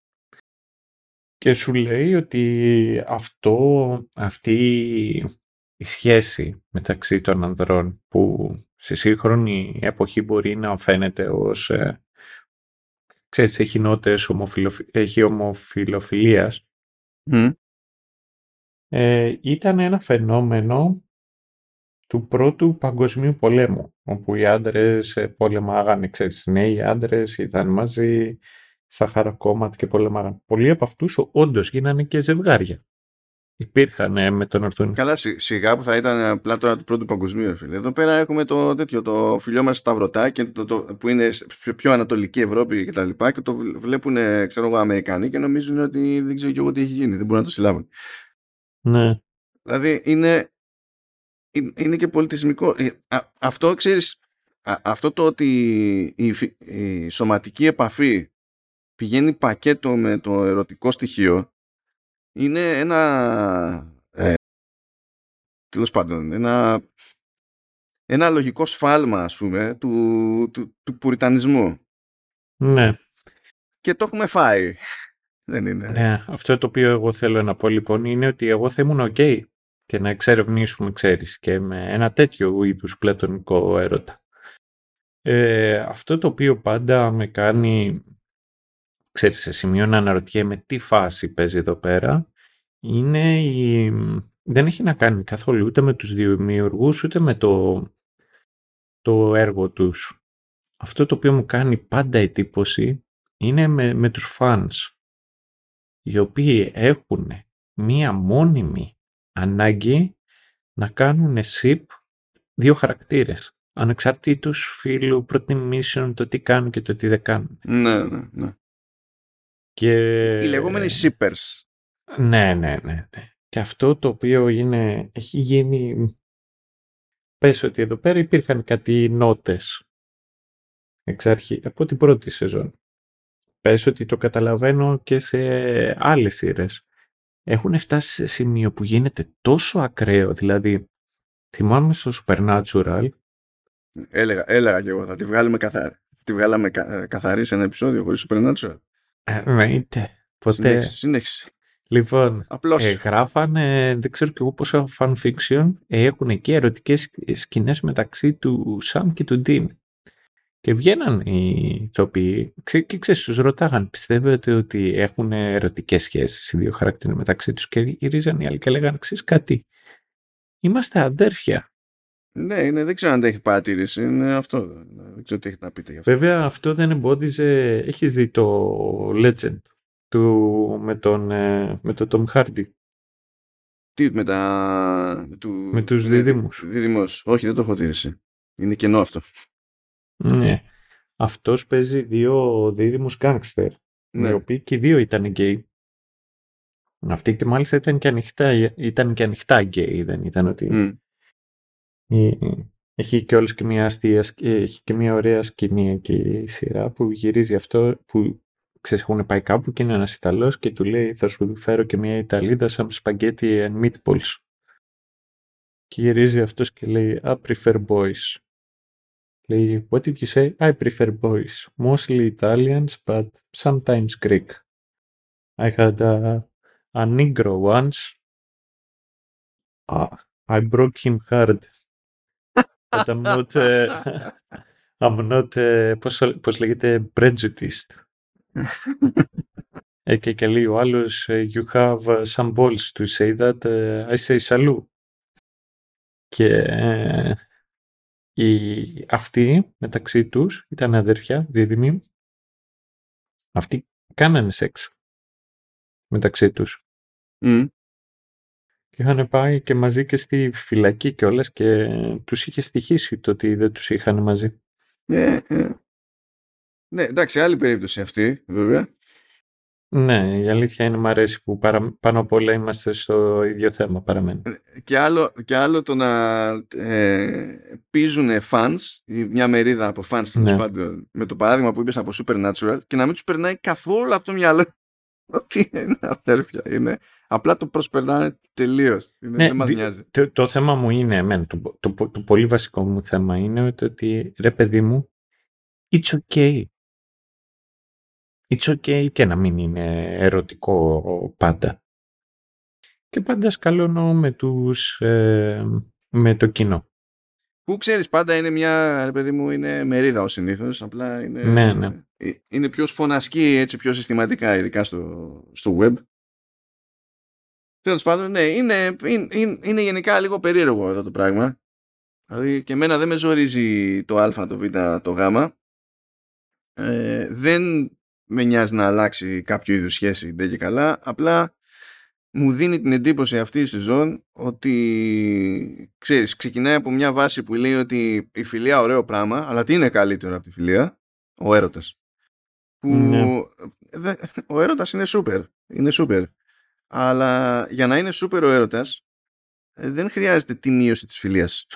Και σου λέει ότι αυτό, αυτή η σχέση μεταξύ των ανδρών που σε σύγχρονη εποχή μπορεί να φαίνεται ως ε, ξέρεις, έχει νότες ομοφιλοφι... έχει ομοφιλοφιλίας ε, ήταν ένα φαινόμενο του πρώτου παγκοσμίου πολέμου όπου οι άντρες ε, πολεμάγανε, ξέρεις, νέοι άντρες ήταν μαζί στα χαρακόμματα και πολεμάγαν. Πολλοί από αυτούς όντως γίνανε και ζευγάρια. Υπήρχαν ε, με τον Ορθούνη. Καλά, σιγά που θα ήταν απλά τώρα του πρώτου παγκοσμίου, φίλε. Εδώ πέρα έχουμε το τέτοιο, το φιλιό μας Σταυρωτά και το, το, που είναι πιο, πιο Ανατολική Ευρώπη και τα λοιπά και το βλέπουν, ξέρω εγώ, Αμερικανοί και νομίζουν ότι δεν ξέρω και εγώ τι έχει γίνει. Δεν μπορούν να το συλλάβουν. Ναι. Δηλαδή είναι, είναι και πολιτισμικό. Ε, αυτό ξέρεις, αυτό το ότι η, η σωματική επαφή πηγαίνει πακέτο με το ερωτικό στοιχείο είναι ένα ε, τέλος πάντων ένα, ένα λογικό σφάλμα ας πούμε του, του, του πουριτανισμού. Ναι. Και το έχουμε φάει. Δεν είναι. Ναι, αυτό το οποίο εγώ θέλω να πω λοιπόν είναι ότι εγώ θα ήμουν ok και να εξερευνήσουμε ξέρεις και με ένα τέτοιο είδους πλατωνικό έρωτα. Ε, αυτό το οποίο πάντα με κάνει ξέρεις, σε σημείο να αναρωτιέμαι τι φάση παίζει εδώ πέρα, είναι η... δεν έχει να κάνει καθόλου ούτε με τους δημιουργούς ούτε με το, το έργο τους. Αυτό το οποίο μου κάνει πάντα εντύπωση είναι με, με τους fans, οι οποίοι έχουν μία μόνιμη ανάγκη να κάνουν ship δύο χαρακτήρες ανεξαρτήτως φίλου προτιμήσεων το τι κάνουν και το τι δεν κάνουν. Ναι, ναι, ναι. Και... Οι λεγόμενοι shippers. Ναι, ναι, ναι, ναι. Και αυτό το οποίο είναι, έχει γίνει... Πες ότι εδώ πέρα υπήρχαν κάτι νότες εξ αρχή, από την πρώτη σεζόν. Πες ότι το καταλαβαίνω και σε άλλες σειρές. Έχουν φτάσει σε σημείο που γίνεται τόσο ακραίο, δηλαδή θυμάμαι στο Supernatural Έλεγα, έλεγα και εγώ, θα τη βγάλουμε καθαρή. Τη βγάλαμε καθαρή σε ένα επεισόδιο χωρίς Supernatural. Εννοείται. Ποτέ. Συνέχιση. Λοιπόν, Απλώς. Ε, γράφανε, δεν ξέρω κι εγώ πόσο fan fiction, ε, έχουν και ερωτικές σκηνές μεταξύ του Σαμ και του Ντίν. Και βγαίναν οι ηθοποιοί και ξέρεις, τους ρωτάγαν, πιστεύετε ότι έχουν ερωτικές σχέσεις οι δύο χαρακτήρες μεταξύ τους; και γυρίζαν οι άλλοι και λέγανε, ξέρεις κάτι, είμαστε αδέρφια. Ναι, είναι, δεν ξέρω αν τα έχει παρατηρήσει. Είναι αυτό. Δεν ξέρω τι έχει να πείτε γι' αυτό. Βέβαια, αυτό δεν εμπόδιζε. Έχεις δει το Legend του, με, τον, ε, με τον Tom Hardy; Τι με τα. Με, του, με τους δίδυμους. Δίδυμους. Όχι, δεν το έχω δει. Είναι κενό αυτό. Ναι. Αυτός παίζει δύο δίδυμους γκάγκστερ. Ναι. Οι οποίοι και οι δύο ήταν γκέι. Αυτή και μάλιστα ήταν και ανοιχτά, ήταν και ανοιχτά γκέι, δεν ήταν ότι... Mm. Έχει και όλες και μια αστεία, έχει και μια ωραία σκηνή εκεί η σειρά που γυρίζει αυτό που ξέρεις έχουν πάει κάπου και είναι ένας Ιταλός και του λέει θα σου φέρω και μια Ιταλίδα σαν σπαγκέτι and meatballs. Και γυρίζει αυτός και λέει I prefer boys. Λέει what did you say? I prefer boys. Mostly Italians but sometimes Greek. I had a, a Negro once. Uh, I broke him hard. But I'm not, uh, I'm not uh, πώς, πώς λέγεται, prejudiced. Ε, και, και λέει ο άλλος «You have uh, some balls to say that, uh, I say salute». Και ε, οι, αυτοί μεταξύ τους ήταν αδέρφια, δίδυμοι. Αυτοί κάνανε σεξ μεταξύ τους. Μμ. Και είχαν πάει και μαζί και στη φυλακή και όλες και τους είχε στοιχήσει το ότι δεν τους είχαν μαζί. Ε, ε. Ναι, εντάξει, άλλη περίπτωση αυτή, βέβαια. Ναι, η αλήθεια είναι μ' αρέσει που παρα- πάνω απ' όλα είμαστε στο ίδιο θέμα παραμένει. Και άλλο, και άλλο το να ε, πίζουν fans, ή μια μερίδα από fans τέλος Ναι. πάντων, με το παράδειγμα που είπες από Supernatural και να μην τους περνάει καθόλου από το μυαλό ότι είναι αδέρφια. Είναι. Απλά το προσπερνάνε τελείως. Είναι, Ναι, δεν μας δι- νοιάζει. Το, το θέμα μου είναι, εμένα, το, το, το, το πολύ βασικό μου θέμα είναι ότι, ότι ρε παιδί μου, it's okay. It's okay και να μην είναι ερωτικό πάντα. Και πάντα σκαλώνω με τους, ε, με το κοινό. Που ξέρεις πάντα είναι μια, ρε παιδί μου, είναι μερίδα ως συνήθως, απλά είναι, Ναι, ναι. ε, είναι πιο σφωνασκή έτσι πιο συστηματικά, ειδικά στο, στο web. Τέλος πάντων, ναι, είναι, είναι, είναι, είναι γενικά λίγο περίεργο εδώ το πράγμα. Δηλαδή και εμένα δεν με ζορίζει το α, το β, το γ. Ε, δεν με νοιάζει να αλλάξει κάποιο είδους σχέση, δεν και καλά. Απλά μου δίνει την εντύπωση αυτή η σεζόν ότι ξέρεις, ξεκινάει από μια βάση που λέει ότι η φιλία ωραίο πράγμα, αλλά τι είναι καλύτερο από τη φιλία, ο έρωτας. Που Ναι. δε- ο έρωτας είναι σούπερ, είναι σούπερ. Αλλά για να είναι σούπερ ο έρωτας ε, δεν χρειάζεται τη μείωση της φιλίας.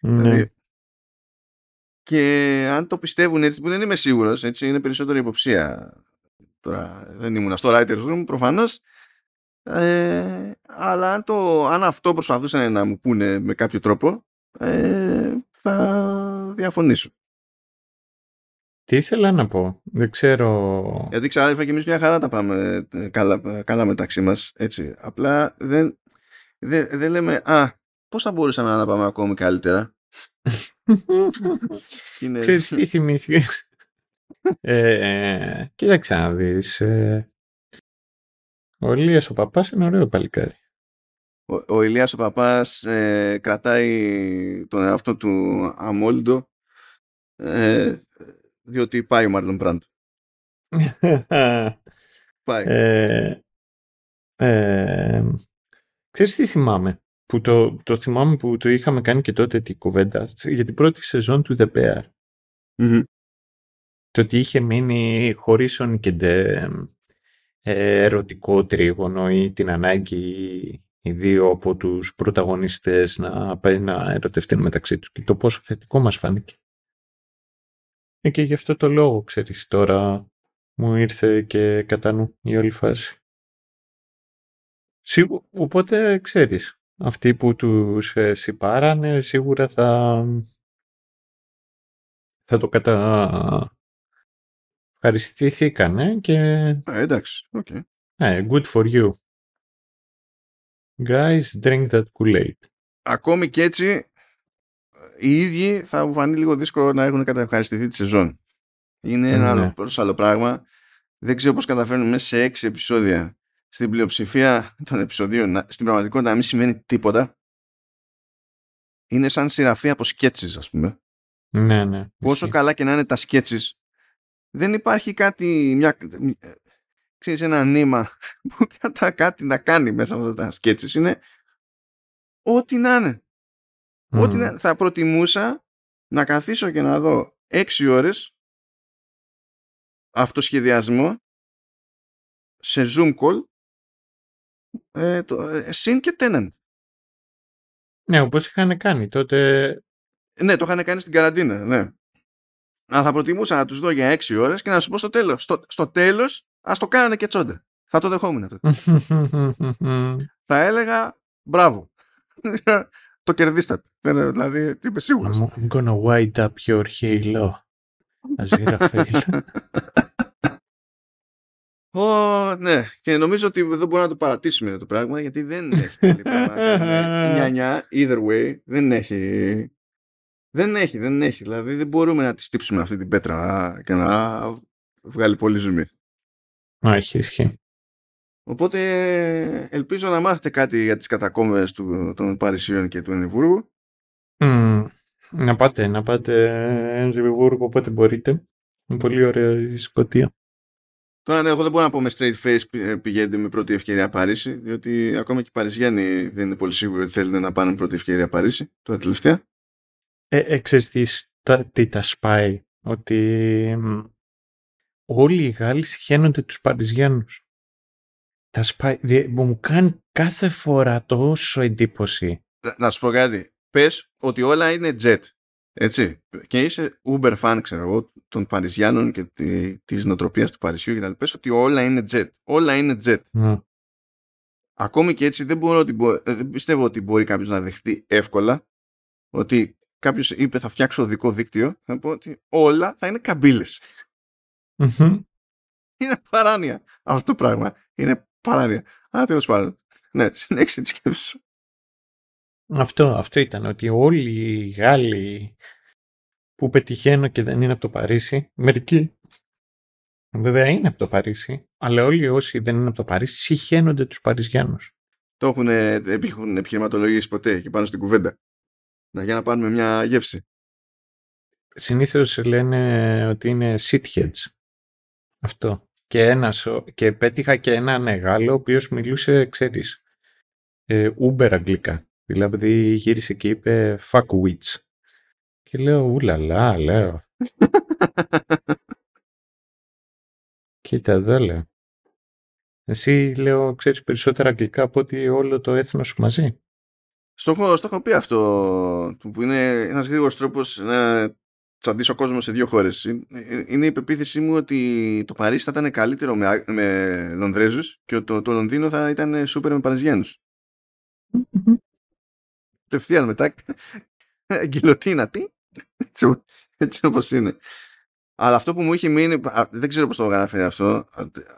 Ναι. Δηλαδή, και αν το πιστεύουν έτσι, που δεν είμαι σίγουρος, έτσι είναι περισσότερη υποψία. Τώρα δεν ήμουν στο writer's room προφανώς, ε, αλλά αν, το, αν αυτό προσπαθούσαν να μου πούνε με κάποιο τρόπο, ε, θα διαφωνήσω. Τι ήθελα να πω, δεν ξέρω... Γιατί ξάδερφα και εμείς μια χαρά τα πάμε ε, καλά, καλά μεταξύ μας, έτσι. Απλά δεν, δεν, δεν λέμε, α, πώς θα μπορούσαμε να τα πάμε ακόμη καλύτερα; Είναι... Ξέρεις τι θυμήθηκες. ε, κοίταξε να δεις. Ε, ο Ηλίας ο παπάς είναι ωραίο παλικάρι. Ο, ο Ηλίας ο Παπάς ε, κρατάει τον εαυτό του αμόλυντο ε, διότι πάει ο Μάρλον Μπραντ. Πάει. ε, ε, ξέρεις τι θυμάμαι. Που το, το θυμάμαι που το είχαμε κάνει και τότε την κουβέντα για την πρώτη σεζόν του The Bear. Μμμ. Το ότι είχε μείνει χωρίς ονικεντε ε, ερωτικό τρίγωνο ή την ανάγκη οι δύο από τους πρωταγωνιστές να πάει να ερωτευτούν μεταξύ τους και το πόσο θετικό μας φάνηκε. Ε, και γι' αυτό το λόγο, ξέρεις, τώρα μου ήρθε και κατά νου η όλη φάση. Σίγου- οπότε, ξέρεις, αυτοί που τους ε, σιπάρανε σίγουρα θα, θα το κατα... ευχαριστηθήκανε και Ε, εντάξει, οκ. ε, good for you. Guys, drink that Kool-Aid. Ακόμη και έτσι οι ίδιοι θα μου φανεί λίγο δύσκολο να έχουν καταευχαριστηθεί τη σεζόν. Είναι ένα Ναι. άλλο, προς άλλο πράγμα. Δεν ξέρω πώς καταφέρνουν μέσα σε έξι επεισόδια στην πλειοψηφία των επεισοδίων να- στην πραγματικότητα να μην σημαίνει τίποτα. Είναι σαν σειραφή από σκέτσες ας πούμε. Ναι, ναι. Πόσο ισχύει. καλά και να είναι τα σκέτσες δεν υπάρχει κάτι, μια, ε, ξέρεις, ένα νήμα που κατά κάτι να κάνει μέσα από αυτά τα σκέτσες. Είναι ό,τι να είναι. Ό,τι Μμ. να, θα προτιμούσα να καθίσω και να δω έξι ώρες αυτοσχεδιασμό σε Zoom call ε, το, ε, συν και Tenant. Ναι, όπως είχαν κάνει τότε. Ναι, το είχαν κάνει στην καραντίνα, ναι. Αλλά θα προτιμούσα να τους δω για έξι ώρες και να σου πω στο τέλος. Στο, στο τέλος, ας το κάνανε και τσόντα. Θα το δεχόμουν τότε. θα έλεγα μπράβο. το κερδίσατε. Δεν- Δηλαδή, τι είμαι σίγουρος. I'm I'm gonna wind up your halo. Azira fail. Ω, ναι, και νομίζω ότι δεν μπορούμε να το παρατήσουμε το πράγμα γιατί δεν έχει πολύ πράγμα να κάνει με νιανιά, either way, δεν έχει. Δεν έχει, δεν έχει. Δηλαδή δεν μπορούμε να της στύψουμε αυτή την πέτρα και να βγάλει πολύ ζουμί. Όχι, ισχύει. Οπότε ελπίζω να μάθετε κάτι για τις κατακόμβες του, των Παρισίων και του Ενιβούργου. Mm, να πάτε, να πάτε Ενιβούργο όποτε μπορείτε. Είναι πολύ ωραία η Σκοτία. Τώρα ναι, εγώ δεν μπορώ να πω με straight face πηγαίνετε με πρώτη ευκαιρία Παρίσι, διότι ακόμα και οι Παριζιάνοι δεν είναι πολύ σίγουροι ότι θέλουν να πάνε πρώτη ευκαιρία Παρίσι, τώρα τελευταία. Ε, ε τα, τι τα σπάει, ότι όλοι οι Γάλλοι συχαίνονται τους Παριζιάνους. Τα σπάει, μου κάνει κάθε φορά τόσο εντύπωση. Να, να σου πω κάτι, πες ότι όλα είναι jet, έτσι, και είσαι Uber fan, ξέρω εγώ, των Παριζιάνων και τη, της νοοτροπίας του Παρισιού και τα πες ότι όλα είναι jet, όλα είναι jet. Mm. Ακόμη και έτσι δεν, μπορώ, ε, δεν πιστεύω ότι μπορεί κάποιος να δεχτεί εύκολα ότι κάποιος είπε θα φτιάξω δικό δίκτυο, θα πω ότι όλα θα είναι καμπύλες. Είναι παράνοια αυτό το πράγμα. Είναι παράνοια. Α, τέλος πάντων. Ναι, συνέχισε τη σκέψη σου. Αυτό, αυτό ήταν ότι όλοι οι Γάλλοι που πετυχαίνω και δεν είναι από το Παρίσι, μερικοί βέβαια είναι από το Παρίσι, αλλά όλοι όσοι δεν είναι από το Παρίσι συχαίνονται τους Παριζιάνους. Το έχουν, έχουν επιχειρηματολογήσει ποτέ και πάνω στην κουβέντα; Να, για να πάρουμε μια γεύση. Συνήθως λένε ότι είναι shitheads. Αυτό. Και, ένας, και πέτυχα και έναν Γάλλο ο οποίος μιλούσε, ξέρεις, ε, Uber αγγλικά. Δηλαδή γύρισε και είπε fuck witch. Και λέω ουλαλά, λέω. Κοίτα εδώ λέω. Εσύ λέω ξέρεις περισσότερα αγγλικά από ότι όλο το έθνος σου μαζί. Στο έχω, στο έχω πει αυτό που είναι ένας γρήγορος τρόπος να τσαντήσω ο κόσμος σε δύο χώρες. Είναι η πεποίθησή μου ότι το Παρίσι θα ήταν καλύτερο με, με Λονδρέζους και το, το Λονδίνο θα ήταν σούπερ με Παριζιάνους. Τευθείαν μετά γκυλοτίνα, τι, έτσι, έτσι όπως είναι. Αλλά αυτό που μου είχε μείνει, δεν ξέρω πώς το αναφέρει αυτό,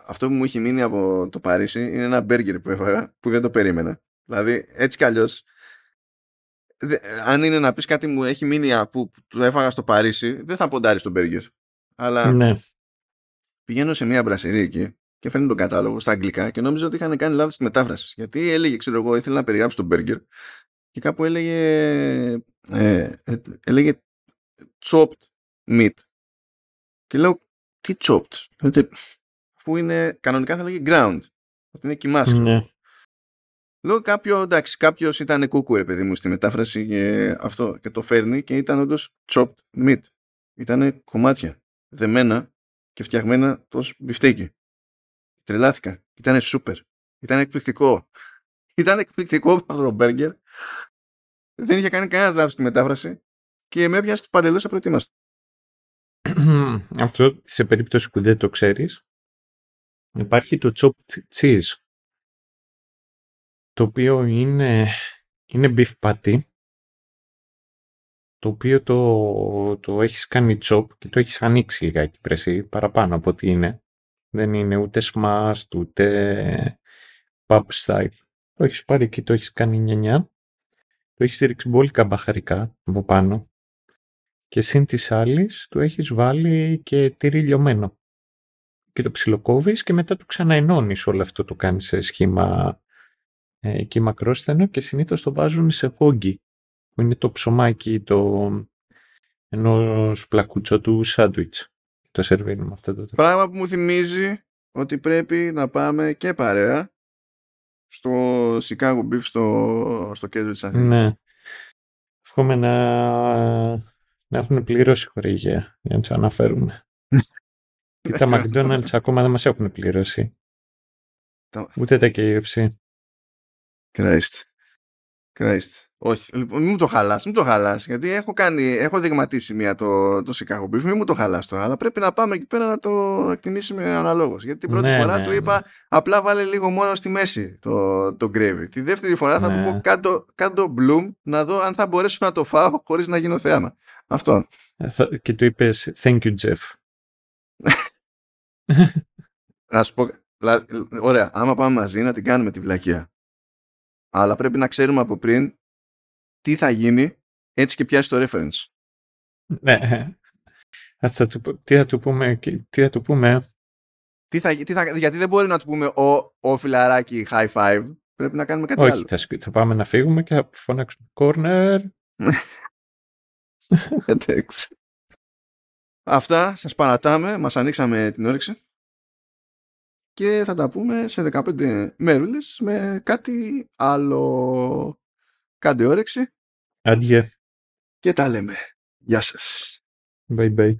αυτό που μου είχε μείνει από το Παρίσι είναι ένα μπέργκερ που έφαγα που δεν το περίμενα. Δηλαδή έτσι κι αλλιώς αν είναι να πεις κάτι μου έχει μείνει που το έφαγα στο Παρίσι, δεν θα ποντάρεις στον μπέργκερ. Αλλά ναι. πηγαίνω σε μια μπρασερή εκεί και φέρνει τον κατάλογο στα αγγλικά και νόμιζα ότι είχαν κάνει λάθος στη μετάφραση. Γιατί έλεγε, ξέρω εγώ, ήθελα να περιγράψω τον μπέργκερ και κάπου έλεγε, ε, ε, έλεγε chopped meat. Και λέω, τι chopped. Δηλαδή, αφού είναι, κανονικά θα λέγε ground. Ότι είναι κοιμάς. Ναι. Λέω κάποιο, εντάξει, κάποιος ήταν κούκου, ρε παιδί μου, στη μετάφραση και αυτό και το φέρνει και ήταν όντως chopped meat. Ήταν κομμάτια, δεμένα και φτιαγμένα τόσο μπιφτέκι. Τρελάθηκα. Ήταν σούπερ. Ήταν εκπληκτικό. Ήταν εκπληκτικό αυτό το μπέργκερ. Δεν είχε κάνει κανένας λάθος στη μετάφραση και με έπιασε παντελώς απροετοίμαστο. Αυτό σε περίπτωση που δεν το ξέρεις υπάρχει το chopped cheese το οποίο είναι, είναι beef patty, το οποίο το, το έχεις κάνει chop και το έχεις ανοίξει λιγάκι πρεσί, παραπάνω από ό,τι είναι. Δεν είναι ούτε smashed, ούτε pub style. Το έχεις πάρει και το έχεις κάνει νιανιά. Το έχεις ρίξει μπόλικα μπαχαρικά από πάνω. Και συν της άλλης του έχεις βάλει και τυρί λιωμένο. Και το ψιλοκόβεις και μετά το ξαναενώνεις όλο αυτό το κάνεις σε σχήμα ε, και μακρόσθενο και συνήθως το βάζουν σε φόγγι που είναι το ψωμάκι το ενός πλακούτσο σάντουιτς. Το σερβίρουμε αυτό το Πράγμα που μου θυμίζει ότι πρέπει να πάμε και παρέα στο Chicago Beef στο, στο κέντρο της Αθήνας. Ναι. Ευχόμαι να, να έχουν πληρώσει χορηγία για να τους αναφέρουμε. και τα McDonald's ακόμα δεν μας έχουν πληρώσει. Ούτε τα KFC. Christ. Christ. Όχι, λοιπόν, μην μου το χαλάς, μην το χαλάς, γιατί έχω κάνει, έχω δειγματίσει μία το, το Chicago Beef, μην μου το χαλάς τώρα, αλλά πρέπει να πάμε εκεί πέρα να το εκτιμήσουμε αναλόγως, γιατί την πρώτη ναι, φορά ναι, του είπα, ναι. απλά βάλε λίγο μόνο στη μέση το, το gravy. Τη δεύτερη φορά θα του πω κάτω, κάτω bloom, να δω αν θα μπορέσω να το φάω χωρίς να γίνω θέαμα. Αυτό. Ε, και του είπες, thank you Jeff. να σου πω, ωραία, άμα πάμε μαζί να την κάνουμε τη βλακεία αλλά πρέπει να ξέρουμε από πριν τι θα γίνει έτσι και πιάσει το reference. Ναι. Θα του, τι θα του πούμε, τι θα του πούμε; Τι θα, τι θα, γιατί δεν μπορεί να του πούμε ο, ο φιλαράκι high five. Πρέπει να κάνουμε κάτι Όχι, άλλο. θα, σκ- θα πάμε να φύγουμε και θα φωνάξουμε corner. Εντάξει. Αυτά σας παρατάμε, μας ανοίξαμε την όρεξη και θα τα πούμε σε 15 μέρουλες με κάτι άλλο. Κάντε όρεξη Αντιέ. και τα λέμε. Γεια σας. Bye bye.